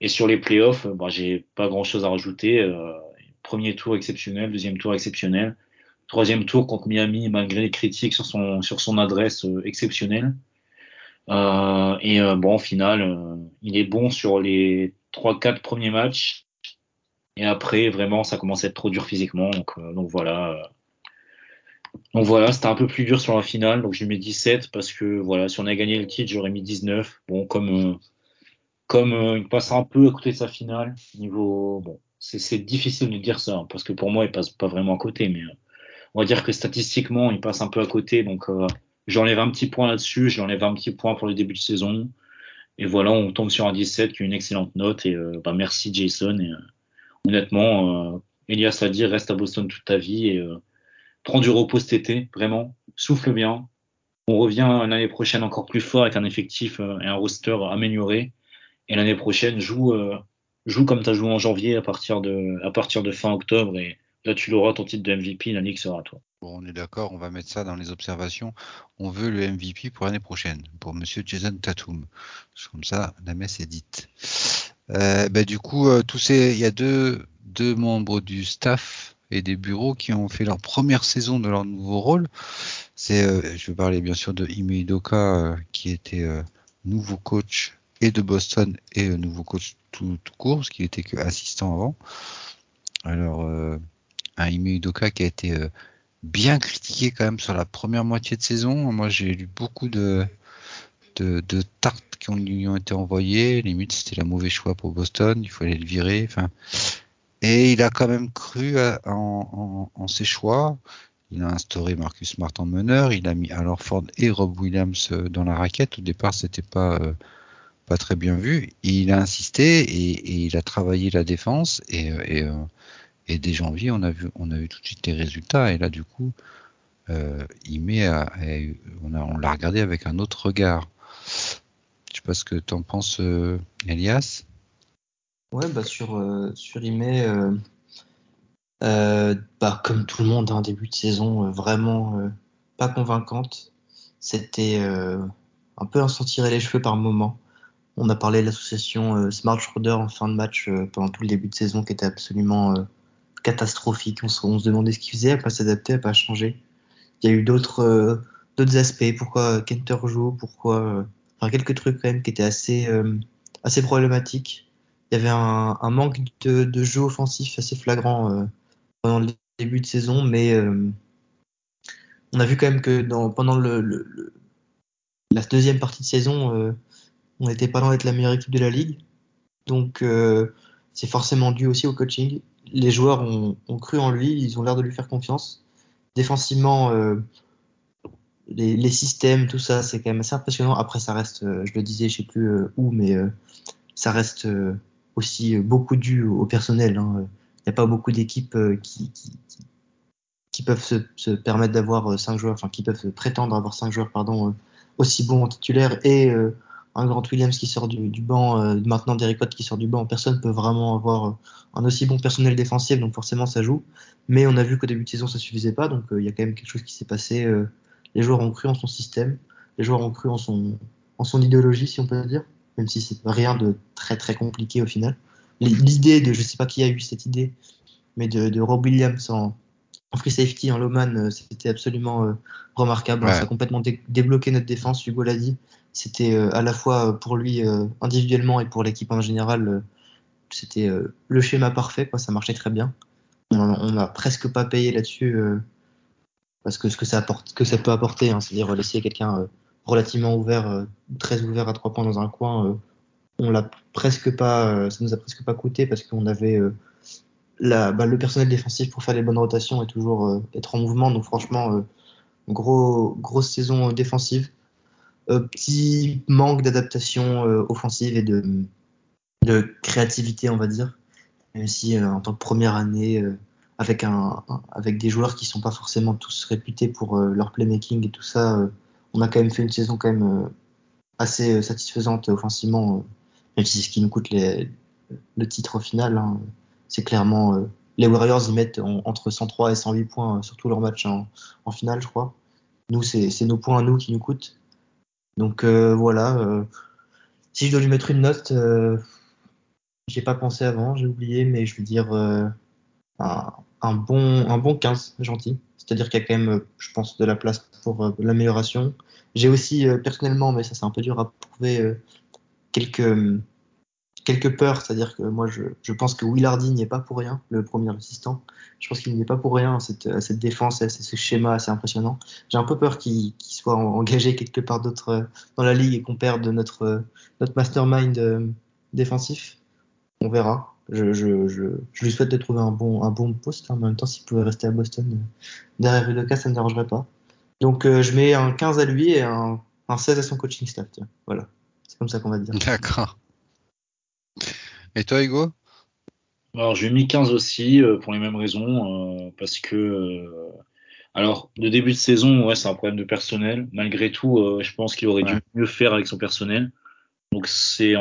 Et sur les playoffs, euh, bah, j'ai pas grand-chose à rajouter. Euh, premier tour exceptionnel, deuxième tour exceptionnel, troisième tour contre Miami, malgré les critiques sur son sur son adresse euh, exceptionnelle. Et bon, en finale, il est bon sur les trois, quatre premiers matchs. Et après, vraiment, ça commence à être trop dur physiquement. Donc, voilà. Donc voilà, c'était un peu plus dur sur la finale. Donc je mets 17 parce que voilà, si on a gagné le titre, j'aurais mis 19. Bon, comme comme euh, il passe un peu à côté de sa finale, niveau bon, c'est difficile de dire ça hein, parce que pour moi, il passe pas vraiment à côté, mais euh, on va dire que statistiquement, il passe un peu à côté. Donc euh, j'enlève un petit point là-dessus, j'enlève un petit point pour le début de saison. Et voilà, on tombe sur un 17 qui est une excellente note. Et euh, bah, merci Jason. Et euh, honnêtement, euh, Elias l'a dit, reste à Boston toute ta vie et prends du repos cet été, vraiment. Souffle bien. On revient l'année prochaine encore plus fort avec un effectif et un roster amélioré. Et l'année prochaine, joue, euh, comme tu as joué en janvier à partir de, fin octobre. Et là, tu l'auras ton titre de MVP. La ligue sera à toi. Bon, on est d'accord, on va mettre ça dans les observations. On veut le MVP pour l'année prochaine, pour Monsieur Jason Tatum. Comme ça, la messe est dite. Euh, bah, du coup, euh, il y a deux, membres du staff et des bureaux qui ont fait leur première saison de leur nouveau rôle. Je vais parler bien sûr de Ime Udoka, euh, qui était nouveau coach et de Boston et euh, nouveau coach tout, court, parce qu'il était que assistant avant. Alors, euh, un Ime Udoka qui a été euh, bien critiqué quand même sur la première moitié de saison. Moi, j'ai lu beaucoup de, de, tartes qui ont, lui ont été envoyées. Limite, c'était la mauvais choix pour Boston. Il fallait le virer. Et il a quand même cru en, ses choix. il a instauré Marcus Smart en meneur, il a mis alors Ford et Rob Williams dans la raquette. Au départ, c'était pas pas très bien vu. il a insisté et, il a travaillé la défense et, et, dès janvier, on a vu on a vu tout de suite les résultats. Et là, du coup, euh, il met, à, on l'a regardé avec un autre regard. Je sais pas ce que tu en penses, euh, Elias. Ouais, bah sur euh, sur Ime, euh, bah, comme tout le monde, un hein, début de saison euh, vraiment euh, pas convaincante. C'était un peu un s'en tirer les cheveux par moment. On a parlé de l'association Smart Schroeder en fin de match pendant tout le début de saison qui était absolument catastrophique. On se, on se, demandait ce qu'il faisait, à pas s'adapter, à pas changer. Il y a eu d'autres aspects. Pourquoi Kenter joue? Pourquoi Enfin quelques trucs quand même qui étaient assez assez problématiques. Il y avait un, manque de, jeu offensif assez flagrant pendant le début de saison, mais euh, on a vu quand même que pendant la deuxième partie de saison, euh, on n'était pas loin d'être la meilleure équipe de la ligue. Donc euh, c'est forcément dû aussi au coaching. Les joueurs ont, cru en lui, ils ont l'air de lui faire confiance. Défensivement, les, les, systèmes, tout ça, c'est quand même assez impressionnant. Après, ça reste, je le disais, je sais plus où, mais ça reste aussi beaucoup dû au personnel. Hein n'y a pas beaucoup d'équipes euh, qui, peuvent se, se permettre d'avoir euh, cinq joueurs, enfin qui peuvent prétendre avoir cinq joueurs pardon, euh, aussi bons en titulaire et un Grant Williams qui sort du, du banc, euh, maintenant Derrick White qui sort du banc, personne peut vraiment avoir un aussi bon personnel défensif, donc forcément ça joue. Mais on a vu qu'au début de saison ça suffisait pas, donc il y a quand même quelque chose qui s'est passé. les joueurs ont cru en son système, les joueurs ont cru en son, en son idéologie, si on peut dire, même si c'est rien de très très compliqué au final l'idée de, je sais pas qui a eu cette idée, mais de, de Rob Williams en, en, free safety, en Loman, euh, c'était absolument euh, remarquable. Ouais. Ça a complètement dé débloqué notre défense, Hugo l'a dit. C'était euh, à la fois pour lui euh, individuellement et pour l'équipe en général, euh, c'était le schéma parfait, quoi. Ça marchait très bien. On n'a presque pas payé là-dessus parce que ce que ça apporte, que ça peut apporter, hein, c'est-à-dire laisser quelqu'un relativement ouvert, très ouvert à trois points dans un coin on l'a presque pas, euh, ça nous a presque pas coûté parce qu'on avait euh, la, bah, le personnel défensif pour faire les bonnes rotations et toujours euh, être en mouvement. Donc franchement, gros, grosse saison défensive. Petit manque d'adaptation offensive et de, créativité, on va dire. Même si en tant que première année, avec, un, avec des joueurs qui sont pas forcément tous réputés pour leur playmaking et tout ça, on a quand même fait une saison quand même assez satisfaisante offensivement même si c'est ce qui nous coûte le titre au final. Hein. C'est clairement euh, les Warriors ils mettent en, entre 103 et 108 points euh, sur tous leurs matchs en, en, finale, je crois. Nous, c'est nos points à nous qui nous coûtent. Donc euh, voilà. Euh, si je dois lui mettre une note, euh, j'ai pas pensé avant, j'ai oublié, mais je veux dire un, bon, un bon 15, gentil. C'est-à-dire qu'il y a quand même, je pense, de la place pour l'amélioration. J'ai aussi personnellement, mais ça c'est un peu dur à prouver, quelques, quelques peurs, c'est-à-dire que moi je, pense que Willardy n'y est pas pour rien, le premier assistant. Je pense qu'il n'y est pas pour rien à cette, à cette défense, à ce schéma assez impressionnant. J'ai un peu peur qu'il qu soit engagé quelque part d'autre euh, dans la ligue et qu'on perde notre, notre mastermind euh, défensif. On verra. Je, lui souhaite de trouver un bon, poste. En même temps, s'il pouvait rester à Boston euh, derrière Udoka, ça ne dérangerait pas. Donc je mets un 15 à lui et un, un 16 à son coaching staff. Voilà. C'est comme ça qu'on va dire. D'accord. Et toi, Hugo? Alors, j'ai mis 15 aussi, euh, pour les mêmes raisons, euh, parce que. Euh, alors, de début de saison, ouais, c'est un problème de personnel. Malgré tout, je pense qu'il aurait ouais. dû mieux faire avec son personnel. Donc, c'est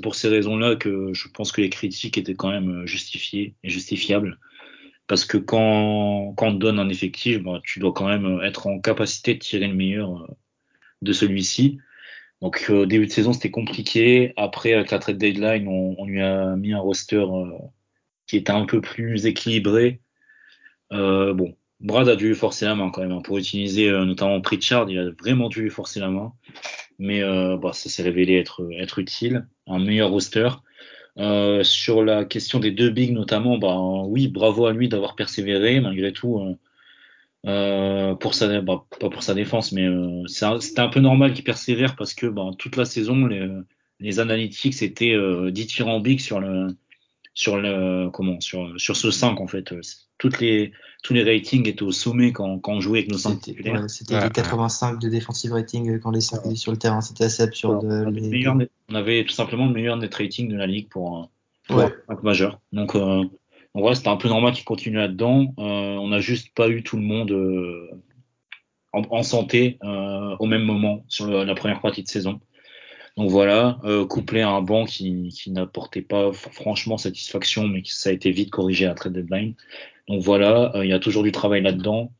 pour ces raisons-là que je pense que les critiques étaient quand même justifiées et justifiables. Parce que quand, quand on te donne un effectif, bah, tu dois quand même être en capacité de tirer le meilleur de celui-ci. Donc euh, début de saison c'était compliqué. Après avec la trade deadline on, on lui a mis un roster euh, qui était un peu plus équilibré. Euh, bon, Brad a dû forcer la main quand même hein, pour utiliser euh, notamment Pritchard. Il a vraiment dû forcer la main, mais bah, ça s'est révélé être être utile. Un meilleur roster. sur la question des deux bigs notamment, bah oui, bravo à lui d'avoir persévéré malgré tout. Euh, pour sa, bah, pas pour sa défense, mais euh, c'était un peu normal qu'il persévère parce que bah, toute la saison, les, les analytics étaient euh, dithyrambiques sur le, sur le, comment, sur, sur ce 5 en fait. Toutes les, tous les ratings étaient au sommet quand, quand on jouait avec nos 5 C'était ouais, ouais. 85 de defensive rating euh, quand les 5 étaient sur le terrain. C'était assez absurde. on, euh, avait le les- meilleur net- on avait tout simplement le meilleur net rating de la ligue pour un, pour Ouais. un majeur. Donc, euh, en vrai, c'était un peu normal qu'il continue là-dedans. Euh, on n'a juste pas eu tout le monde euh, en, santé euh, au même moment sur la première partie de saison. Donc voilà, couplé à un banc qui, n'apportait pas franchement satisfaction, mais qui, ça a été vite corrigé à trade deadline. Donc voilà, il y a toujours du travail là-dedans.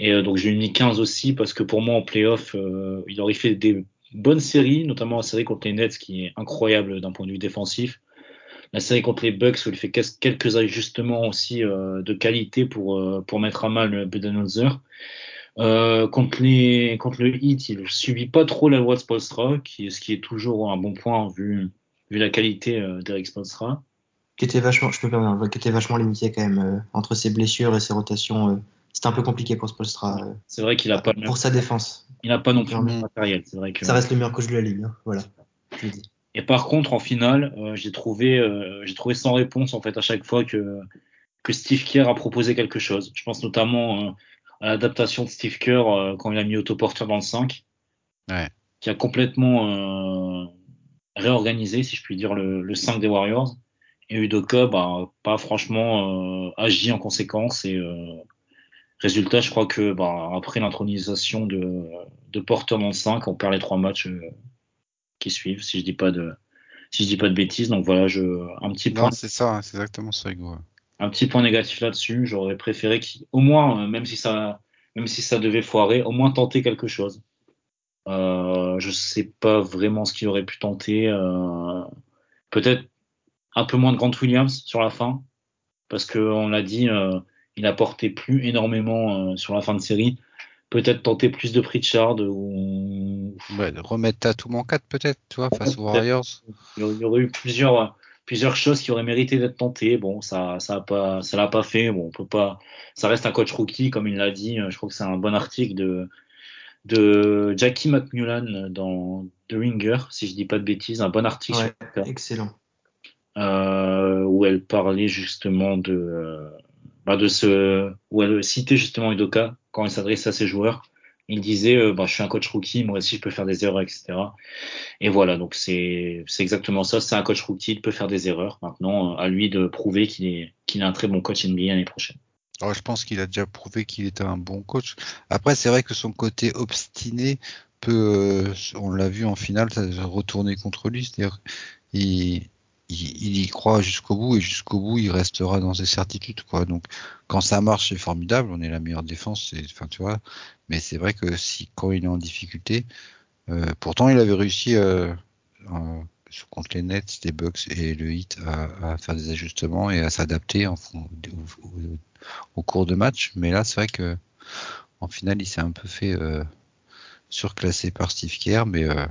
Et donc j'ai mis 15 aussi parce que pour moi en playoff, il aurait fait des bonnes séries, notamment la série contre les Nets qui est incroyable d'un point de vue défensif. La série contre les Bucks où il fait quelques ajustements aussi euh, de qualité pour, euh, pour mettre à mal Budenholzer. Euh, contre, les, contre le Heat, il subit pas trop la loi de Spolstra, qui, ce qui est toujours un bon point vu, vu la qualité euh, d'Eric Spolstra. qui était vachement, je peux pas me dire, qui était vachement limité quand même euh, entre ses blessures et ses rotations. euh, c'était un peu compliqué pour Spolstra euh, C'est vrai qu'il a pas pour sa défense. il a pas non plus le matériel. C'est vrai que. Ça reste le meilleur coach de la ligue. hein, Voilà. Je le dis. Et par contre, en finale, euh, j'ai trouvé, euh, j'ai trouvé sans réponse en fait à chaque fois que que Steve Kerr a proposé quelque chose. Je pense notamment euh, à l'adaptation de Steve Kerr quand il a mis Otto Porter dans le 5, Ouais. qui a complètement réorganisé, si je puis dire, le, le 5 des Warriors. Et Udoka, bah, pas franchement agi en conséquence. Et résultat, je crois que bah, après l'intronisation de, de Porter dans le 5, on perd les trois matchs qui suivent, si je dis pas de si je dis pas de bêtises. Donc voilà, je un petit point Non, c'est ça, hein, c'est exactement ça, Hugo. un petit point négatif là-dessus. J'aurais préféré qu'au moins, euh, même si ça, même si ça devait foirer, au moins tenter quelque chose. Euh, je sais pas vraiment ce qu'il aurait pu tenter. Euh, Peut-être un peu moins de Grant Williams sur la fin, parce que on l'a dit, euh, il apportait plus énormément sur la fin de série. Peut-être tenter plus de Pritchard ou Ouais, de remettre Tatum en 4 peut-être, tu vois, face aux. Warriors. il y aurait- eu plusieurs plusieurs choses qui auraient mérité d'être tentées. Bon, ça ça a pas ça l'a pas fait. Bon, on peut pas. Ça reste un coach rookie, comme il l'a dit. Je crois que c'est un bon article de de Jackie McMullan dans The Ringer, si je dis pas de bêtises, un bon article Ouais, sur excellent. euh, où elle parlait justement de euh, bah, de ce où elle citait justement Udoka quand il s'adressait à ses joueurs. Il disait, euh, bah, je suis un coach rookie, moi aussi je peux faire des erreurs, etc. Et voilà, donc c'est exactement ça. C'est un coach rookie, il peut faire des erreurs. Maintenant, euh, à lui de prouver qu'il est qu'il est un très bon coach NBA l'année prochaine. Alors, je pense qu'il a déjà prouvé qu'il était un bon coach. Après, c'est vrai que son côté obstiné peut, euh, on l'a vu en finale, ça a retourné contre lui. C'est-à-dire, il, il, il y croit jusqu'au bout et jusqu'au bout, il restera dans ses certitudes, quoi. Donc, quand ça marche, c'est formidable. On est la meilleure défense, enfin, tu vois. Mais c'est vrai que si, quand il est en difficulté, euh, pourtant, il avait réussi, euh, en- contre les Nets, les Bucks et le Heat à, à faire des ajustements et à s'adapter au- cours de match. Mais là, c'est vrai que en finale, il s'est un peu fait euh, surclasser par Steve Kerr, mais euh,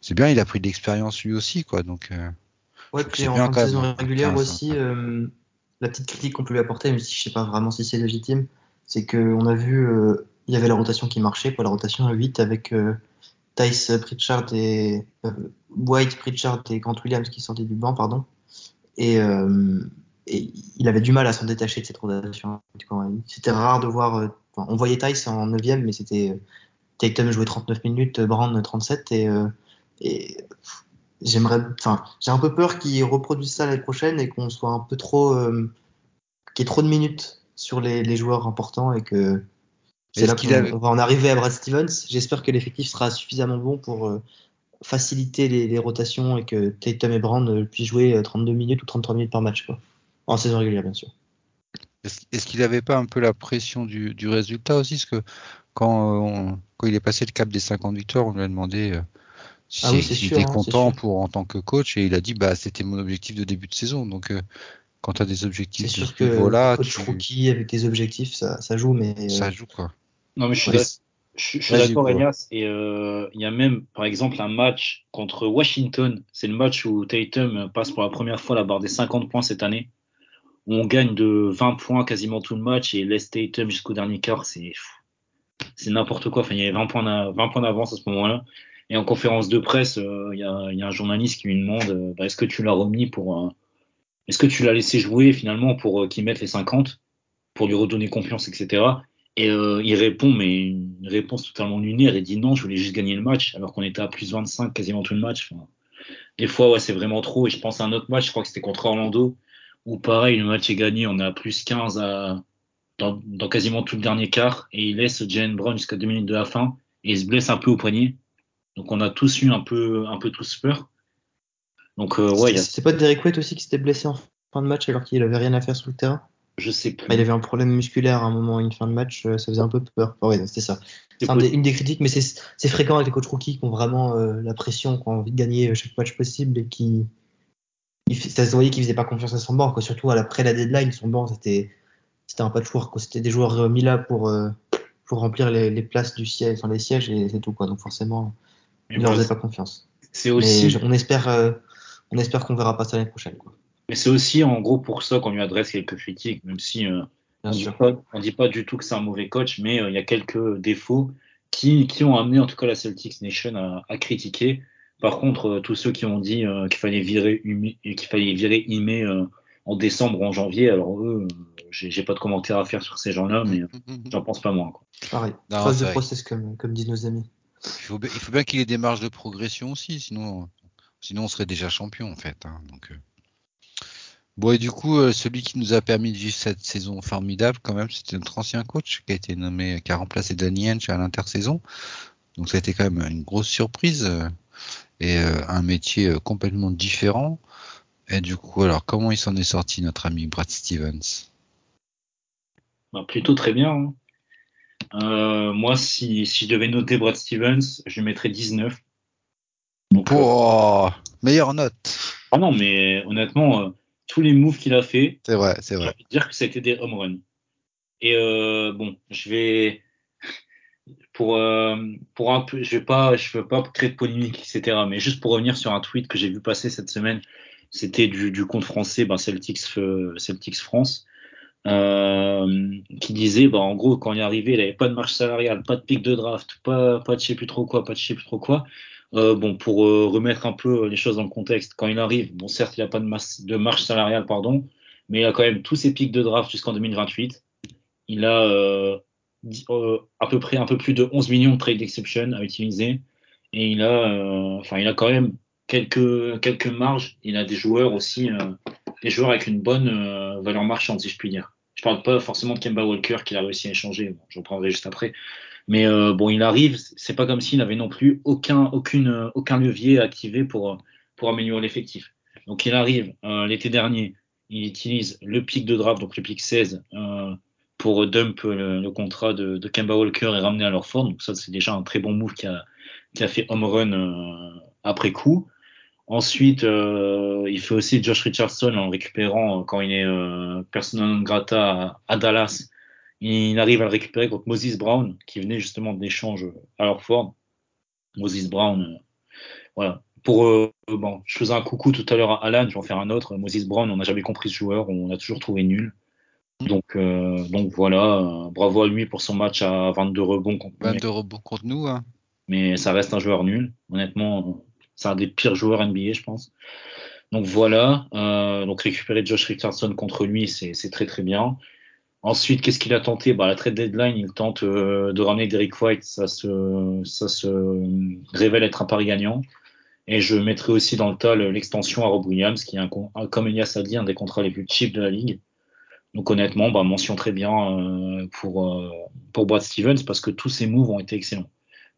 c'est bien, il a pris de l'expérience lui aussi, quoi. Donc, euh, Ouais, puis en fin de saison régulière 15, aussi, euh, la petite critique qu'on peut lui apporter, même si je sais pas vraiment si c'est légitime, c'est qu'on a vu, euh, il y avait la rotation qui marchait, quoi, la rotation à 8 avec euh, Tice Pritchard et euh, White Pritchard et Grant Williams qui sortaient du banc, pardon. Et, et il avait du mal à s'en détacher de cette rotation. C'était rare de voir. enfin, on voyait Tice en 9 mais c'était Tatum jouait 39 minutes, Brown 37 et, euh, et j'aimerais, enfin, j'ai un peu peur qu'ils reproduisent ça l'année prochaine et qu'on soit un peu trop, euh, qu'il y ait trop de minutes sur les, les joueurs importants et que c'est là qu'on va en arriver à Brad Stevens. J'espère que l'effectif sera suffisamment bon pour euh, faciliter les, les rotations et que Tatum et Brown euh, puissent jouer euh, 32 minutes ou 33 minutes par match, quoi. En saison régulière, bien sûr. est-ce qu'il n'avait pas un peu la pression du, du résultat aussi? Parce que quand, on- quand il est passé le cap des 50 victoires, on lui a demandé Ah oui, sûr, était hein, content sûr. pour en tant que coach, et il a dit bah c'était mon objectif de début de saison. Donc, euh, quand tu as des objectifs C'est de sûr ce niveau-là, tu- rookie avec des objectifs, ça, ça joue, mais euh, ça joue quoi. Non, mais je suis Ouais, d'ac- je suis- je suis Vas-y, d'accord. Elias. Et euh, il y a même, par exemple, un match contre Washington. C'est le match où Tatum passe pour la première fois la barre des 50 points cette année. Où on gagne de 20 points quasiment tout le match et laisse Tatum jusqu'au dernier quart. C'est c'est n'importe quoi. Enfin, il y avait 20 points d'a- 20 points d'avance à ce moment-là. Et en conférence de presse, euh, il y, a, a un journaliste qui lui demande euh, bah, est-ce que tu l'as remis pour. est-ce que tu l'as laissé jouer finalement pour euh, qu'il mette les 50 pour lui redonner confiance, etc. Et il répond, mais une réponse totalement lunaire. Il dit non, je voulais juste gagner le match, alors qu'on était à plus 25 quasiment tout le match. Des fois, ouais, c'est vraiment trop. Et je pense à un autre match, je crois que c'était contre Orlando, où pareil, le match est gagné, on à plus 15 à, dans, quasiment tout le dernier quart, et il laisse Jalen Brown jusqu'à deux minutes de la fin, et il se blesse un peu au poignet. Donc on a tous eu un peu, un peu tous peur. Donc euh, ouais, a- C'était pas Derek White aussi qui s'était blessé en fin de match alors qu'il avait rien à faire sur le terrain? Je sais plus. Bah, Il avait un problème musculaire à un moment, une fin de match, euh, ça faisait un peu peur. Enfin, ouais, c'était ça. C'est C'est un une des critiques, mais c'est c'est fréquent avec les coachs rookies qui ont vraiment euh, la pression, qui ont envie de gagner chaque match possible et qui. il Ça se voyait qu'ils faisaient pas confiance à son banc, quoi. surtout à l'après la deadline. Son banc, c'était c'était un patchwork. C'était des joueurs mis là pour, euh, pour remplir les, les places du siège, enfin, les sièges et c'est tout. Quoi. Donc forcément, Mais leur pas confiance. c'est aussi, je- on espère, euh, on espère qu'on verra pas ça l'année prochaine. Quoi. mais c'est aussi en gros pour ça qu'on lui adresse quelques critiques, même si euh, on Bien dit pas, on dit pas du tout que c'est un mauvais coach, mais euh, il y a quelques défauts qui, qui ont amené en tout cas la Celtics Nation à, à critiquer. Par contre, euh, tous ceux qui ont dit euh, qu'il fallait virer qu'il fallait virer Ime euh, en décembre ou en janvier, alors eux, euh, j'ai pas de commentaires à faire sur ces gens-là, mais j'en pense pas moins. Quoi. Pareil. Non, Phase de process, comme, comme disent nos amis. Il faut, bien- qu'il ait des marges de progression aussi, sinon, sinon on serait déjà champion en fait. hein, donc, euh. Bon et du coup, euh, celui qui nous a permis de vivre cette saison formidable, quand même, c'était notre ancien coach qui a été nommé, qui a remplacé Danny Henge à l'intersaison. Donc ça a été quand même une grosse surprise euh, et un métier complètement différent. Et du coup, alors comment il s'en est sorti notre ami Brad Stevens? Bah, plutôt très bien. hein. Euh, moi, si, si je devais noter Brad Stevens, je mettrais 19. Donc, euh, meilleure note. ah non, mais honnêtement, euh, tous les moves qu'il a fait, C'est vrai, c'est vrai. dire que ça a été des home runs. Et bon, je vais pour pour un peu, je vais pas, je veux pas créer de polémique, etc. Mais juste pour revenir sur un tweet que j'ai vu passer cette semaine, c'était du, du compte français, ben Celtics Celtics France, euh, qui disait, bah en gros, quand il est arrivé, il avait pas de marge salariale, pas de pic de draft, pas pas de je sais plus trop quoi, pas de je sais plus trop quoi. Euh, bon, pour euh, remettre un peu les choses dans le contexte, quand il arrive, bon certes, il a pas de masse de marge salariale, pardon, mais il a quand même tous ses pics de draft jusqu'en 2028. Il a euh, euh, à peu près un peu plus de 11 millions de trade exception à utiliser. Et il a, euh, enfin, il a quand même quelques, quelques marges. Il a des joueurs aussi, euh, des joueurs avec une bonne euh, valeur marchande, si je puis dire. Je parle pas forcément de Kemba Walker qu'il a réussi à échanger. Bon, J'en parlerai juste après. Mais euh, bon, il arrive. C'est pas comme s'il n'avait non plus aucun, aucune, euh, aucun levier activé pour, pour améliorer l'effectif. Donc il arrive euh, l'été dernier. Il utilise le pic de draft, donc le pic 16, euh, pour dump le, contrat de, de Kemba Walker et ramener à leur forme. Donc ça, c'est déjà un très bon move qui a, qui a fait home run euh, après coup. Ensuite, euh, il fait aussi Josh Richardson en récupérant euh, quand il est euh, persona non grata à, à Dallas. Il arrive à le récupérer contre Moses Brown, qui venait justement d'échange à leur forme. Moses Brown, euh, voilà. Pour euh, bon, je faisais un coucou tout à l'heure à Alan, je vais en faire un autre. Moses Brown, on n'a jamais compris ce joueur, on l'a toujours trouvé nul. Donc, euh, donc voilà, euh, bravo à lui pour son match à 22 rebonds contre nous, 22 rebonds contre nous. Hein. mais ça reste un joueur nul. Honnêtement, c'est un des pires joueurs NBA, je pense. Donc voilà, euh, donc récupérer Josh Richardson contre lui, c'est très très bien. Ensuite, qu'est-ce qu'il a tenté? Bah, La trade deadline, il tente euh, de ramener Derek White, ça se, révèle être un pari gagnant. Et je mettrai aussi dans le tas le- l'extension à Rob Williams, qui est, un, comme Elias a dit, un des contrats les plus cheap de la ligue. Donc honnêtement, bah, mention très bien euh, pour, pour Brad Stevens, parce que tous ses moves ont été excellents.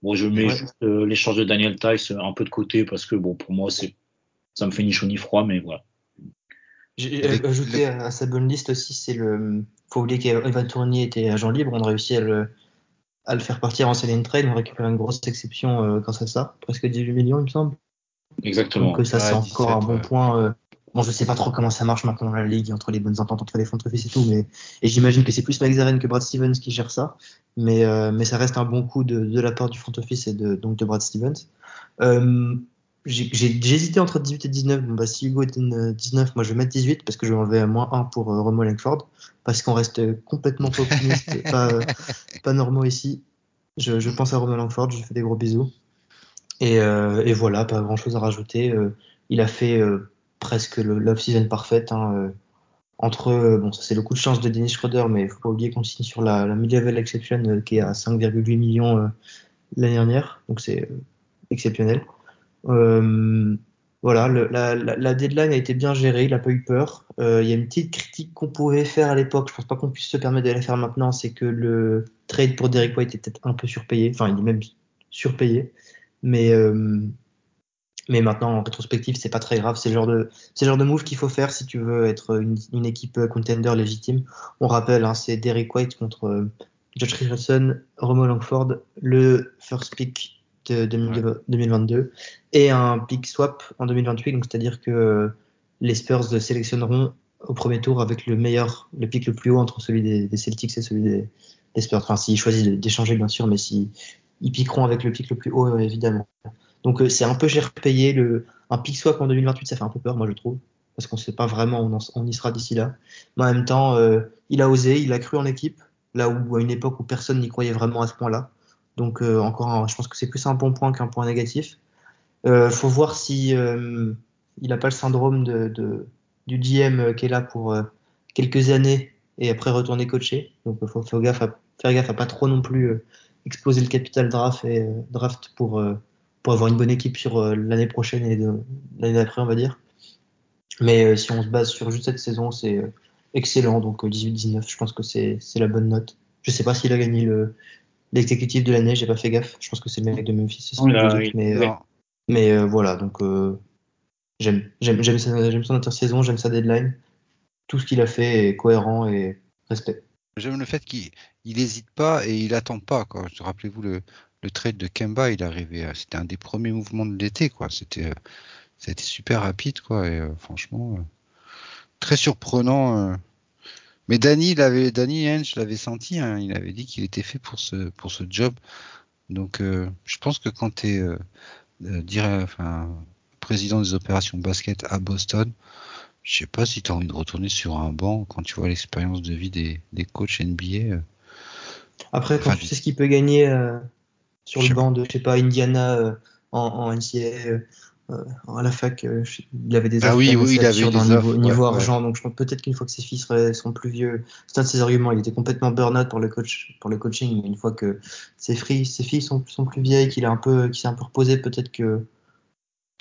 Bon, je mets Ouais. juste euh, l'échange de Daniel Tice un peu de côté, parce que bon, pour moi, c'est ça me fait ni chaud ni froid, mais voilà. J'ai Avec ajouté à, à sa bonne liste aussi, c'est le. Faut oublier qu'Evan Tournier était agent libre, on a réussi à le, à le faire partir en selling trade, on récupère une grosse exception euh, grâce à ça, presque 18 millions, il me semble. Exactement. Donc euh, ça, Ouais, c'est encore 17, un bon ouais. point. Euh. Bon, je sais pas trop comment ça marche maintenant dans la ligue, entre les bonnes ententes entre les front office et tout, mais et j'imagine que c'est plus Mike Zaren que Brad Stevens qui gère ça, mais euh, mais ça reste un bon coup de, de la part du front office et de donc de Brad Stevens. Euh, j'ai hésité entre 18 et 19. Bon, bah, si Hugo une 19, moi je vais mettre 18 parce que je vais enlever à moins 1 pour euh, Romo Langford. Parce qu'on reste euh, complètement pas optimiste, pas, euh, pas normaux ici. Je, je pense à Romo Langford, je lui fais des gros bisous. Et, euh, et voilà, pas grand chose à rajouter. Euh, il a fait euh, presque l'off-season parfaite. Hein, euh. entre, euh, bon, ça c'est le coup de chance de Dennis Schroeder, mais il faut pas oublier qu'on signe sur la, la mid-level exception euh, qui est à 5,8 millions l'année dernière, donc c'est exceptionnel. Voilà, la, deadline a été bien gérée, il n'a pas eu peur. Il y a une petite critique qu'on pouvait faire à l'époque, je pense pas qu'on puisse se permettre de la faire maintenant, c'est que le trade pour Derek White était peut-être un peu surpayé, enfin il est même surpayé, mais mais maintenant, en rétrospective, c'est pas très grave. C'est le genre de, c'est le genre de move qu'il faut faire si tu veux être une, une équipe contender légitime. On rappelle, hein, c'est Derek White contre euh, Josh Richardson, Romo Langford, le first pick de 2000 2022 et un pick swap en 2028. Donc, c'est-à-dire que euh, les Spurs sélectionneront au premier tour avec le meilleur, le pick le plus haut entre celui des, des Celtics et celui des, des Spurs. Enfin, s'ils choisissent d'échanger, bien sûr, mais si, ils piqueront avec le pick le plus haut, évidemment. Donc euh, c'est un peu cher payé. Le, un pick swap en 2028, ça fait un peu peur, moi je trouve, parce qu'on sait pas vraiment on, y sera d'ici là. Mais en même temps, euh, il a osé, il a cru en équipe, là où à une époque où personne n'y croyait vraiment à ce point-là. Donc euh, encore, un- je pense que c'est plus un bon point qu'un point négatif. Euh, faut voir si euh, il a pas le syndrome de, de- du GM qui est là pour euh, quelques années et après retourner coacher. Donc il faut faire gaffe à, faire gaffe à pas trop non plus exploser le capital draft et draft pour pour avoir une bonne équipe sur euh, l'année prochaine et de- l'année d'après, on va dire. Mais euh, si on se base sur juste cette saison, c'est euh, excellent. Donc euh, 18-19, je pense que c'est c'est la bonne note. Je sais pas s'il a gagné le l'exécutif de l'année, j'ai pas fait gaffe. Je pense que c'est le mec de Memphis, c'est Non, il a- sans doute, il- mais, euh, mais euh, voilà, donc euh, j'aime j'aime j'aime sa- j'aime son intersaison, j'aime sa deadline. Tout ce qu'il a fait est cohérent et respect. J'aime le fait qu'il il hésite pas et il attend pas. Quoi. Rappelez-vous le, le trade de Kemba, il euh, c'était un des premiers mouvements de l'été. Quoi. C'était, euh, a été super rapide, quoi. Et euh, franchement, euh, très surprenant. euh. Mais Danny, il avait, Danny l'avais senti. hein, il avait dit qu'il était fait pour ce, pour ce job. Donc, euh, je pense que quand tu es euh, euh, dire- enfin, président des opérations basket à Boston, je sais pas si tu as envie de retourner sur un banc quand tu vois l'expérience de vie des, des coachs NBA. euh. Après, quand Enfin, tu sais ce qu'il peut gagner euh, sur le banc de, je sais pas, Indiana euh, en, en NCAA, euh, euh, à la fac, il avait des Ah oui, il avait des niveau, offres, niveau ouais, argent. Donc, je pense peut-être qu'une fois que ses fils seraient- seront plus vieux, c'est un de ses arguments. Il était complètement burn-out pour le coach, pour le coaching. Mais une fois que ses, filles sont, sont plus vieilles, qu'il a un peu, qu'il s'est un peu reposé, peut-être que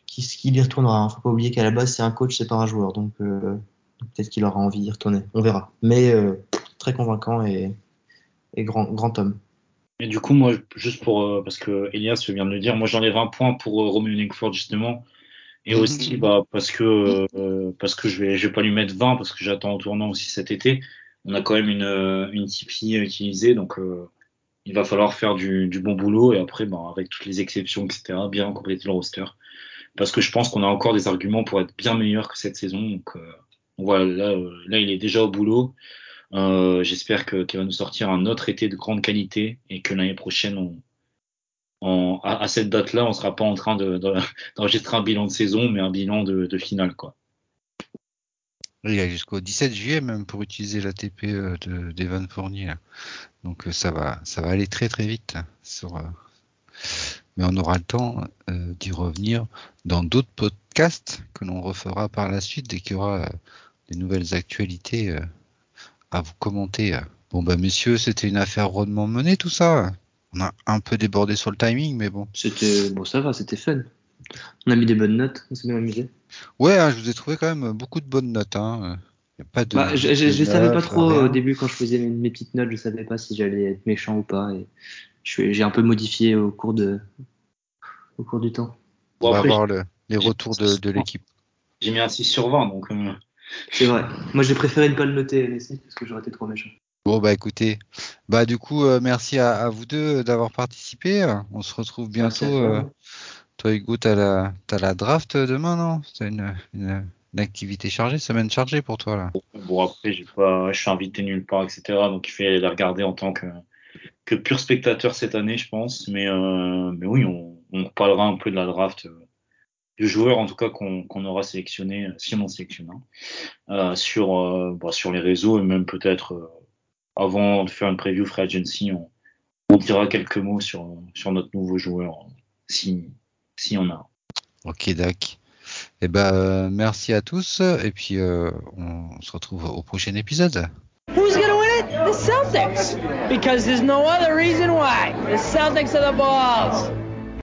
qu'il y retournera. Faut pas oublier qu'à la base, c'est un coach, c'est pas un joueur. Donc, euh, peut-être qu'il aura envie d'y retourner. On verra. Mais euh, très convaincant et, et grand, grand homme. Et du coup, moi, juste pour, euh, parce que Elias vient de le dire, moi j'enlève un point pour euh, Romeo Langford justement. Et Mhm. aussi, bah, parce que, euh, parce que je vais, je vais pas lui mettre 20 parce que j'attends au tournant aussi cet été. On a quand même une, une Tipeee à utiliser, donc, euh, il va falloir faire du, du bon boulot et après, bah, avec toutes les exceptions, etc., bien compléter le roster. Parce que je pense qu'on a encore des arguments pour être bien meilleur que cette saison. Donc, euh, voilà, là, euh, là, il est déjà au boulot. Euh, J'espère qu'il va nous sortir un autre été de grande qualité et que l'année prochaine, à, cette date-là, on sera pas en train de- de- d'enregistrer un bilan de saison, mais un bilan de, finale. Il y a jusqu'au 17 juillet même pour utiliser l'ATP euh, de d'Evan Fournier. Donc euh, ça va, aller très très vite. euh, Mais on aura le temps euh, d'y revenir dans d'autres podcasts que l'on refera par la suite dès qu'il y aura euh, des nouvelles actualités euh, à vous commenter. Bon bah messieurs, c'était une affaire rondement menée tout ça. On a un peu débordé sur le timing, mais bon. C'était bon, ça va, c'était fun. On a mis des bonnes notes, on s'est bien amusé. Ouais, hein, je vous ai trouvé quand même beaucoup de bonnes notes. Hein. Y a pas de. Bah, je, je, savais pas trop rien. au début quand je faisais mes, mes petites notes, je savais pas si j'allais être méchant ou pas. Et j'ai un peu modifié au cours de au cours du temps. Bon, On va voir le- les retours de, de l'équipe. j'ai mis un 6 sur 20, donc euh, C'est vrai. Moi, j'ai préféré ne pas le noter, Messi, parce que j'aurais été trop méchant. Bon bah écoutez, bah du coup euh, merci à, à vous deux d'avoir participé. On se retrouve bientôt. toi. euh, toi Hugo, t'as la t'as la draft demain non? C'est une, une, une activité chargée, semaine chargée pour toi là. bon après, j'ai pas, je suis invité nulle part, etc. Donc il fait la regarder en tant que que pur spectateur cette année, je pense. Mais euh, mais oui, on, on parlera un peu de la draft. Euh, du joueur en tout cas qu'on aura sélectionné, euh, si on en sélectionne un, euh, sur, euh, bah, sur les réseaux et même peut-être euh, avant de faire une preview free agency, on, on dira quelques mots sur, sur notre nouveau joueur, si, si on a. Ok Dac. Et ben, euh, merci à tous. Et puis, euh, on se retrouve au prochain épisode. Who's gonna win it? The Celtics. Because there's no other reason why. The Celtics are the balls.